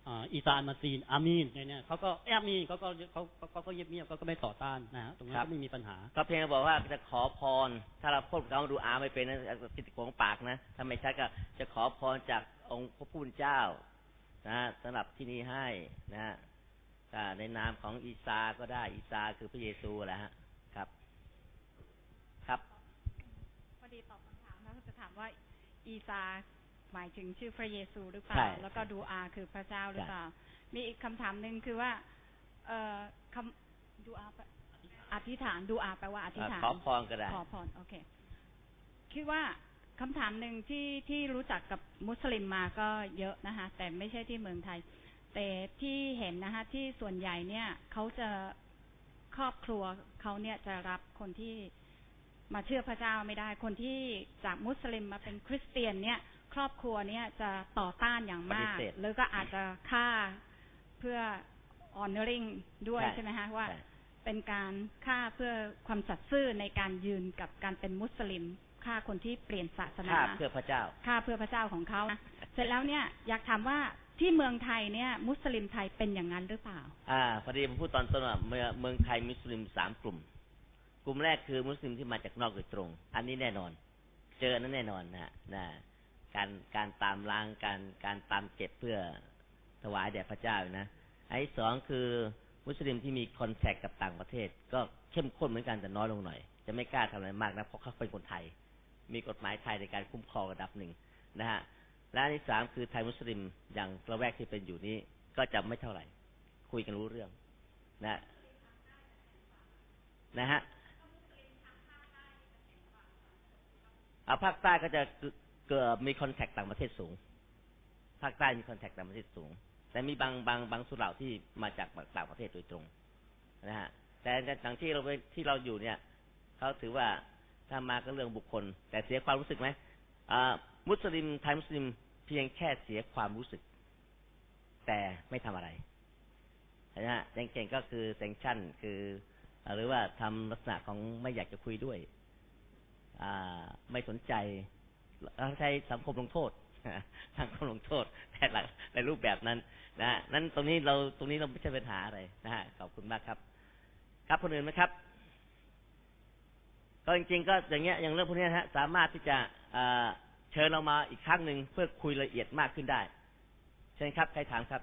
อ่าอีสานมาซีนอามีนเนี่ยเนี่ยเขาก็เอ้ยอามีนเขาก็เขาเขาเขาก็เงียบๆเขาก็ไม่ต่อต้านนะฮะตรงนั้นครับก็ไม่มีปัญหา ก็เพียงแต่บอกว่าจะขอพร ถ้าเราพูดเขาดูอาไม่เป็นนะติดของปากนะถ้าไม่ใช่ก็จะขอพรจากองค์พระผู้เป็นเจ้า นะสำหรับที่นี้ให้นะฮะอ่าในนามของอีซาก็ได้อีซาคือพระเยซูแหละฮะครับ ครับพอดีตอบคำถามแล้วจะถามว่าอีซา หมายถึงชื่อพระเยซูหรือเปล่าใช่แล้วก็ดูอาคือพระเจ้าหรือเปล่า มีอีกคำถามหนึ่งคือว่า เอ่อคำดูอาแปลอธิษฐานดูอาแปลว่าอธิษฐานขอพรก็ได้ขอพรโอเค คิดว่าคำถามหนึ่งที่ที่รู้จักกับมุสลิมมาก็เยอะนะคะ แต่ไม่ใช่ที่เมืองไทย แต่ที่เห็นนะคะที่ส่วนใหญ่เนี่ยเขาจะครอบครัวเขาเนี่ยจะรับคนที่มาเชื่อพระเจ้าไม่ได้ คนที่จากมุสลิมมาเป็นคริสเตียนเนี่ย ครอบครัวเนี่ยจะต่อต้านอย่างมากปฏิเสธหรือก็อาจจะฆ่าเพื่อ honoring ด้วยใช่ใช่ไหมคะว่าใช่เป็นการฆ่าเพื่อความสัตย์ซื่อในการยืนกับการเป็นมุสลิมฆ่าคนที่เปลี่ยนศาสนาข้าเพื่อพระเจ้าฆ่าเพื่อพระเจ้าของเขานะเสร็จแล้วเนี่ยอยากถามว่าที่เมืองไทยเนี่ย มุสลิมไทยเป็นอย่างนั้นหรือเปล่า อ่าพอดีผมพูดตอนต้นว่าเมืองเมืองไทยมุสลิมสามกลุ่ม กลุ่มแรกคือมุสลิมที่มาจากนอกโดยตรง อันนี้แน่นอน เจอนั้นแน่นอนนะฮะนะ การการตามล้างการการตามเก็บเพื่อถวายแด่พระเจ้านะไอันที่สองคือมุสลิมที่มีคอนแทคกับต่างประเทศ ก็เข้มข้นเหมือนกันแต่น้อยลงหน่อย จะไม่กล้าทำอะไรมากนะเพราะเขาเป็นคนไทย มีกฎหมายไทยในการคุ้มครองระดับหนึ่งนะฮะและอันที่สามคือไทยมุสลิมอย่างระแวกที่เป็นอยู่นี้ ก็จะไม่เท่าไหร่ คุยกันรู้เรื่อง นะนะฮะเอาภาคใต้ก็จะ เกิดมีคอนแทคต่างประเทศสูง ภาคใต้มีคอนแทคต่างประเทศสูง แต่มีบางบางบางสุเหร่าที่มาจากต่างประเทศโดยตรงนะฮะ แต่อย่างที่เราไปที่เราอยู่เนี่ยเขาถือว่าถ้ามาก็เรื่องบุคคล แต่เสียความรู้สึกไหมอ่ามุสลิมไทยมุสลิมเพียงแค่เสียความรู้สึก แต่ไม่ทำอะไรนะฮะเก่งๆก็คือแซงชั่นคือ หรือว่าทำลักษณะของไม่อยากจะคุยด้วย อ่า ไม่สนใจ ใช้สังคมลงโทษสังคมลงโทษแต่หลักในรูปแบบนั้นนะนั้นตรงนี้เราตรงนี้เราไม่ใช่ปัญหาอะไรนะฮะขอบคุณมากครับ ครับคนอื่นไหมครับ ก็จริงๆก็อย่างเงี้ยอย่างเรื่องพวกนี้ฮะ สามารถที่จะอ่าเชิญเรามาอีกครั้งหนึ่งเพื่อคุยละเอียดมากขึ้นได้ เชิญครับใครถามครับ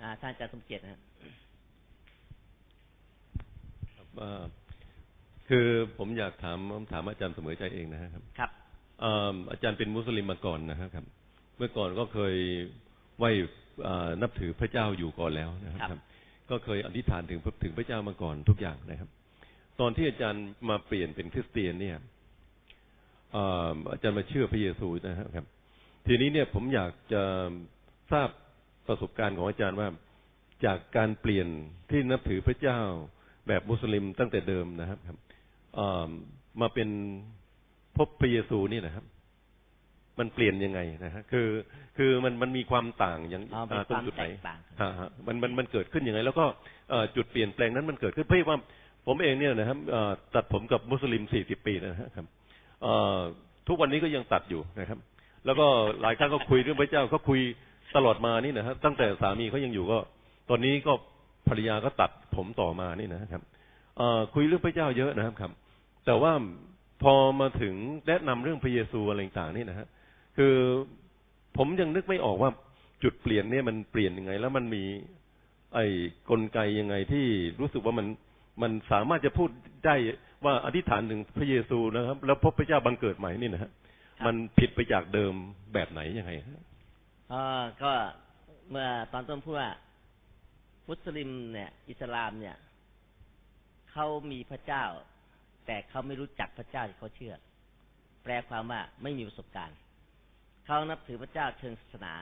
อาท่านอาจารย์สมเกียรตินะฮะเอ่อ คือผมอยากถามถามอาจารย์เสมอใจเองนะครับครับเอ่ออาจารย์เป็นมุสลิมมาก่อนนะครับ เมื่อก่อนก็เคยไหว้เอ่อนับถือพระเจ้าอยู่ก่อนแล้วนะคครัรับบก็เคยอธิษฐานถึงถึงพระเจ้ามาก่อนทุกอย่างนะครับ ตอนที่อาจารย์มาเปลี่ยนเป็นคริสเตียนเนี่ยเอ่ออาจารย์มาเชื่อพระเยซูนะครับ ทีนี้เนี่ยผมอยากจะทราบประสบการณ์ของอาจารย์ว่า จากการเปลี่ยนที่นับถือพระเจ้าแบบมุสลิมตั้งแต่เดิมนะครับครับเอ่อ มาเป็นพบพระเยซูนี่นะครับ มันเปลี่ยนยังไงนะฮะคือ คือมันมันมีความต่างอย่างอ๋อมีอ่าตรงจุดไหนความแตกต่างฮะฮะมันมันมันเกิดขึ้นยังไง แล้วก็เอ่อจุดเปลี่ยนแปลงนั้นมันเกิดขึ้นเพราะว่า ผมเองเนี่ยนะครับเอ่อตัดผมกับมุสลิมสี่สิบปีนะครับเอ่อทุกวันนี้ก็ยังตัดอยู่นะครับ แล้วก็หลายครั้งก็คุยเรื่องพระเจ้าก็คุยตลอดมานี่นะครับตั้งแต่สามีเขายังอยู่ก็ ตอนนี้ก็ภรรยาก็ตัดผมต่อมานี่นะครับเอ่อ คุยเรื่องพระเจ้าเยอะนะครับครับ แต่ว่าพอมาถึงแนะนำเรื่องพระเยซูอะไรต่างๆนี่นะฮะคือผมยังนึกไม่ออกว่าจุดเปลี่ยนเนี่ยมันเปลี่ยนยังไง แล้วมันมี ไอ้กลไกยังไงที่รู้สึกว่ามันมันสามารถจะพูดได้ว่าอธิษฐานถึงพระเยซูนะครับ แล้วพบพระเจ้าบังเกิดใหม่นี่นะฮะมันผิดไปจากเดิมแบบไหนยังไงฮะเออก็เมื่อตอนต้นพูดว่ามุสลิมเนี่ย อิสลามเนี่ย เขามีพระเจ้า แต่เขาไม่รู้จักพระเจ้าที่เขาเชื่อ แปลความว่าไม่มีประสบการณ์ เขานับถือพระเจ้าเชิงศาสนา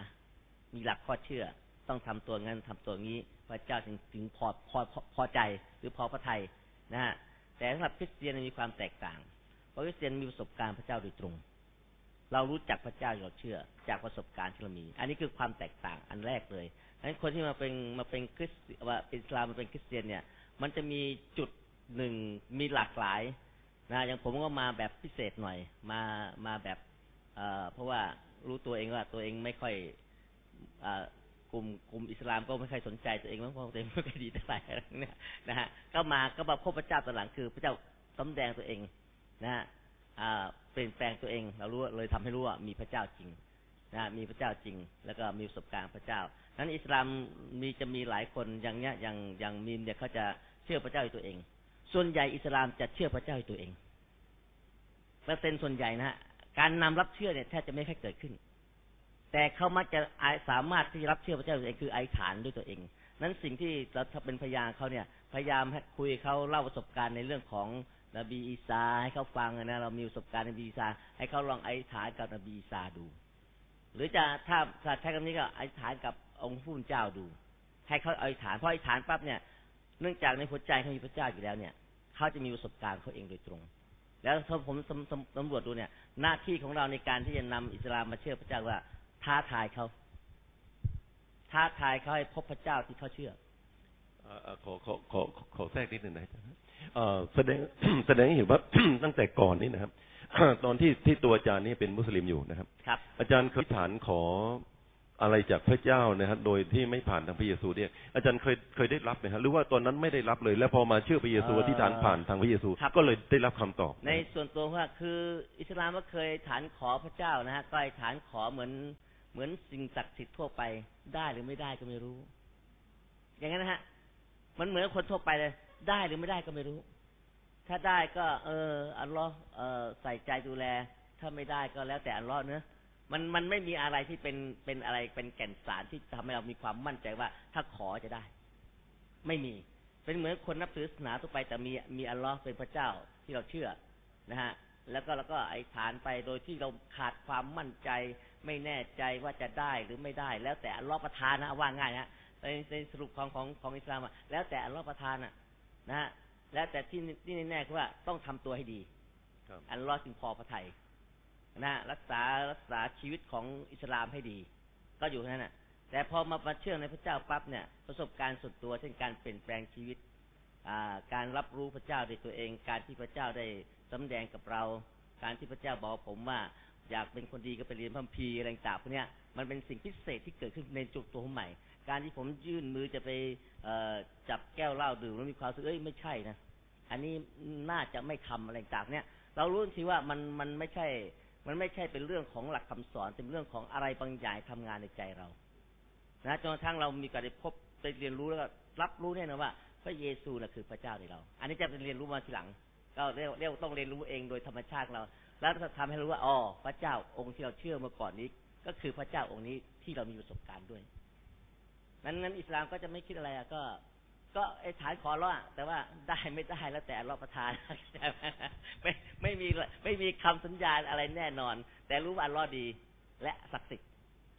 มีหลักข้อเชื่อ ต้องทำตัวงั้นทำตัวงี้ พระเจ้าถึงถึงพอพอพอพอใจหรือพอพระทัยนะฮะ แต่สำหรับคริสเตียนมีความแตกต่าง เพราะคริสเตียนมีประสบการณ์พระเจ้าโดยตรง เรารู้จักพระเจ้าเราเชื่อ จากประสบการณ์ที่เรามี อันนี้คือความแตกต่างอันแรกเลยดังนั้นคนที่มาเป็นมาเป็นคริสว่าเป็นอิสลามมาเป็นคริสเตียนเนี่ย มันจะมีจุด หนึ่งมีหลากหลายนะอย่างผมก็มาแบบพิเศษหน่อย มามาแบบเอ่อเพราะว่ารู้ตัวเองว่าตัวเองไม่ค่อยอกลุ่มกลุ่มอิสลามก็ไม่ค่อยสนใจตัวเองมั้งเพราะตัวเองไม่ค่อยดีเท่าไหร่เนี่ยนะฮะก็มาก็มาพบพระเจ้าตอนหลังคือ พระเจ้าสำแดงตัวเองนะฮะเปลี่ยนแปลงตัวเองเรารู้เลยทำให้รู้ว่ามีพระเจ้าจริงนะมีพระเจ้าจริง แล้วก็มีประสบการณ์พระเจ้านั้นอิสลามมีจะมีหลายคนอย่างเนี้ยอย่างอย่างมีนเนี่ยเขาจะเชื่อพระเจ้าในตัวเอง ส่วนใหญ่อิสลามจะเชื่อพระเจ้าในตัวเองเปอร์เซ็นต์ส่วนใหญ่นะฮะการนำรับเชื่อเนี่ยแทบจะไม่ค่อยเกิดขึ้น แต่เขามักจะสามารถที่รับเชื่อพระเจ้าตัวเองคือไอ้ฐานด้วยตัวเอง นั้นสิ่งที่เราถ้าเป็นพยานเขาเนี่ย พยายามคุยเขาเล่าประสบการณ์ในเรื่องของนบีอีสาให้เขาฟังนะเรามีประสบการณ์นบีอีสาให้เขาลองไอฐานกับนบีอีสาดู หรือจะถ้าใช้คำนี้ก็ไอฐานกับองค์ผู้เป็นเจ้าดู ให้เขาไอฐานเพราะไอฐานปั๊บเนี่ย เนื่องจากในหัวใจเขามีพระเจ้าอยู่แล้วเนี่ยเขาจะมีประสบการณ์เขาเองโดยตรง แล้วถ้าผมสำสำสำรวจดูเนี่ย หน้าที่ของเราในการที่จะนำอิสลามมาเชื่อพระเจ้าว่า ท้าทายเขาท้าทายเขาให้พบพระเจ้าที่เขาเชื่อเอ่อเอ่อขอขอขอขอแทรกนิดหนึ่งนะอาจารย์เอ่อแสดงแสดงให้เห็นว่าตั้งแต่ก่อนนี้นะครับตอนที่ที่ตัวอาจารย์นี่เป็นมุสลิมอยู่นะครับครับอาจารย์เคยฐานขอ อะไรจากพระเจ้านะครับโดยที่ไม่ผ่านทางพระเยซูเนี่ยอาจารย์เคยเคยได้รับไหมฮะหรือว่าตอนนั้นไม่ได้รับเลย แล้วพอมาเชื่อพระเยซูเอ่อที่ฐานผ่านทางพระเยซูครับก็เลยได้รับคำตอบ ในส่วนตัวว่าคืออิสลามก็เคยฐานขอพระเจ้านะฮะก็ไอ้ฐานขอเหมือนเหมือนสิ่งศักดิ์สิทธิ์ทั่วไปได้หรือไม่ได้ก็ไม่รู้ อย่างนั้นนะฮะ มันเหมือนคนทั่วไปเลย ได้หรือไม่ได้ก็ไม่รู้ ถ้าได้ก็ เออ อัลลอฮ์เออใส่ใจดูแล ถ้าไม่ได้ก็แล้วแต่อัลลอฮ์เนอะ มันมันไม่มีอะไรที่เป็นเป็นอะไรเป็นแก่นสารที่ทำให้เรามีความมั่นใจว่า ถ้าขอจะได้ ไม่มี เป็นเหมือนคนนับถือศาสนาทั่วไปแต่มีมีอัลลอฮ์เป็นพระเจ้าที่เราเชื่อนะฮะ แล้วก็แล้วก็ไอ้ฐานไปโดยที่เราขาดความมั่นใจ ไม่แน่ใจว่าจะได้หรือไม่ได้ แล้วแต่อัลลอฮ์ประทานนะว่าง่ายนะในในสรุปของของของอิสลามอะแล้วแต่อัลลอฮ์ประทานอะนะฮะแล้วแต่ที่ที่แน่ๆคือว่าต้องทำตัวให้ดีครับอัลลอฮ์จึงพอพระทัย นะรักษารักษาชีวิตของอิสลามให้ดี ก็อยู่แค่นั้นนะแต่พอมามาเชื่อในพระเจ้าปั๊บเนี่ย ประสบการณ์ส่วนตัวเช่นการเปลี่ยนแปลงชีวิตอการรับรู้พระเจ้าด้วยตัวเอง การที่พระเจ้าได้สำแดงกับเรา การที่พระเจ้าบอกผมว่า อยากเป็นคนดีก็ไปเรียนพัมภีอะไรต่างพวกนี้ยมันเป็นสิ่งพิเศษที่เกิดขึ้นในจุดตัวผมใหม่ การที่ผมยื่นมือจะไปเอจับแก้วเหล้าดื่มแล้วมีความรู้สึกเอ้ยไม่ใช่นะ อันนี้น่าจะไม่ทำอะไรต่างเนี่ย เรารู้ทีว่ามันมันไม่ใช่ มันไม่ใช่เป็นเรื่องของหลักคำสอนเป็นเรื่องของอะไรบางอย่างทำงานในใจเรา นะจนกระทั่งเรามีการได้พบได้เรียนรู้แล้วก็รับรู้แน่นอนว่า พระเยซูน่ะคือพระเจ้าในเรา อันนี้จะเป็นเรียนรู้มาทีหลัง ก็เรียกเรียกต้องเรียนรู้เองโดยธรรมชาติเรา แล้วจะทำให้รู้ว่าอ๋อพระเจ้าองค์ที่เราเชื่อเมื่อก่อนนี้ ก็คือพระเจ้าองค์นี้ที่เรามีประสบการณ์ด้วยนั้นนั้นอิสลามก็จะไม่คิดอะไรอะก็ ก็ไอ้ฐานขอร้องแต่ว่าได้ไม่ได้แล้วแต่รอประทานไม่ไม่มีไม่มีคำสัญญาอะไรแน่นอน แต่รู้ว่าอัลลอฮ์ดี และศักดิ์สิทธิ์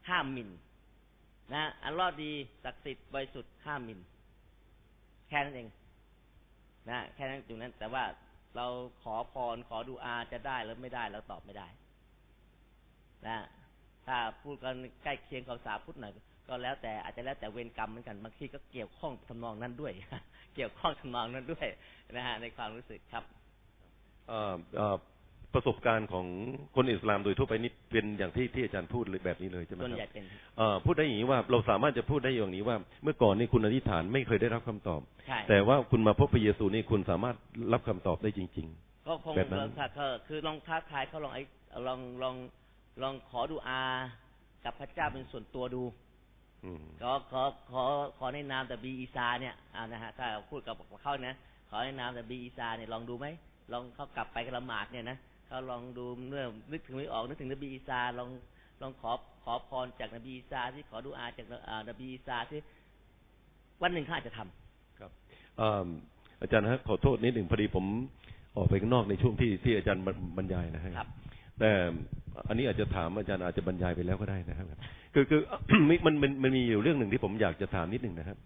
ห้ามมินนะอัลลอฮ์ดีศักดิ์สิทธิ์บริสุทธิ์ห้ามมิน แค่นั้นเอง นะแค่นั้นตรงนั้น แต่ว่าเราขอพรขอดูอาจะได้หรือไม่ได้เราตอบไม่ได้ นะถ้าพูดกันใกล้เคียงกับภาษาพุทธหน่อย ก็แล้วแต่อาจจะแล้วแต่เวรกรรมเหมือนกันบางทีก็เกี่ยวข้องทำนองนั้นด้วย เกี่ยวข้องทำนองนั้นด้วยนะฮะในความรู้สึกครับเอ่อเอ่อประสบการณ์ของคนอิสลามโดยทั่วไปนี่เป็นอย่างที่ที่อาจารย์พูดเลยแบบนี้เลยใช่ไหมส่วนคใหญ่รับเป็นเอ่อพูดได้อย่างนี้ว่าเราสามารถจะพูดได้อย่างนี้ว่า เมื่อก่อนนี่คุณอธิษฐานไม่เคยได้รับคำตอบใช่แต่ว่าคุณมาพบพระเยซูนี่คุณสามารถรับคำตอบได้จริงก็คงแบบนั้นลองถ้าก็คือลองท้าทายเขาลองไอ้ลองลองลองขอดูอากับพระเจ้าเป็นส่วนตัวดู ๆอืมก็ขอขอขอในนามแต่บีอีซาเนี่ยอ่านะฮะถ้าพูดกับเขานะขอในนามแต่บีอีซาเนี่ยลองดูไหมลองเขากลับไปละหมาดเนี่ยนะก็ลองดูเมื่อนึกถึงไม่ออกนึกถึงนบีอีสาลองลองขอขอพรจากนบีอีสาที่ขอดูอาจากอ่านบีอีสาที่วันหนึ่งเขาอาจจะทำครับอ่าอาจารย์ฮะขอโทษนิดหนึ่งพอดีผมออกไปข้างนอกในช่วงที่ที่อาจารย์บรรยายนะฮะครับ แต่อันนี้อาจจะถามอาจารย์อาจจะบรรยายไปแล้วก็ได้นะครับ คือคือมันมันมันมีอยู่เรื่องหนึ่งที่ผมอยากจะถามนิดหนึ่งนะครับ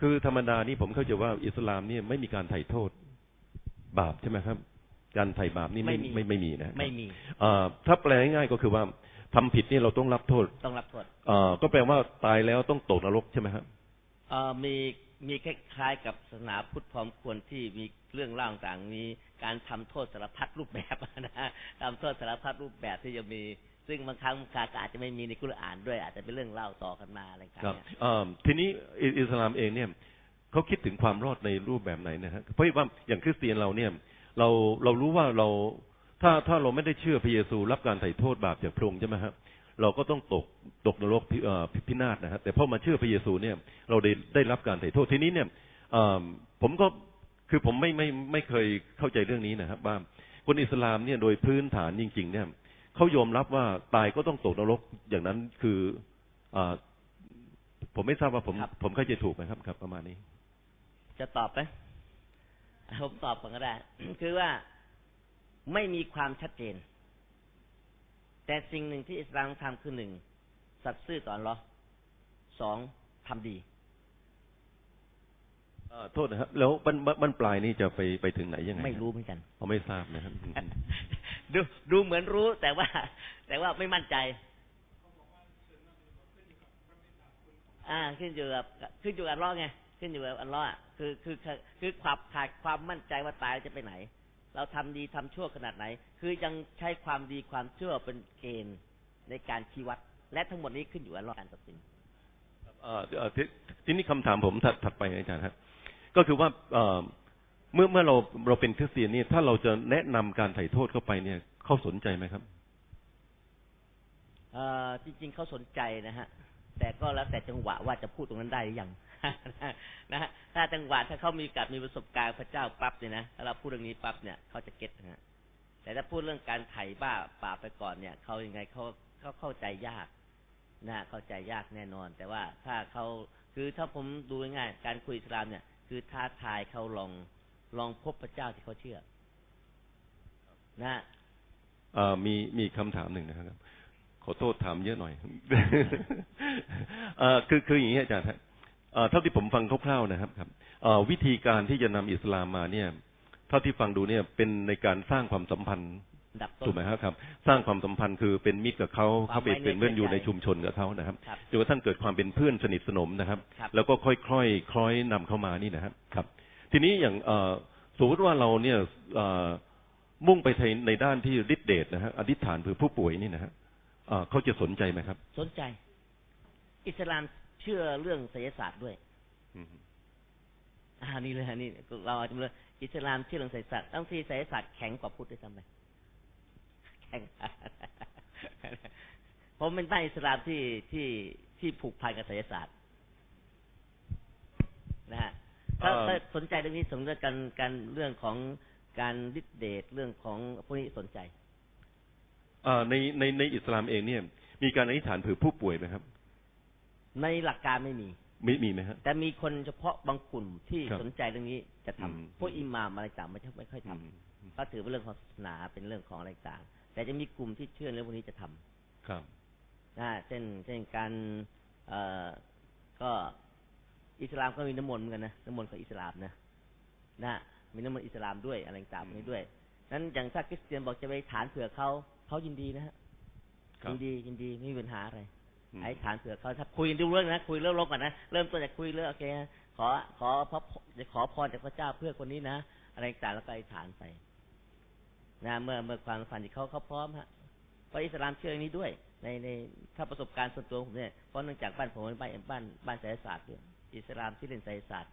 คือธรรมดานี่ผมเข้าใจว่าอิสลามเนี่ยไม่มีการไถ่โทษบาปใช่ไหมครับ การไถ่บาปนี่ไม่ไม่มีไม่ไม่มีนะไม่มีอ่าถ้าแปลง่ายๆก็คือว่าทำผิดนี่เราต้องรับโทษต้องรับโทษอ่าก็แปลว่าตายแล้วต้องตกนรกใช่ไหมครับเอ่อมีมีคล้ายๆกับศาสนาพุทธพร้อมควรที่มี เรื่องเล่าต่างมีการทำโทษสารพัดรูปแบบนะฮะทำโทษสารพัดรูปแบบที่จะมี ซึ่งบางครั้งบางคาอาจจะไม่มีในกุรอานด้วย อาจจะเป็นเรื่องเล่าต่อกันมาอะไรต่างครับๆเนี่ยอ่าทีนี้อิสลามเองเนี่ยเขาคิดถึงความรอดในรูปแบบไหนนะฮะเพราะว่าอย่างคริสเตียนเราเนี่ย เราเรารู้ว่าเราถ้าถ้าเราไม่ได้เชื่อพระเยซู รับการไถ่โทษบาปจากพระองค์ใช่ไหมฮะเราก็ต้องตกตกนรกพิเอ่อพิพินาศนะฮะแต่พอมาเชื่อพระเยซูเนี่ย เราได้ได้รับการไถ่โทษทีนี้เนี่ยผมก็ คือผมไม่ไม่ไม่เคยเข้าใจเรื่องนี้นะครับ ว่าคนอิสลามเนี่ยโดยพื้นฐานจริง ๆ เนี่ยเขายอมรับว่าตายก็ต้องตกนรกอย่างนั้นคืออ่าผมไม่ทราบว่าผมครับผมเข้าใจถูกไหมครับครับ ประมาณนี้ จะตอบไหมผมตอบก่อนก็ได้ คือว่าไม่มีความชัดเจน แต่สิ่งหนึ่งที่อิสลามทำคือหนึ่งสัตย์ซื่อต่ออัลเลอฮ์สองทำดีเอ่อ โทษนะครับ แล้วบันบันบันปลายนี่จะไปไปถึงไหนยังไงไม่รู้เหมือนกันผมไม่ทราบนะครับอืมดูดูเหมือนรู้แต่ว่า แต่ว่าไม่มั่นใจอ่าขึ้นอยู่กับขึ้นอยู่กับอัลเลอฮ์ไงขึ้นอยู่กับอัลเลอฮ์อะคือคือคือคือความขาดความมั่นใจว่าตายจะไปไหน เราทำดีทำชั่วขนาดไหน คือยังใช้ความดีความชั่วเป็นเกณฑ์ในการชี้วัด และทั้งหมดนี้ขึ้นอยู่กับอัลเลอฮ์การตัดสินเอ่อเอ่อทีทีนี้คำถามผมถัดถัดไปอาจารย์ครับ ก็คือว่าเมื่อเมื่อเราเราเป็นคริสเตียนนี่ถ้าเราจะแนะนำการไถ่โทษเข้าไปเนี่ยเขาสนใจไหมครับเอ่อจริง ๆเขาสนใจนะฮะ แต่ก็แล้วแต่จังหวะว่าจะพูดตรงนั้นได้หรือยังนะฮะถ้าจังหวะถ้าเขามีกับมีประสบการณ์พระเจ้าปั๊บเนี่ยนะถ้าเราพูดเรื่องนี้ปั๊บเนี่ยเขาจะเก็ตนะฮะแต่ถ้าพูดเรื่องการไถ่บ้าป่าไปก่อนเนี่ยเขายังไงเขาเขาเข้าใจยากนะเข้าใจยากแน่นอน แต่ว่าถ้าเขาคือถ้าผมดูง่ายการคุยสลามเนี่ย คือท้าทายเขาลองลองพบพระเจ้าที่เขาเชื่อ นะฮะเอ่อมีมีคำถามหนึ่งนะครับ ขอโทษถามเยอะหน่อยเอ่อคือคืออย่างนี้อาจารย์ฮะเอ่อเท่าที่ผมฟังคร่าวๆนะครับ ครับเอ่อวิธีการที่จะนำอิสลามมาเนี่ย เท่าที่ฟังดูเนี่ยเป็นในการสร้างความสัมพันธ์ ดับต้นถูกไหมครับครับ สร้างความสัมพันธ์คือเป็นมิตรกับเขาความเขาเป็นไว้เป็นเพื่อนอยู่ใจในชุมชนกับเขานะครับครับจนกระทั่งเกิดความเป็นเพื่อนสนิทสนมนะครับครับแล้วก็ค่อยๆคล้อยนำเข้ามานี่นะครับครับ ทีนี้อย่างเอ่อสมมติว่าเราเนี่ยเอ่อมุ่งไปในในด้านที่ฤทธิเดชนะฮะอธิษฐานเพื่อผู้ป่วยนี่นะฮะเอ่อเขาจะสนใจไหมครับ สนใจ อิสลามเชื่อเรื่องไสยศาสตร์ด้วยอืมอ่านี่เลยฮะนี่เราอาจจะเลยอิสลามเชื่อเรื่องไสยศาสตร์บางทีไสยศาสตร์แข็งกว่าพุทธด้วยซ้ำไปแข็ งผมเป็นบ้านอิสลามที่ที่ที่ผูกพันกับไสยศาสตร์นะฮะถ้าเอ่อถ้าสนใจเรื่องนี้สนใจกันกันเรื่องของการดิดเดทเรื่องของพวกนี้สนใจเอ่อในในในอิสลามเองเนี่ย มีการอธิษฐานเผื่อผู้ป่วยไหมครับ ในหลักการไม่มีมีมีไหมฮะแต่มีคนเฉพาะบางกลุ่มที่ครับสนใจเรื่องนี้จะทำอืมพวกอิหม่ามอะไรต่างไม่ใช่ไม่ค่อยทำอืมก็ถือเป็นเรื่องของศาสนาเป็นเรื่องของอะไรต่าง แต่จะมีกลุ่มที่เชื่อเรื่องพวกนี้จะทำครับนะเช่นเช่นการเอ่อก็อิสลามก็มีน้ำมนต์เหมือนกันนะน้ำมนต์ของอิสลามนะนะมีน้ำมนต์อิสลามด้วยอะไรต่างๆพวกนี้ด้วยนั้นอย่างถ้าคริสเตียนบอกจะไปฐานเผื่อเขาเขายินดีนะฮะครับยินดียินดีไม่มีปัญหาอะไรอืมไอ้ฐานเผื่อเขาถ้าคุยกันดูเรื่องนะคุยเรื่องลบก่อนนะเริ่มต้นจากคุยเรื่องโอเคนะขอขอพระจะขอพรจากพระเจ้าเพื่อคนนี้นะอะไรต่างๆแล้วก็ไอ้ฐานไป นะเมื่อเมื่อความฝันที่เขาเขาพร้อมฮะเพราะอิสลามเชื่ออย่างนี้ด้วย ในในถ้าประสบการณ์ส่วนตัวผมเนี่ยเพราะเนื่องจากบ้านผมเป็นบ้านบ้านบ้านไสยศาสตร์ด้วยอิสลามที่เรียนไสยศาสตร์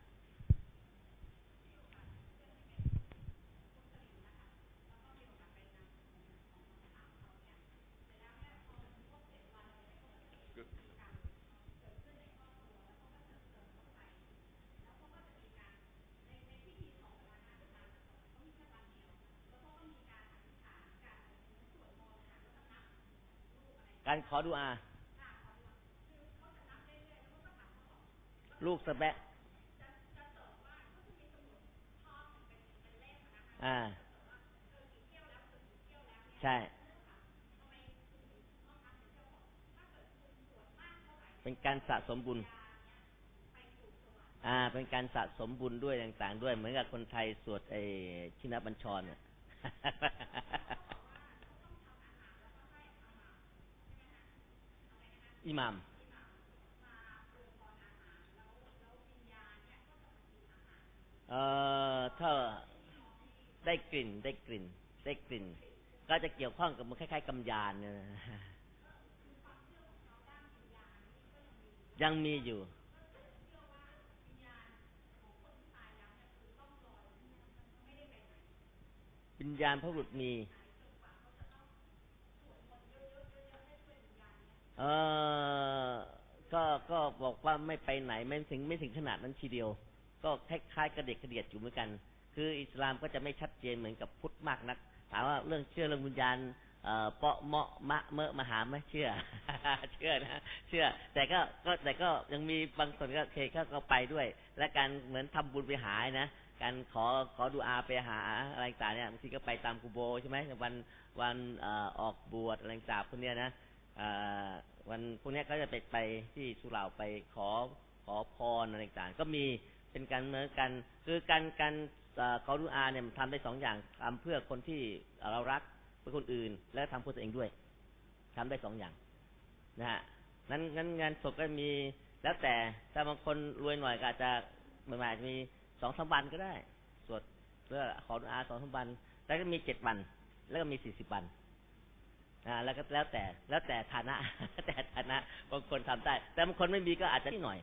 การขอดูอา ลูกสะแบะอ่า ใช่ เป็นการสะสมบุญ อ่า เป็นการสะสมบุญด้วยต่าง ๆ ด้วย เหมือนกับคนไทยสวดไอ้ชินบัญชรเนี่ย อิหมามเอ่อถ้าได้กลิ่นได้กลิ่น ได้กลิ่น ก็จะเกี่ยวข้องกับมันคล้ายๆกำยานเนี่ยยังมีอยู่วิญญาณพระบุตรมี เออก็ก็บอกว่าไม่ไปไหนไม่ถึงไม่ถึงขนาดนั้นทีเดียว ก็คล้ายๆกระเด็กกระเดียดอยู่เหมือนกัน คืออิสลามก็จะไม่ชัดเจนเหมือนกับพุทธมากนัก ถามว่าเรื่องเชื่อเรื่องวิญญาณเอ่อเปาะเมาะมะเมอะมหาไหมเชื่อ เชื่อนะเชื่อ แต่ก็ก็แต่ก็ยังมีบางส่วนก็เคก็ก็ไปด้วย และการเหมือนทำบุญไปหานะการขอขอดูอาไปหาอะไรต่างเนี่ยบางทีก็ไปตามกูโบใช่ไหมวันวันเอ่อออกบวชอะไรต่างพวกเนี้ยนะ วันพวกนี้ยก็จะไปไปที่สุเหร่าไปขอขอพรอะไรต่างๆก็มีเป็นการเหมือนกัน คือการการเอ่อขอดูอาเนี่ยมันทำได้สองอย่างทำเพื่อคนที่เรารักเพื่อคนอื่น และทำเพื่อตัวเองด้วยทำได้สองอย่างนะฮะนั้นงั้นงานศพก็มีแล้วแต่ถ้าบางคนรวยหน่อยก็อาจจะบางอาจจะมีสองสามวันก็ได้ สวดเพื่อขอดูอาสองสามวัน แล้วก็มีเจ็ดวัน แล้วก็มีสี่สิบวัน อ่าแล้วก็แล้วแต่ แล้วแต่ฐานะ แต่ฐานะบางคนทำได้ แต่บางคนไม่มีก็อาจจะนิดหน่อย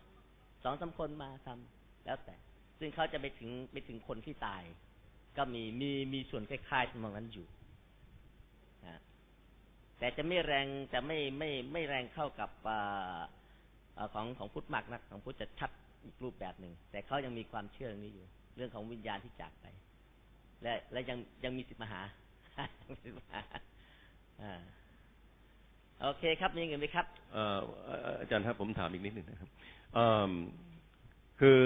สองสามคนมาทำแล้วแต่ ซึ่งเขาจะไปถึงไปถึงคนที่ตาย ก็มีมีมีส่วนคล้ายๆตรงนั้นอยู่นะแต่จะไม่แรงจะไม่ไม่ไม่แรงเข้ากับออของของพุทธมากนัก ของพุทธจะชัดอีกรูปแบบหนึ่งแต่เขายังมีความเชื่อเรื่องนี้อยู่ เรื่องของวิญญาณที่จากไป และและยังยังมีสิทธิ์มาหามีสิทธิ์มาหา อ่าโอเคครับมีเงินไหมครับเอ่ออาจารย์ครับผมถามอีกนิดหนึ่งนะครับเอิ่มคือ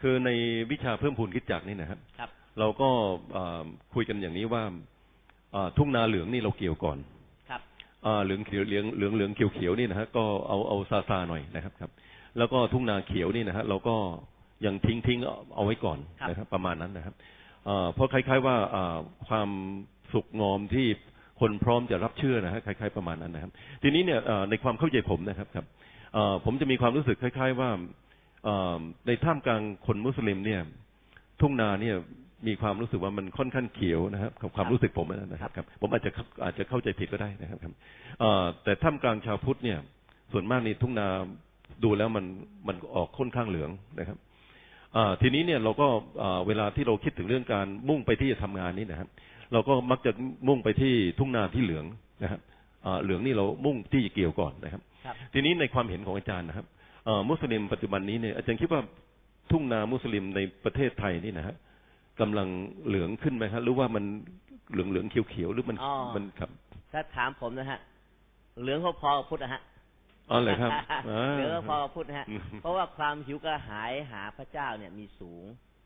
คือในวิชาเพิ่มพูนคิดจักรนี่นะครับครับเราก็เอ่อคุยกันอย่างนี้ว่าเอ่อทุ่งนาเหลืองนี่เราเกี่ยวก่อนครับเอ่อเหลืองเขียวเหลืองเหลืองเหลืองเขียวเขียวนี่นะฮะก็เอาเอาซาซาหน่อยนะครับครับ แล้วก็ทุ่งนาเขียวนี่นะฮะเราก็ยังทิ้งทิ้งเอาไว้ก่อนครับนะครับ ประมาณนั้นนะครับเอ่อเพราะคล้าย ๆว่าเอ่อความสุกงอมที่ คนพร้อมจะรับเชื่อนะฮะคล้ายๆประมาณนั้นนะครับ ทีนี้เนี่ยเอ่อในความเข้าใจผมนะครับครับเอ่อผมจะมีความรู้สึกคล้าย ๆ ว่าเอ่อในท่ามกลางคนมุสลิมเนี่ย ทุ่งนาเนี่ยมีความรู้สึกว่ามันค่อนข้างเขียวนะครับกับความรู้สึกผมนะครับครับ ผมอาจจะอาจจะเข้าใจผิดก็ได้นะครับครับเอ่อแต่ท่ามกลางชาวพุทธเนี่ย ส่วนมากในทุ่งนาดูแล้วมันมันออกค่อนข้างเหลืองนะครับอ่าทีนี้เนี่ยเราก็อ่าเวลาที่เราคิดถึงเรื่องการมุ่งไปที่จะทำงานนี่นะครับ เราก็มักจะมุ่งไปที่ทุ่งนาที่เหลืองนะครับอ่าเหลืองนี่เรามุ่งที่จะเกี่ยวก่อนนะครับครับ ทีนี้ในความเห็นของอาจารย์นะครับเอ่อมุสลิมปัจจุบันนี้เนี่ยอาจารย์คิดว่าทุ่งนามุสลิมในประเทศไทยนี่นะฮะกำลังเหลืองขึ้นไหมครับหรือว่ามันเหลืองเหลืองๆเขียวเขียวๆหรือมันอ๋อมันครับถ้าถามผมนะฮะเหลืองพอๆกับพุทธนะฮะอ๋อเหรอครับอ่าเหลืองพอกับพุทธนะฮะอืมเพราะว่าความหิวกระหายหาพระเจ้าเนี่ยมีสูง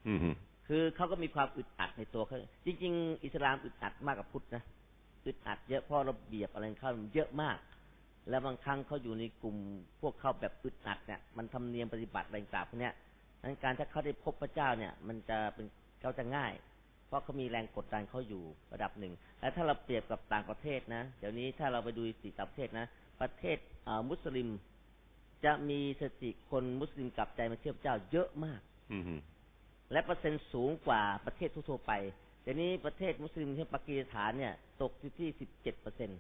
อืมฮึ คือเขาก็มีความอึดอัดในตัวเขาจริง ๆ อิสลามอึดอัดมากกว่าพุทธนะอึดอัดเยอะเพราะระเบียบอะไรเขามันเยอะมาก แล้วบางครั้งเขาอยู่ในกลุ่มพวกเขาแบบอึดอัดเนี่ยมันทำเนียมปฏิบัติอะไรต่างพวกเนี้ยนั้นการถ้าเขาได้พบพระเจ้าเนี่ย มันจะเป็นเขาจะง่าย เพราะเขามีแรงกดดันเขาอยู่ระดับหนึ่งและถ้าเราเปรียบกับต่างประเทศนะเดี๋ยวนี้ถ้าเราไปดูสี่ต่างประเทศนะประเทศเอ่อมุสลิมจะมีสติคนมุสลิมกลับใจมาเชื่อพระเจ้าเยอะมาก อื และเปอร์เซ็นต์สูงกว่าประเทศทั่วๆไปเดี๋ยวนี้ประเทศมุสลิมเช่นปากีสถานเนี่ย ตกอยู่ที่สิบเจ็ดเปอร์เซ็น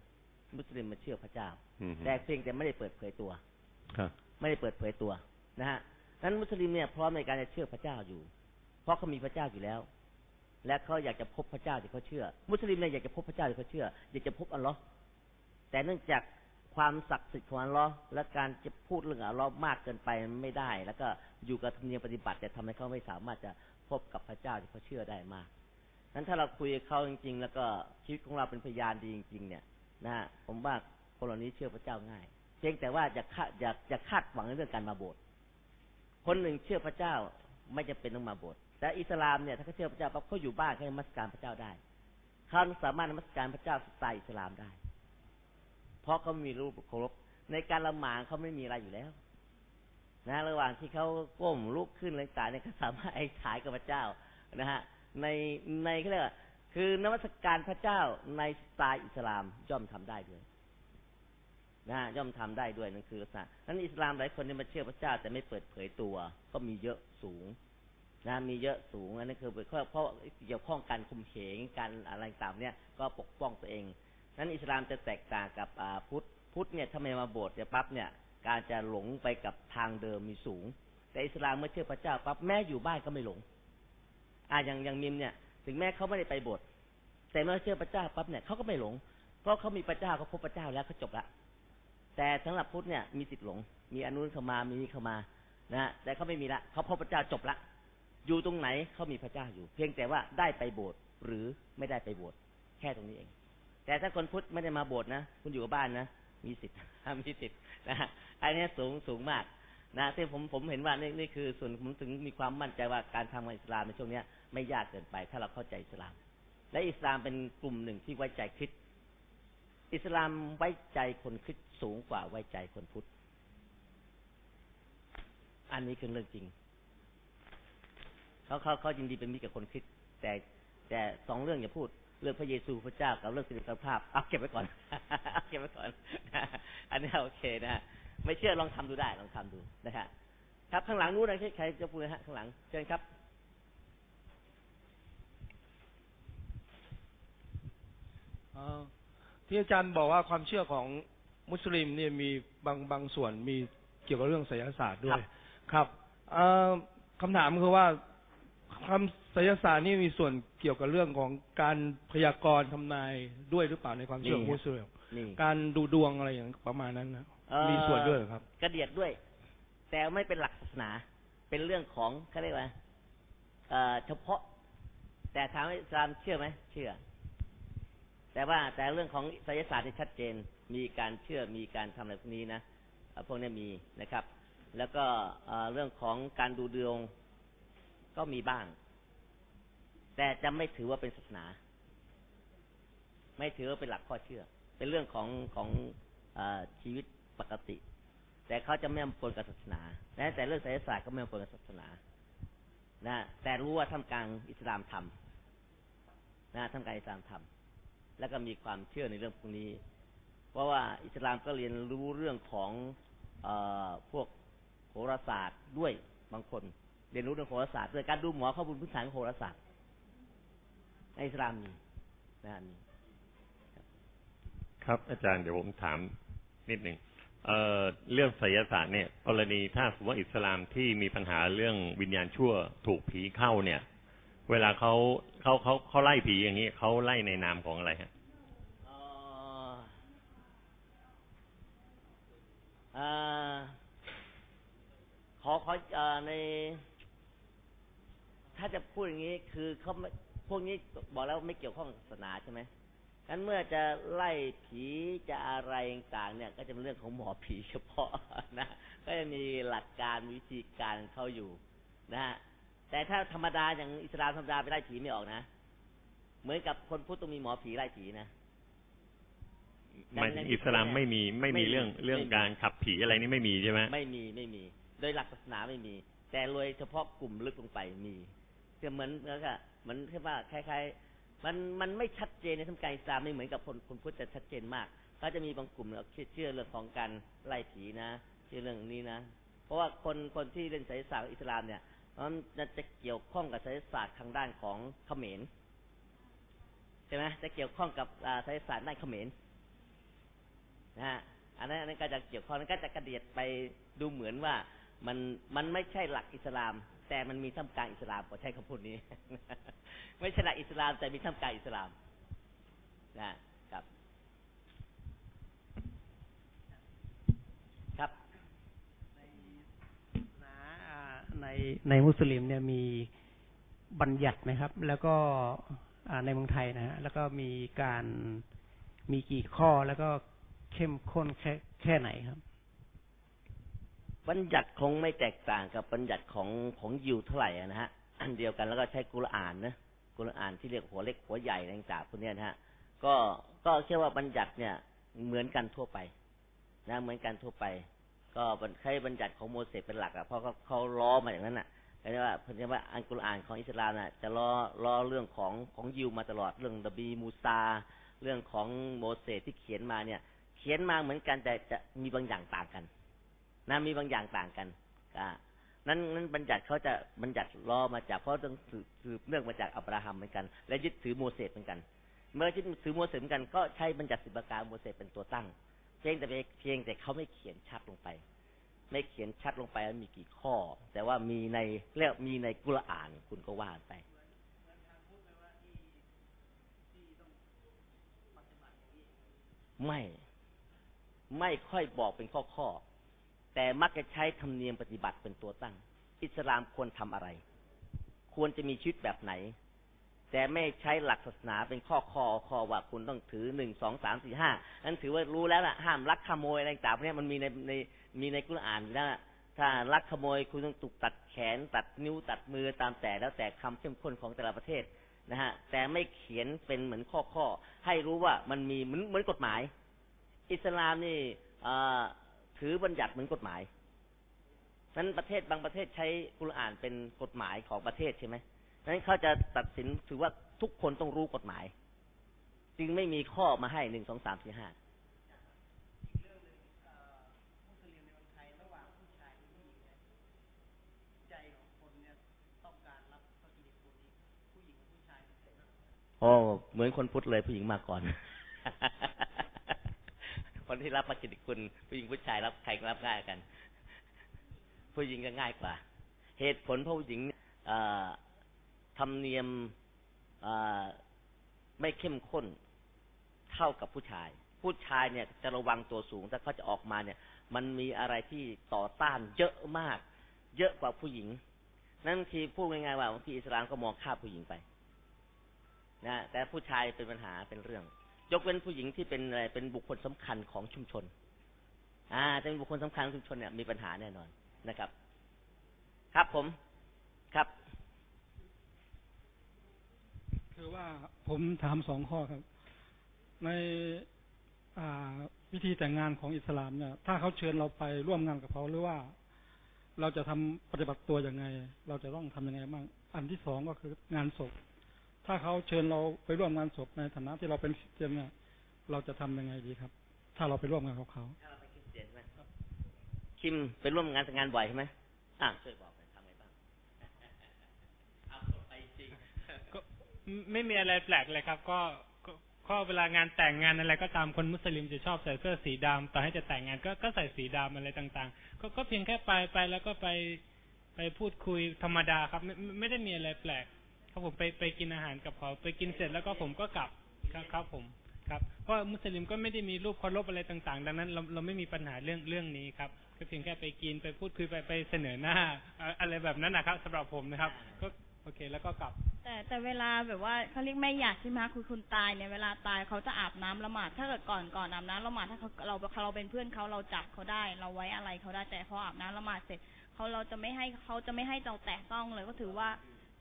มุสลิมมาเชื่อพระเจ้าอืมฮึแต่เพียงแต่ไม่ได้เปิดเผยตัวครับไม่ได้เปิดเผยตัวนะฮะนั้นมุสลิมเนี่ยพร้อมในการจะเชื่อพระเจ้าอยู่ เพราะเขามีพระเจ้าอยู่แล้ว และเขาอยากจะพบพระเจ้าที่เขาเชื่อ มุสลิมเนี่ยอยากจะพบพระเจ้าที่เขาเชื่อ อยากจะพบอัลลอฮ์แต่เนื่องจาก ความศักดิ์สิทธิ์ของอัลลอฮ์และการจะพูดเรื่องอัลลอฮ์มากเกินไปไม่ได้ แล้วก็อยู่กับธรรมเนียมปฏิบัติแต่ทำให้เขาไม่สามารถจะพบกับพระเจ้าที่เขาเชื่อได้มากนั้นถ้าเราคุยกับเขาจริง ๆ แล้วก็ชีวิตของเราเป็นพยานดีจริง ๆ เนี่ยนะฮะผมว่าคนเหล่านี้เชื่อพระเจ้าง่ายเพียงแต่ว่าจะคาดอยากจะคาดหวังในเรื่องการมาโบสถ์คนหนึ่งเชื่อพระเจ้าไม่จำเป็นต้องมาโบสถ์แต่อิสลามเนี่ยถ้าเขาเชื่อพระเจ้าปั๊บเขาอยู่บ้านเขามัสการพระเจ้าได้เขาสามารถมัสการพระเจ้าสไตล์อิสลามได้ ราะเขามีรูปเคารพในการละหมาดเขาไม่มีอะไรอยู่แล้ว นะ ระหว่างที่เขาก้มลุกขึ้นอะไรต่างเนี่ยเขาสามารถไอ้ฉายกับพระเจ้านะฮะ ในในเขาเรียกว่าคือนมัสการพระเจ้าในสไตล์อิสลามย่อมทำได้ด้วยนะฮะย่อมทำได้ด้วยนั่นคือลักษณะนั้นอิสลามหลายคนเนี่ยมาเชื่อพระเจ้าแต่ไม่เปิดเผยตัว ก็มีเยอะสูงนะมีเยอะสูงอันนี้คือเพราะเพราะเกี่ยวข้องการคุมเหงการอะไรต่างเนี่ยก็ปกป้องตัวเอง นั้นอิสลามจะแตกต่างกับพุทธพุทธเนี่ยถ้าไม่มาโบสถ์เนี่ยปั๊บเนี่ยการจะหลงไปกับทางเดิมมีสูง แต่อิสลามเมื่อเชื่อพระเจ้าปั๊บแม้อยู่บ้านก็ไม่หลง อ่าอย่างอย่างมิมเนี่ย ถึงแม้เขาไม่ได้ไปโบสถ์แต่เมื่อเชื่อพระเจ้าปั๊บเนี่ยเขาก็ไม่หลง เพราะเขามีพระเจ้าเขาพบพระเจ้าแล้วเขาจบละแต่สำหรับพุทธเนี่ยมีสิทธิ์หลง มีอนุนเข้ามามีเข้ามานะแต่เขาไม่มีละเขาพบพระเจ้าจบละอยู่ตรงไหนเขามีพระเจ้าอยู่ เพียงแต่ว่าได้ไปโบสถ์หรือไม่ได้ไปโบสถ์แค่ตรงนี้เอง แต่ถ้าคนพุทธไม่ได้มาโบสถ์นะคุณอยู่กับบ้านนะมีสิทธิ์มีสิทธิ์นะอันนี้สูงสูงมากนะที่ผมผมเห็นว่านี่นี่คือส่วนผมถึงมีความมั่นใจว่าการทำงานอิสลามในช่วงนี้ไม่ยากเกินไป ถ้าเราเข้าใจอิสลาม และอิสลามเป็นกลุ่มหนึ่งที่ไว้ใจคริสอิสลามไว้ใจคนคริสสูงกว่าไว้ใจคนพุทธ อันนี้คือเรื่องจริงเขาเขาเขายินดีเป็นมิตรกับคนคริสแต่แต่สองเรื่องอย่าพูด เรื่องพระเยซูพระเจ้ากับเรื่องสิริภาพเอาเก็บไว้ก่อนเอาเก็บไว้ก่อนอันนี้โอเคนะไม่เชื่อลองทำดูได้ลองทำดูนะฮะครับข้างหลังนู้นนะใครจะพูดนะฮะข้างหลังเชิญครับที่อาจารย์บอกว่าความเชื่อของมุสลิมเนี่ยมีบางบางส่วนมีเกี่ยวกับเรื่องไสยศาสตร์ด้วย ครับคำถามคือว่า คำไสยศาสตร์นี่มีส่วนเกี่ยวกับเรื่องของการพยากรณ์ทำนายด้วยหรือเปล่าในความเชื่อของมุสลิมการดูดวงอะไรอย่างประมาณนั้นนะมีส่วนด้วยครับ กระเดียดด้วย แต่ไม่เป็นหลักศาสนา เป็นเรื่องของเขาเรียกว่าเฉพาะ แต่ถามว่าอิสลามเชื่อไหมเชื่อ แต่ว่าแต่เรื่องของไสยศาสตร์ที่ชัดเจน มีการเชื่อมีการทำอะไรพวกนี้นะพวกนี้มีนะครับ แล้วก็เรื่องของการดูดวง ก็มีบ้าง แต่จะไม่ถือว่าเป็นศาสนา ไม่ถือว่าเป็นหลักข้อเชื่อ เป็นเรื่องของของอชีวิตปกติ แต่เขาจะไม่ปนกับศาสนาแม้แต่เรื่องไสยศาสตร์ก็ไม่ปนกับศาสนานะแต่รู้ว่าทำกลางอิสลามทำนะทำกลางอิสลามทำแล้วก็มีความเชื่อในเรื่องพวกนี้ เพราะว่าอิสลามก็เรียนรู้เรื่องของอพวกโหราศาสตร์ด้วยบางคน เรียนรู้เรื่องโหราศาสตร์ด้วยการดูหมอข้อมูลพื้นฐานของโหราศาสตร์ในอิสลามมีนะมีครับอาจารย์เดี๋ยวผมถามนิดหนึ่งเเรื่องไสยศาสตร์เนี่ยกรณีถ้าสมมติว่าอิสลามที่มีปัญหาเรื่องวิญญาณชั่วถูกผีเข้าเนี่ย เวลาเขาเขาเขาเขาไล่ผีอย่างนี้เขาไล่ในนามของอะไรฮะขอขอใน ถ้าจะพูดอย่างนี้คือเขาพวกนี้บอกแล้วไม่เกี่ยวข้องศาสนาใช่ไหมนั้นเมื่อจะไล่ผีจะอะไรต่างเนี่ย ก็จะเป็นเรื่องของหมอผีเฉพาะนะ ก็จะมีหลักการวิธีการเขาอยู่นะฮะแต่ถ้าธรรมดาอย่างอิสลามธรรมดาไปไล่ผีไม่ออกนะ เหมือนกับคนพุทธต้องมีหมอผีไล่ผีนะมันอิสลามไม่มีไม่มีเรื่องเรื่องการขับผีอะไรนี่ไม่มีใช่ไหมไม่มีไม่มี โดยหลักศาสนาไม่มี แต่โดยเฉพาะกลุ่มลึกลงไปมี จะเหมือนแล้วก็เหมือนแค่ว่าคล้ายๆ มันมันไม่ชัดเจนในทางการอิสลามไม่เหมือนกับคนคนพุทธจะชัดเจนมาก ก็จะมีบางกลุ่มเราเชื่อเรื่องของการไล่ผีนะเชื่อเรื่องนี้นะ เพราะว่าคนคนที่เล่นไสยศาสตร์อิสลามเนี่ยมันจะเกี่ยวข้องกับไสยศาสตร์ทางด้านของเขมรใช่ไหมจะเกี่ยวข้องกับไสยศาสตร์ด้านเขมรนะฮะอันนั้นอันนั้นก็จะเกี่ยวข้องนั้นก็จะกระเดียดไปดูเหมือนว่ามันมันไม่ใช่หลักอิสลาม แต่มันมีท่ามกลางอิสลามขอใช้คำพูดนี้ ไม่ใช่หลักอิสลาม แต่มีท่ามกลางอิสลามนะครับ ครับในในมุสลิมเนี่ยมีบัญญัติไหมครับ แล้วก็ในเมืองไทยนะฮะแล้วก็มีการมีกี่ข้อแล้วก็เข้มข้นแค่แค่ไหนครับ บัญญัติคงไม่แตกต่างกับบัญญัติของของยิวเท่าไหร่อะนะฮะอันเดียวกันแล้วก็ใช้กุรอานนะกุรอานที่เรียกหัวเล็กหัวใหญ่ต่างๆพวกนี้นะฮะก็ก็เชื่อว่าบัญญัติเนี่ยเหมือนกันทั่วไปนะเหมือนกันทั่วไป ก็ใช้บัญญัติของโมเสสเป็นหลักอะเพราะเขาเขาล้อมาอย่างนั้นน่ะเรียกว่าเพราะว่าอันกุรอานของอิสลามน่ะ จะล้อล้อเรื่องของของยิวมาตลอดเรื่องดบีมูซา เรื่องของโมเสสที่เขียนมาเนี่ย เขียนมาเหมือนกันแต่จะมีบางอย่างต่างกัน นะมีบางอย่างต่างกันอ่านั้นนั้นบัญญัติเขาจะบัญญัติล้อมาจากเพราะต้องสืบเนื่องมาจากอับราฮัมเหมือนกัน และยึดถือโมเสสเหมือนกัน เมื่อยึดถือโมเสสเหมือนกันก็ใช้บัญญัติสิบประการโมเสสเป็นตัวตั้ง เพียงแต่เพียงแต่เขาไม่เขียนชัดลงไป ไม่เขียนชัดลงไปว่ามีกี่ข้อ แต่ว่ามีในเรียกมีในกุรอานคุณก็ว่าไปไม่ ไม่ค่อยบอกเป็นข้อข้อ แต่มักจะใช้ธรรมเนียมปฏิบัติเป็นตัวตั้ง อิสลามควรทำอะไร ควรจะมีชีวิตแบบไหน แต่ไม่ใช้หลักศาสนาเป็นข้อข้อข้อว่าคุณต้องถือหนึ่งสองสามสี่ห้านั้นถือว่ารู้แล้วล่ะห้ามลักขโมยอะไรต่างๆพวกนี้มันมีในในมีในกุรอานอยู่แล้วล่ะถ้าลักขโมยคุณต้องถูกตัดแขน ตัดนิ้วตัดมือตามแต่แล้วแต่คำเข้มข้นของแต่ละประเทศนะฮะ แต่ไม่เขียนเป็นเหมือนข้อข้อให้รู้ว่ามันมีเหมือนเหมือนกฎหมาย อิสลามนี่อ่อ ถือบัญญัติเหมือนกฎหมายนั้นประเทศบางประเทศใช้กุรอานเป็นกฎหมายของประเทศใช่ไหมนั้นเขาจะตัดสินถือว่าทุกคนต้องรู้กฎหมาย จึงไม่มีข้อมาให้หนึ่งสองสามสี่ห้าโอ้เหมือนคนพุทธเลยผู้หญิงมาก่อน คนที่รับมากิจคุณผู้หญิงผู้ชายรับใครรับง่ายกัน ผู้หญิงก็ง่ายกว่า เหตุผลเพราะผู้หญิงธรรมเนียมไม่เข้มข้นเท่ากับผู้ชาย ผู้ชายเนี่ยจะระวังตัวสูงแต่เขาจะออกมาเนี่ย มันมีอะไรที่ต่อต้านเยอะมาก เยอะกว่าผู้หญิง นั่นทีพูดง่ายๆว่าบางทีอิสลามก็มองข้ามผู้หญิงไป นะแต่ผู้ชายเป็นปัญหาเป็นเรื่อง ยกเว้นผู้หญิงที่เป็นอะไรเป็นบุคคลสำคัญของชุมชน อ่าจะเป็นบุคคลสำคัญของชุมชนเนี่ยมีปัญหาแน่นอนนะครับ ครับผมครับ คือว่าผมถามสองข้อครับ ในอ่าวิธีแต่งงานของอิสลามเนี่ย ถ้าเขาเชิญเราไปร่วมงานกับเขาหรือว่า เราจะทำปฏิบัติตัวยังไง เราจะต้องทำยังไงบ้าง อันที่สองก็คืองานศพ ถ้าเขาเชิญเราไปร่วมงานศพในฐานะที่เราเป็นคริสเตียนเนี่ยเราจะทำยังไงดีครับ ถ้าเราไปร่วมงานกับเขาคิมไปร่วมงานแต่งงานบ่อยใช่ไหมอะช่วยบอกหน่อยทำไงบ้างเอาไปจริงก็ไม่มีอะไรแปลกเลยครับก็ก็ก็เวลางานแต่งงานอะไรก็ตามคนมุสลิมจะชอบใส่เสื้อสีดำต่อให้จะแต่งงานก็ก็ใส่สีดำอะไรต่างๆ ก็ก็เพียงแค่ไปไปแล้วก็ไปไปพูดคุยธรรมดาครับ ไม่ไม่ไม่ได้มีอะไรแปลก รับผมไปไปกินอาหารกับเขาไปกินเสร็จแล้วก็ผมก็กลับครับครับผมครับเพราะมุสลิมก็ไม่ได้มีรูปเคารพอะไรต่างๆ ดังนั้นเราเราไม่มีปัญหาเรื่องเรื่องนี้ครับ ก็เพียงแค่ไปกินไปพูดคุยไปไปเสนอหน้า อะไรแบบนั้นนะครับสำหรับผมนะครับ ก็โอเคแล้วก็กลับ แต่แต่เวลาแบบว่าเขาเรียกไม่อยากใช่ไหมคะคือคุณตายเนี่ยเวลาตายเขาจะอาบน้ำละหมาดถ้าเกิดก่อนก่อนอาบน้ำละหมาดถ้าเขาเราเราเป็นเพื่อนเขาเราจับเขาได้ เราไว้อะไรเขาได้แต่พออาบน้ำละหมาดเสร็จเขาเราจะไม่ให้เขาจะไม่ให้เราแตะต้องเลยก็ถือว่า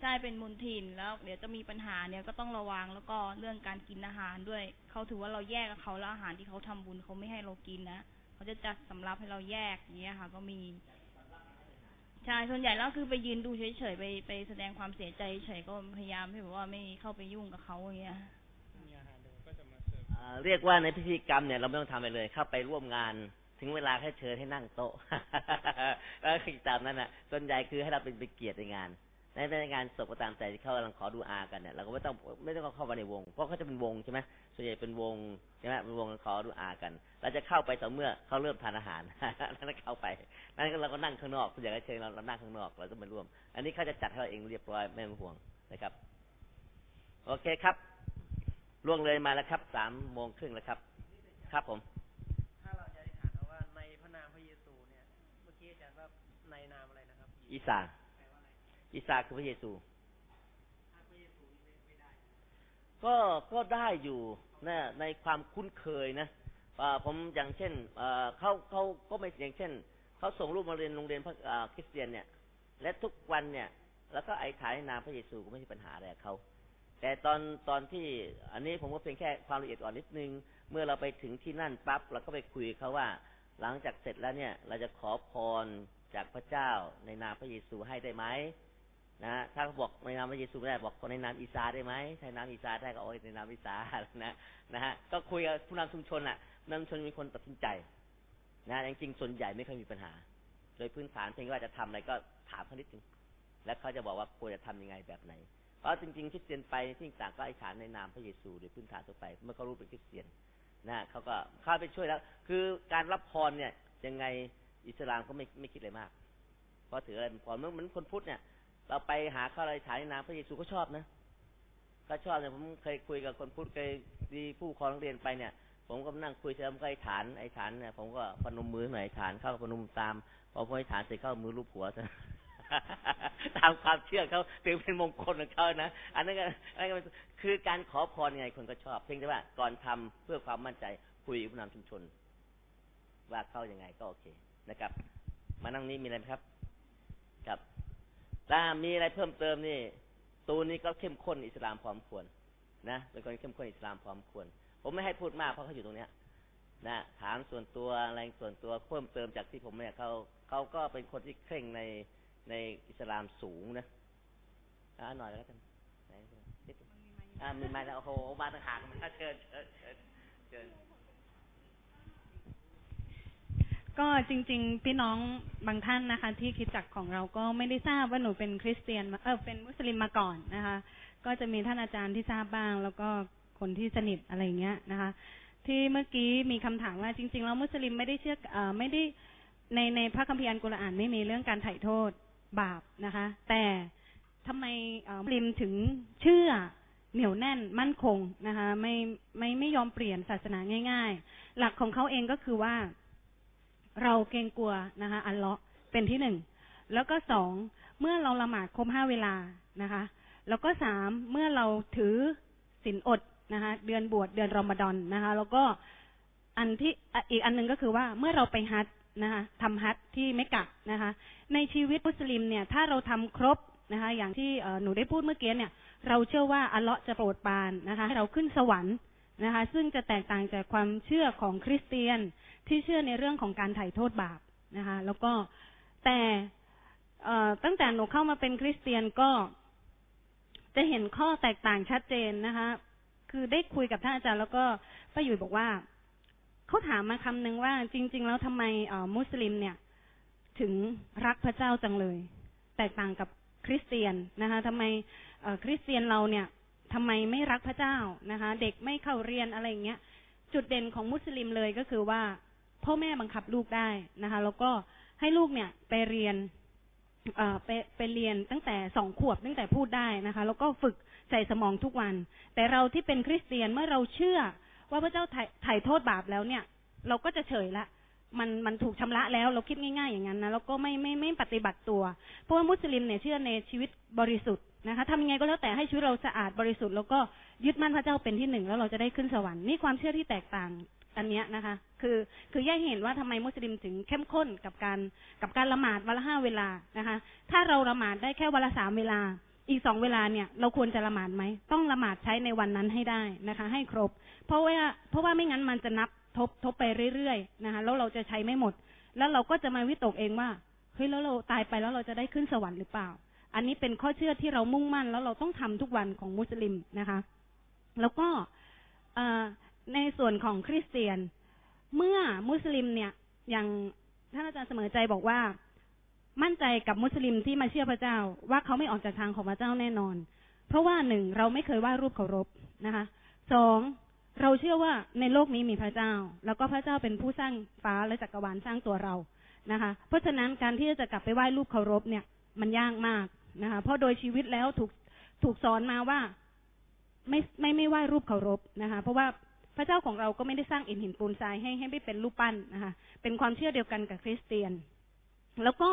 ใช่เป็นมุนทินแล้ว เดี๋ยวจะมีปัญหาเนี่ยก็ต้องระวังแล้วก็เรื่องการกินอาหารด้วยเขาถือว่าเราแยกกับเขาแล้วอาหารที่เขาทำบุญเขาไม่ให้เรากินนะเขาจะจัดสำรับให้เราแยกอย่างเงี้ยค่ะ ก็มีใช่ส่วนใหญ่แล้วคือไปยืนดูเฉยๆไปไปแสดงความเสียใจเฉยก็พยายามที่แบบว่าไม่เข้าไปยุ่งกับเขาอย่างเงี้ยเรียกว่าในพิธีกรรมเนี่ยเราไม่ต้องทำอะไรเลย เข้าไปร่วมงานถึงเวลาแค่เชิญให้นั่งโต๊ะแล้วคือตามนั้นอะ ส่วนใหญ่คือให้เราเป็นเป็นเกียรติในงาน ในในงานศพก็ตามแต่ที่เขากำลังขอดูอากันเนี่ยเราก็ไม่ต้องไม่ต้องเข้ามาในวง เพราะเขาจะเป็นวงใช่ไหมส่วนใหญ่เป็นวงใช่ไหมเป็นวงขอดูอากัน เราจะเข้าไปต่อเมื่อเขาเริ่มทานอาหารแล้วเข้าไปนั่นก็เราก็นั่งข้างนอกส่วนใหญ่ก็เชิญเราเรานั่งข้างนอกเราก็มาร่วม อันนี้เขาจะจัดให้เราเองเรียบร้อยไม่ต้องห่วงนะครับ โอเคครับล่วงเลยมาแล้วครับสามโมงครึ่งแล้วครับ ครับผมถ้าเราจะอธิษฐานเอาว่าในพระนามพระเยซูเนี่ยเมื่อกี้อาจารย์ว่าในนามอะไรนะครับอีสา อีสาคือพระเยซูก็ก็ได้อยู่นะในความคุ้นเคยนะผมอย่างเช่นเขาเขาก็ไม่อย่างเช่นเขาส่งลูกมาเรียนโรงเรียนพระคริสเตียนเนี่ย และทุกวันเนี่ย แล้วก็ไอ้ขายนามพระเยซูก็ไม่ใช่ปัญหาอะไรเขาแต่ตอนตอนที่อันนี้ผมก็เพียงแค่ความละเอียดอ่อนนิดนึง เมื่อเราไปถึงที่นั่นปั๊บเราก็ไปคุยเขาว่า หลังจากเสร็จแล้วเนี่ย เราจะขอพรจากพระเจ้าในนามพระเยซูให้ได้ไหม นะถ้าบอกในนามพระเยซูไม่ได้บอกในนามอีสาได้ไหมใช้นามอีสาได้ก็โอ้ยในนามอีสานะนะฮะก็คุยกับผู้นำชุมชนอะนำชุมชนมีคนตัดสินใจ นะจริงๆส่วนใหญ่ไม่เคยมีปัญหา โดยพื้นฐานเพียงว่าจะทำอะไรก็ถามเขานิดนึงแล้วเขาจะบอกว่าควรจะทำยังไงแบบไหน เพราะจริงๆคริสเตียนไปที่ต่างก็อธิษฐานในนามพระเยซูโดยพื้นฐานทั่วไป เมื่อเขารู้เป็นคริสเตียนนะเขาก็เข้าไปช่วยแล้ว คือการรับพรเนี่ยยังไงอิสลามก็ไม่ไม่คิดอะไรมากเพราะถืออะไรเป็นพรเมื่อเหมือนคนพุทธเนี่ย เราไปหาเข้าอะไรฉายในนามพระเยซูก็ชอบนะก็ชอบเนี่ยผมเคยคุยกับคนพุทธเคยดีผู้ครองนักเรียนไปเนี่ย ผมก็นั่งคุยเสร็จแล้วผมก็ไอ้ฐานไอ้ฐานเนี่ยผมก็พนมมือหน่อยไอ้ฐานเข้าพนมตามพอพอไอ้ฐานเสร็จเข้ามือรูปหัวซะตามความเชื่อเขาถือเป็นมงคลของเขานะอันนั้นก็อันนั้นก็คือการขอพรยังไงคนก็ชอบ เพียงแต่ว่าก่อนทำเพื่อความมั่นใจคุยกับผู้นำชุมชน ว่าเข้ายังไงก็โอเคนะครับ มานั่งนี้มีอะไรไหมครับ ครับ ถ้ามีอะไรเพิ่มเติมนี่ตูนนี้ก็เข้มข้นอิสลามพร้อมควร นะเป็นคนเข้มข้นอิสลามพร้อมควร ผมไม่ให้พูดมากเพราะเขาอยู่ตรงเนี้ย นะถามส่วนตัวอะไรส่วนตัวเพิ่มเติมจากที่ผมเนี่ยเขาเขาก็เป็นคนที่เคร่งในในอิสลามสูงนะอ่าหน่อยแล้วกันไหนนิดอ่ามีไม้แล้วโอ้โหมาต่างหากมาเชิญเชิญเชิญเชิญ ก็จริง ๆ พี่น้องบางท่านนะคะ ที่คิดจักของเราก็ไม่ได้ทราบว่าหนูเป็นคริสเตียนเออเป็นมุสลิมมาก่อนนะคะ ก็จะมีท่านอาจารย์ที่ทราบบ้าง แล้วก็คนที่สนิทอะไรเงี้ยนะคะ ที่เมื่อกี้มีคำถามว่าจริง ๆ แล้วมุสลิมไม่ได้เชื่อเออไม่ได้ในในพระคัมภีร์อัลกุรอานไม่มีเรื่องการไถ่โทษบาปนะคะ แต่ทำไมเออมุสลิมถึงเชื่อเหนียวแน่นมั่นคงนะคะ ไม่ไม่ไม่ยอมเปลี่ยนศาสนาง่าย ๆ หลักของเขาเองก็คือว่า เราเกรงกลัวนะคะ อัลเลาะห์เป็นที่หนึ่งแล้วก็สองเมื่อเราละหมาดครบห้าเวลานะคะ แล้วก็สามเมื่อเราถือศีลอดนะคะ เดือนบวชเดือนรอมฎอนนะคะ แล้วก็อันที่อีกอันหนึ่งก็คือว่าเมื่อเราไปฮัจญ์นะคะทำฮัจญ์ที่เมกะนะคะ ในชีวิตมุสลิมเนี่ย ถ้าเราทำครบนะคะ อย่างที่หนูได้พูดเมื่อกี้เนี่ย เราเชื่อว่าอัลเลาะห์จะโปรดปานนะคะ ให้เราขึ้นสวรรค์ นะคะ ซึ่งจะแตกต่างจากความเชื่อของคริสเตียนที่เชื่อในเรื่องของการไถ่โทษบาปนะคะ แล้วก็แต่ตั้งแต่หนูเข้ามาเป็นคริสเตียนก็จะเห็นข้อแตกต่างชัดเจนนะคะ คือได้คุยกับท่านอาจารย์ แล้วก็ป้าหยุยบอกว่าเขาถามมาคำหนึ่งว่า จริง ๆ แล้วทำไมมุสลิมเนี่ย ถึงรักพระเจ้าจังเลย แตกต่างกับคริสเตียนนะคะทำไมคริสเตียนเราเนี่ย ทำไมไม่รักพระเจ้านะคะ เด็กไม่เข้าเรียนอะไรอย่างเงี้ย จุดเด่นของมุสลิมเลยก็คือว่า พ่อแม่บังคับลูกได้นะคะ แล้วก็ให้ลูกเนี่ยไปเรียนเอ่อไปไปเรียนตั้งแต่สองขวบตั้งแต่พูดได้นะคะ แล้วก็ฝึกใส่สมองทุกวัน แต่เราที่เป็นคริสเตียนเมื่อเราเชื่อ ว่าพระเจ้าไถ่ไถโทษบาปแล้วเนี่ย เราก็จะเฉยละมันมันถูกชำระแล้วเราคิดง่าย ๆ อย่างนั้นนะแล้วก็ไม่ไม่ไม่ปฏิบัติตัว เพราะว่ามุสลิมเนี่ยเชื่อในชีวิตบริสุทธิ์ นะคะทำยังไงก็แล้วแต่ให้ชีวิตเราสะอาดบริสุทธิ์แล้วก็ยึดมั่นพระเจ้าเป็นที่หนึ่งแล้วเราจะได้ขึ้นสวรรค์นี่ความเชื่อที่แตกต่างอันเนี้ยนะคะ คือคือแยกเห็นว่าทำไมมุสลิมถึงเข้มข้นกับการกับการละหมาดวันละห้าเวลานะคะ ถ้าเราละหมาดได้แค่วันละสามเวลา อีกสองเวลาเนี่ย เราควรจะละหมาดไหมต้องละหมาดใช้ในวันนั้นให้ได้นะคะ ให้ครบ เพราะว่าเพราะว่าไม่งั้นมันจะนับทบทบไปเรื่อยๆนะคะแล้วเราจะใช้ไม่หมด แล้วเราก็จะมาวิตกเองว่าเฮ้ยแล้วเราตายไปแล้วเราจะได้ขึ้นสวรรค์หรือเปล่า อันนี้เป็นข้อเชื่อที่เรามุ่งมั่น แล้วเราต้องทำทุกวันของมุสลิมนะคะ แล้วก็ในส่วนของคริสเตียน เมื่อมุสลิมเนี่ยอย่างท่านอาจารย์เสมอใจบอกว่ามั่นใจกับมุสลิมที่มาเชื่อพระเจ้า ว่าเขาไม่ออกจากทางของพระเจ้าแน่นอน เพราะว่าหนึ่งเราไม่เคยว่ารูปเคารพนะคะสองเราเชื่อว่าในโลกนี้มีพระเจ้า แล้วก็พระเจ้าเป็นผู้สร้างฟ้าและจักรวาลสร้างตัวเรานะคะ เพราะฉะนั้นการที่จะกลับไปไหว้รูปเคารพเนี่ย มันยากมาก นะคะเพราะโดยชีวิตแล้วถูกถูกสอนมาว่าไม่ไม่ไม่ไหว้รูปเคารพนะคะ เพราะว่าพระเจ้าของเราก็ไม่ได้สร้างอิฐหินปูนทรายให้ให้ไม่เป็นรูปปั้นนะคะเป็นความเชื่อเดียวกันกับคริสเตียน แล้วก็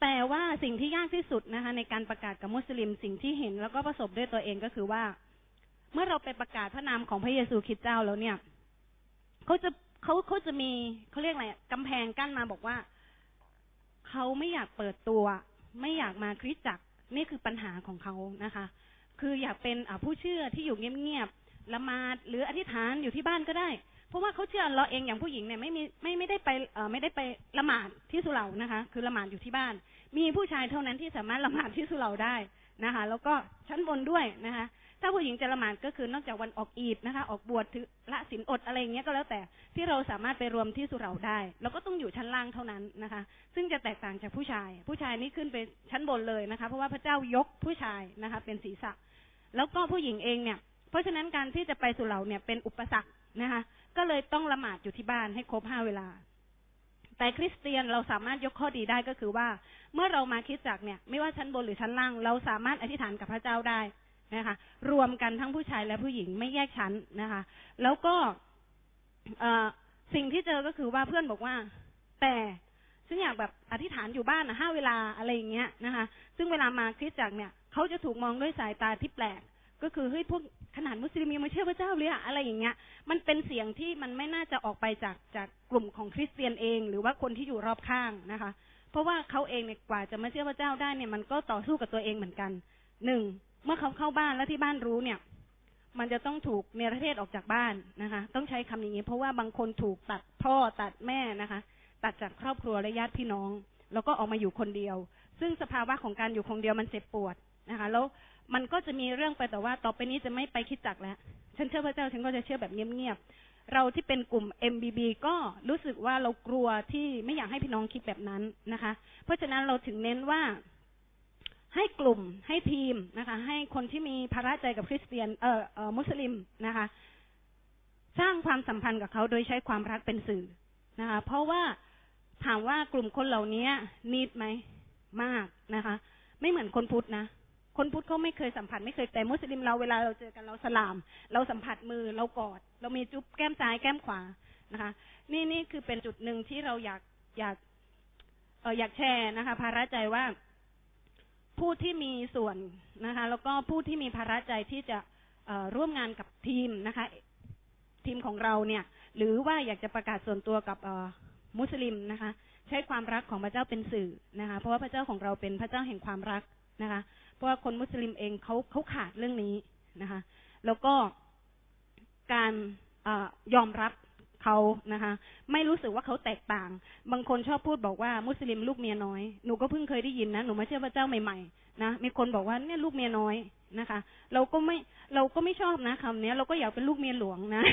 แต่ว่าสิ่งที่ยากที่สุดนะคะ ในการประกาศกับมุสลิมสิ่งที่เห็น แล้วก็ประสบด้วยตัวเองก็คือว่า เมื่อเราไปประกาศพระนามของพระเยซูคริสต์เจ้าแล้วเนี่ยเขาจะเขาเขาจะมีเขาเรียกอะไรกำแพงกั้นมาบอกว่าเขาไม่อยากเปิดตัว ไม่อยากมาคริสตจักรนี่คือปัญหาของเขานะคะ คืออยากเป็นผู้เชื่อที่อยู่เงียบๆละมาดหรืออธิษฐานอยู่ที่บ้านก็ได้ เพราะว่าเขาเชื่อเราเองอย่างผู้หญิงเนี่ยไม่มีไม่ไม่ได้ไปไม่ได้ไปละหมาดที่สุเหร่านะคะ คือละหมาดอยู่ที่บ้าน มีผู้ชายเท่านั้นที่สามารถละหมาดที่สุเหร่าได้นะคะ แล้วก็ชั้นบนด้วยนะคะ ถ้าผู้หญิงจะละหมาดก็คือนอกจากวันออกอีดนะคะ ออกบวชถือละศีลอดอะไรเงี้ยก็แล้วแต่ที่เราสามารถไปรวมที่สุเหร่าได้เราก็ต้องอยู่ชั้นล่างเท่านั้นนะคะ ซึ่งจะแตกต่างจากผู้ชาย ผู้ชายนี่ขึ้นไปชั้นบนเลยนะคะ เพราะว่าพระเจ้ายกผู้ชายนะคะ เป็นศีรษะ แล้วก็ผู้หญิงเองเนี่ย เพราะฉะนั้นการที่จะไปสุเหร่าเนี่ยเป็นอุปสรรคนะคะ ก็เลยต้องละหมาดอยู่ที่บ้านให้ครบห้าเวลาแต่คริสเตียนเราสามารถยกข้อดีได้ก็คือว่า เมื่อเรามาคริสตจักเนี่ย ไม่ว่าชั้นบนหรือชั้นล่าง เราสามารถอธิษฐานกับพระเจ้าได้ นะคะรวมกันทั้งผู้ชายและผู้หญิงไม่แยกชั้นนะคะ แล้วก็เอสิ่งที่เจอก็คือว่าเพื่อนบอกว่า แต่ฉันอยากแบบอธิษฐานอยู่บ้านนะห้าเวลาอะไรอย่างเงี้ยนะคะ ซึ่งเวลามาคริสตจักรเนี่ยเขาจะถูกมองด้วยสายตาที่แปลก ก็คือเฮ้ยพวกขนาดมุสลิมยังมาเชื่อพระเจ้าเลยอะอะไรอย่างเงี้ย มันเป็นเสียงที่มันไม่น่าจะออกไปจากจากกลุ่มของคริสเตียนเอง หรือว่าคนที่อยู่รอบข้างนะคะ เพราะว่าเขาเองเนี่ยกว่าจะมาเชื่อพระเจ้าได้เนี่ยมันก็ต่อสู้กับตัวเองเหมือนกันหนึ่ง เมื่อเขาเข้าบ้านแล้วที่บ้านรู้เนี่ย มันจะต้องถูกเนรเทศออกจากบ้านนะคะ ต้องใช้คำอย่างนี้ เพราะว่าบางคนถูกตัดพ่อตัดแม่นะคะ ตัดจากครอบครัวและญาติพี่น้อง แล้วก็ออกมาอยู่คนเดียว ซึ่งสภาวะของการอยู่คนเดียวมันเจ็บปวดนะคะ แล้วมันก็จะมีเรื่องไปแต่ว่าต่อไปนี้จะไม่ไปคิดจักแล้ว ฉันเชื่อพระเจ้าฉันก็จะเชื่อแบบเงียบๆ เราที่เป็นกลุ่ม MBB ก็รู้สึกว่าเรากลัวที่ไม่อยากให้พี่น้องคิดแบบนั้นนะคะ เพราะฉะนั้นเราถึงเน้นว่า ให้กลุ่มให้ทีมนะคะ ให้คนที่มีภาระใจกับคริสเตียนเอ่อเอ่อมุสลิมนะคะ สร้างความสัมพันธ์กับเขาโดยใช้ความรักเป็นสื่อนะคะ เพราะว่าถามว่ากลุ่มคนเหล่านี้นิดไหมมากนะคะ ไม่เหมือนคนพุทธนะคนพุทธเขาไม่เคยสัมผัสไม่เคยแต่มุสลิมเราเวลาเราเจอกันเราสลาม เราสัมผัสมือเรากอด เรามีจุ๊บแก้มซ้ายแก้มขวานะคะ นี่นี่คือเป็นจุดหนึ่งที่เราอยากอยากเอออยากแชร์นะคะ ภาระใจว่า ผู้ที่มีส่วนนะคะ แล้วก็ผู้ที่มีภาระใจที่จะร่วมงานกับทีมนะคะ ทีมของเราเนี่ย หรือว่าอยากจะประกาศส่วนตัวกับมุสลิมนะคะ ใช้ความรักของพระเจ้าเป็นสื่อนะคะ เพราะว่าพระเจ้าของเราเป็นพระเจ้าแห่งความรักนะคะ เพราะว่าคนมุสลิมเองเขาเขาขาดเรื่องนี้นะคะ แล้วก็การอยอมรับ เขานะคะ ไม่รู้สึกว่าเขาแตกต่าง บางคนชอบพูดบอกว่ามุสลิมลูกเมียน้อยหนูก็เพิ่งเคยได้ยินนะหนูมาเชื่อพระเจ้าใหม่ๆนะมีคนบอกว่าเนี่ยลูกเมียน้อยนะคะ เราก็ไม่เราก็ไม่ชอบนะคำนี้เราก็อยากเป็นลูกเมียหลวงนะ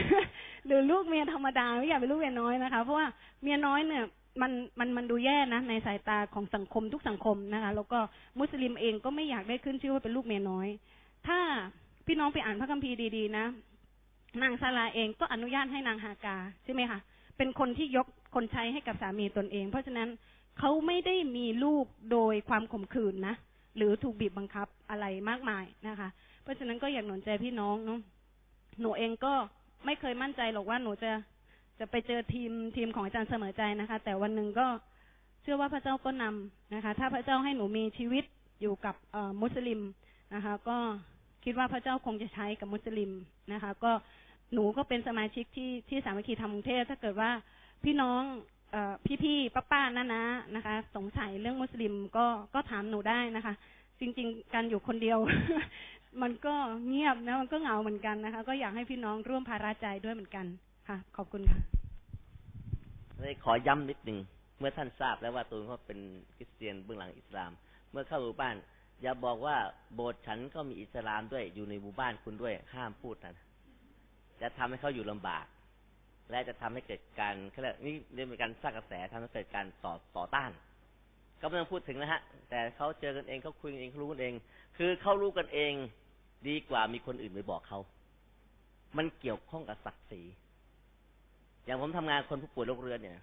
หรือลูกเมียธรรมดาไม่อยากเป็นลูกเมียน้อยนะคะ เพราะว่าเมียน้อยเนี่ยมันมันมันดูแย่นะในสายตาของสังคมทุกสังคมนะคะ แล้วก็มุสลิมเองก็ไม่อยากได้ขึ้นชื่อว่าเป็นลูกเมียน้อย ถ้าพี่น้องไปอ่านพระคัมภีร์ดีๆนะ นางซาลาเองก็อนุญาตให้นางฮากาใช่ไหมคะเป็นคนที่ยกคนใช้ให้กับสามีตนเอง เพราะฉะนั้นเขาไม่ได้มีลูกโดยความข่มขืนนะหรือถูกบีบบังคับอะไรมากมายนะคะ เพราะฉะนั้นก็อยากหนุนใจพี่น้องเนาะหนูเองก็ไม่เคยมั่นใจหรอกว่าหนูจะจะไปเจอทีมทีมของอาจารย์เสมอใจนะคะ แต่วันหนึ่งก็เชื่อว่าพระเจ้าก็นำนะคะ ถ้าพระเจ้าให้หนูมีชีวิตอยู่กับมุสลิมนะคะ ก็ คิดว่าพระเจ้าคงจะใช้กับมุสลิมนะคะ ก็หนูก็เป็นสมาชิกที่ที่สามัคคีธรรมกรุงเทพถ้าเกิดว่าพี่น้องอ่พี่ๆป้าๆน้าๆนะคะ สงสัยเรื่องมุสลิมก็ก็ถามหนูได้นะคะ จริง ๆ การอยู่คนเดียว มันก็เงียบนะ มันก็เหงาเหมือนกันนะคะ ก็อยากให้พี่น้องร่วมภาระใจด้วยเหมือนกันค่ะ ขอบคุณค่ะเลยขอย้ำนิดหนึ่งเมื่อท่านทราบแล้วว่าตัวเขาเป็นคริสเตียนเบื้องหลังอิสลาม เมื่อเข้าหมู่บ้าน อย่าบอกว่าโบสถ์ฉันก็มีอิสลามด้วยอยู่ในหมู่บ้านคุณด้วยห้ามพูดนะจะทำให้เขาอยู่ลำบาก และจะทำให้เกิดการเขาเรียกนี่เรียกเป็นการสร้างกระแสทำให้เกิดการต่อต่อต้าน ก็ไม่ต้องพูดถึงนะฮะ แต่เขาเจอกันเองเขาคุยกันเองเขารู้กันเอง คือเขารู้กันเองดีกว่ามีคนอื่นไปบอกเขา มันเกี่ยวข้องกับศักดิ์ศรี อย่างผมทำงานคนผู้ป่วยโรคเรื้อนเนี่ย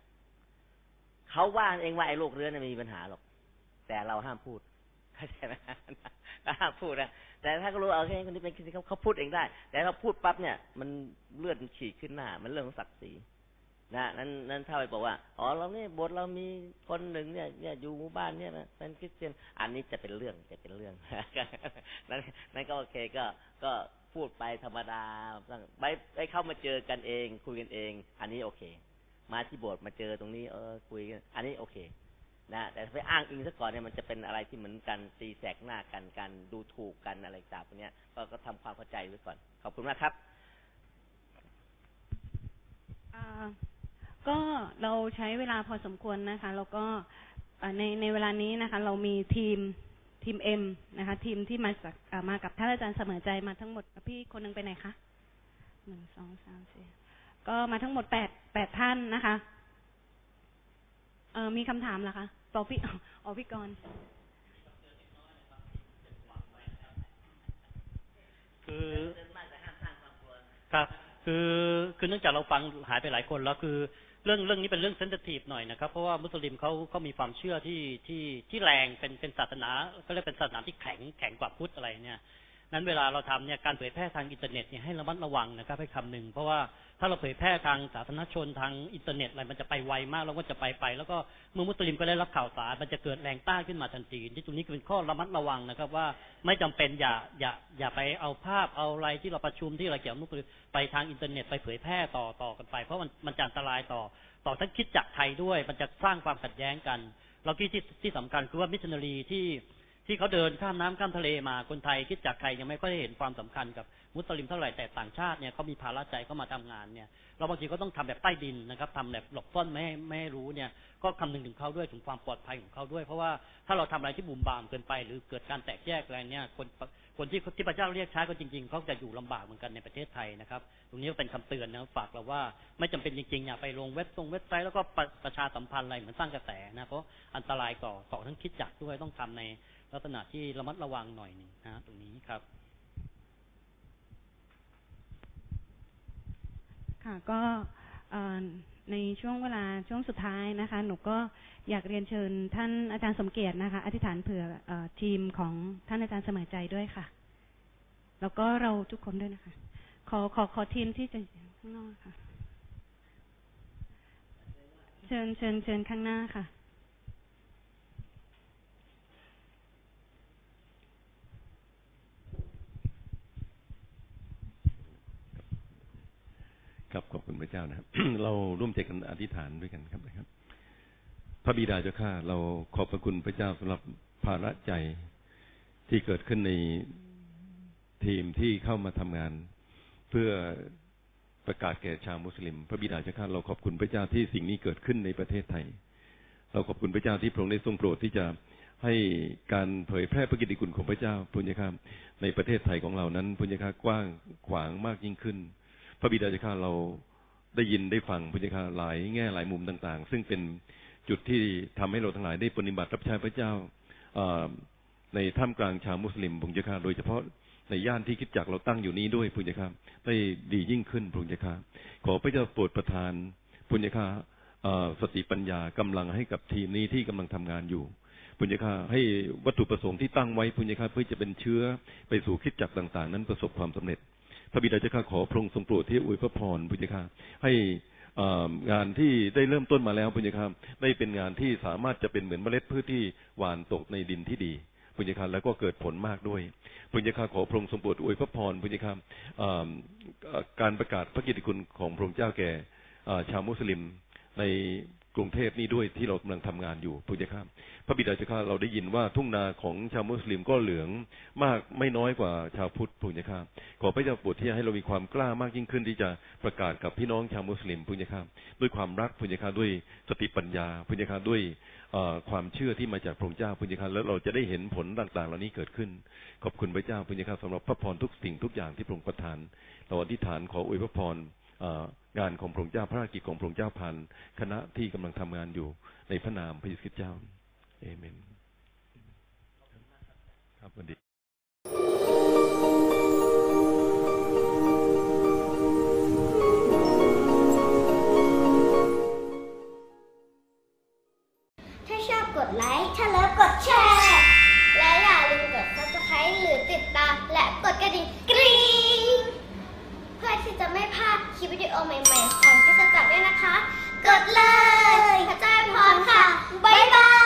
เขาว่าเองว่าไอ้โรคเรื้อนเนี่ยไม่มีปัญหาหรอก แต่เราห้ามพูด เข้าใจไหมห้าพูดนะแต่ถ้าเขารู้เอาแค่คนนี้เป็นคริสเตียนเขาเขาพูดเองได้ แต่ถ้าพูดปั๊บเนี่ย มันเลือดมันฉีดขึ้นหน้า มันเรื่องของศักดิ์ศรีนะนั้นนั้นถ้าไปบอกว่าอ๋อเราเนี่ยโบสถ์เรามีคนหนึ่งเนี่ยเนี่ยอยู่หมู่บ้านเนี่ยนะเป็นคริสเตียน อันนี้จะเป็นเรื่องจะเป็นเรื่องนั้นนั้นก็โอเคก็ก็พูดไปธรรมดาไปไปเข้ามาเจอกันเอง คุยกันเอง อันนี้โอเค มาที่โบสถ์มาเจอตรงนี้เออคุยกันอันนี้โอเค นะแต่ไปอ้างอิงซะก่อนเนี่ยมันจะเป็นอะไรที่เหมือนกันตีแสกหน้ากันกันดูถูกกันอะไรต่างพวกนี้ยก็ก็ทำความเข้าใจไว้ก่อน ขอบคุณมากครับก็เราใช้เวลาพอสมควรนะคะ แล้วก็ในในเวลานี้นะคะ เรามีทีมทีมเอ็มนะคะ ทีมที่มาจากมากับท่านอาจารย์เสมอใจมาทั้งหมดพี่คนหนึงไปไหนคะหนึ่งสองสามสี่ก็มาทั้งหมดแปดแปดท่านนะคะ เออมีคำถามเหรอคะต่อพี่อ๋อพี่กรคือครับ คือคือเนื่องจากเราฟังหายไปหลายคนแล้วคือเรื่องเรื่องนี้เป็นเรื่อง sensitive หน่อยนะครับ เพราะว่ามุสลิมเขาเขามีความเชื่อที่ที่ที่แรงเป็นเป็นศาสนาเขาเรียกเป็นศาสนาที่แข็งแข็งกว่าพุทธอะไรเนี่ยนั้นเวลาเราทำเนี่ยการเผยแพร่ทางอินเทอร์เน็ตเนี่ยให้ระมัดระวังนะครับให้คำหนึ่งเพราะว่า ถ้าเราเผยแพร่ทางสาธารณชนทางอินเทอร์เน็ตอะไรมันจะไปไวมากแล้วก็จะไปไป แล้วก็เมื่อมุสลิมก็ได้รับข่าวสารมันจะเกิดแรงต้านขึ้นมาทันทีที่ตรงนี้เป็นข้อระมัดระวังนะครับ ว่าไม่จำเป็นอย่าอย่าอย่าไปเอาภาพเอาอะไรที่เราประชุมที่อะไรเกี่ยวกับมุสลิมไปทางอินเทอร์เน็ตไปเผยแพร่ต่อต่อกันไป เพราะมันมันจะอันตรายต่อ ต่อทั้งคริสตจักรไทยด้วย มันจะสร้างความขัดแย้งกันเราที่ที่ที่สำคัญคือว่ามิชชันนารีที่ที่เขาเดินข้ามน้ำข้ามทะเลมาคนไทยคริสตจักรไทยยังไม่ค่อยได้เห็นความสำคัญกับมุสลิมเท่าไหร่แต่ต่างชาติเนี่ยเขามีภาระใจเขามาทำงานเนี่ยเราบางทีก็ต้องทำแบบใต้ดินนะครับทำแบบหลบซ่อนไม่ให้ไม่ให้รู้เนี่ย ก็คำนึงถึงเขาด้วยถึงความปลอดภัยของเขาด้วย เพราะว่าถ้าเราทำอะไรที่บุ่มบามเกินไป หรือเกิดการแตกแยกอะไรเนี่ยคนคนที่ที่พระเจ้าเรียกใช้ก็จริงๆเขาจะอยู่ลำบากเหมือนกันในประเทศไทยนะครับ ตรงนี้ก็เป็นคำเตือนนะฝากเราว่าไม่จำเป็นจริงๆอย่าไปลงเว็บตรงเว็บไซต์แล้วก็ประประชาสัมพันธ์อะไรเหมือนสร้างกระแสนะเพราะอันตรายต่อต่อทั้งคิดจักด้วยต้องทำในลักษณะที่ระมัดระวังหน่อยหนึ่งนะตรงนี้ครับ ค่ะก็ในช่วงเวลาช่วงสุดท้ายนะคะ หนูก็อยากเรียนเชิญท่านอาจารย์สมเกียรตินะคะ อธิษฐานเผื่ออทีมของท่านอาจารย์เสมอใจด้วยค่ะ แล้วก็เราทุกคนด้วยนะคะ ขอขอขอทีมที่จะอยู่ข้างนอกค่ะ เชิญเชิญเชิญข้างหน้าค่ะ ครับขอบคุณพระเจ้านะครับ เราร่วมใจกันอธิษฐานด้วยกันครับนะครับ พระบิดาเจ้าข้าเราขอบพระคุณพระเจ้าสำหรับภาระใจที่เกิดขึ้นในทีมที่เข้ามาทำงาน เพื่อประกาศแก่ชาวมุสลิม พระบิดาเจ้าข้าเราขอบคุณพระเจ้าที่สิ่งนี้เกิดขึ้นในประเทศไทย เราขอบคุณพระเจ้าที่พระองค์ได้ทรงโปรดที่จะให้การเผยแพร่พระกิตติคุณของพระเจ้าพุญญาครับในประเทศไทยของเรานั้นพุญญาคากว้างขวางมากยิ่งขึ้น พระบิดาเจ้าข้าเราได้ยินได้ฟังพุญญาคาหลายแง่หลายมุมต่าง ๆ ซึ่งเป็นจุดที่ทำให้เราทั้งหลายได้ปฏิบัติรับใช้พระเจ้าอในท่ามกลางชาวมุสลิมพุญญาคาโดยเฉพาะในย่านที่คิดจักเราตั้งอยู่นี้ด้วยพุญญาคาได้ดียิ่งขึ้นพุญญาคาขอพระเจ้าโปรดประทานพุญญาคาเอ่อสติปัญญากำลังให้กับทีมนี้ที่กำลังทำงานอยู่พุญญาคาให้วัตถุประสงค์ที่ตั้งไว้พุญญาคาเพื่อจะเป็นเชื้อไปสู่คิดจักต่าง ๆ นั้นประสบความสำเร็จ พระบิดาเจ้าข้าขอพระองค์ทรงโปรดที่อวยพระพรพุญญาคาให้งานที่ได้เริ่มต้นมาแล้วพุญญาคาได้เป็นงานที่สามารถจะเป็นเหมือนเมล็ดพืชที่หวานตกในดินที่ดีพุญญาคาแล้วก็เกิดผลมากด้วยพุญญาคาขอพระองค์ทรงโปรดอวยพระพรพุญญาคาเอ่อเอ่อการประกาศพระกิตติคุณของพระองค์เจ้าแก่ชาวมุสลิมใน กรุงเทพนี่ด้วยที่เรากำลังทำงานอยู่พุญญาคาพระบิดาเจ้าข้าเราได้ยินว่าทุ่งนาของชาวมุสลิมก็เหลืองมากไม่น้อยกว่าชาวพุทธพุญญาคาขอพระเจ้าโปรดที่ให้เรามีความกล้ามากยิ่งขึ้นที่จะประกาศกับพี่น้องชาวมุสลิมพุญญาคาด้วยความรักพุญญาคาด้วยสติปัญญาพุญญาคาด้วยความเชื่อที่มาจากพระองค์เจ้าพุญญาคาแล้วเราจะได้เห็นผลต่างๆ เหล่านี้เกิดขึ้น ขอบคุณพระเจ้าพุญญาคาสำหรับพระพรทุกสิ่งทุกอย่างที่พระองค์ประทานเราอธิษฐานขออวยพระพร งานของพระองค์เจ้าพระราชกิจของพระองค์เจ้าผ่านคณะที่กำลังทำงานอยู่ในพระนามพระเยซูคริสต์เจ้าเอเมน ครับวัสดีถ้าชอบกดไลค์ถ้าเลิฟกดแชร์ และอย่าลืมกด subscribe หรือติดตาม และกดกระดิ่งกรี๊ง เพื่อที่จะไม่พลาดคลิปวิดีโอใหม่ๆของพิศจักรด้วยนะคะ กดเลยพระเจ้าพรค่ะ บ๊ายบาย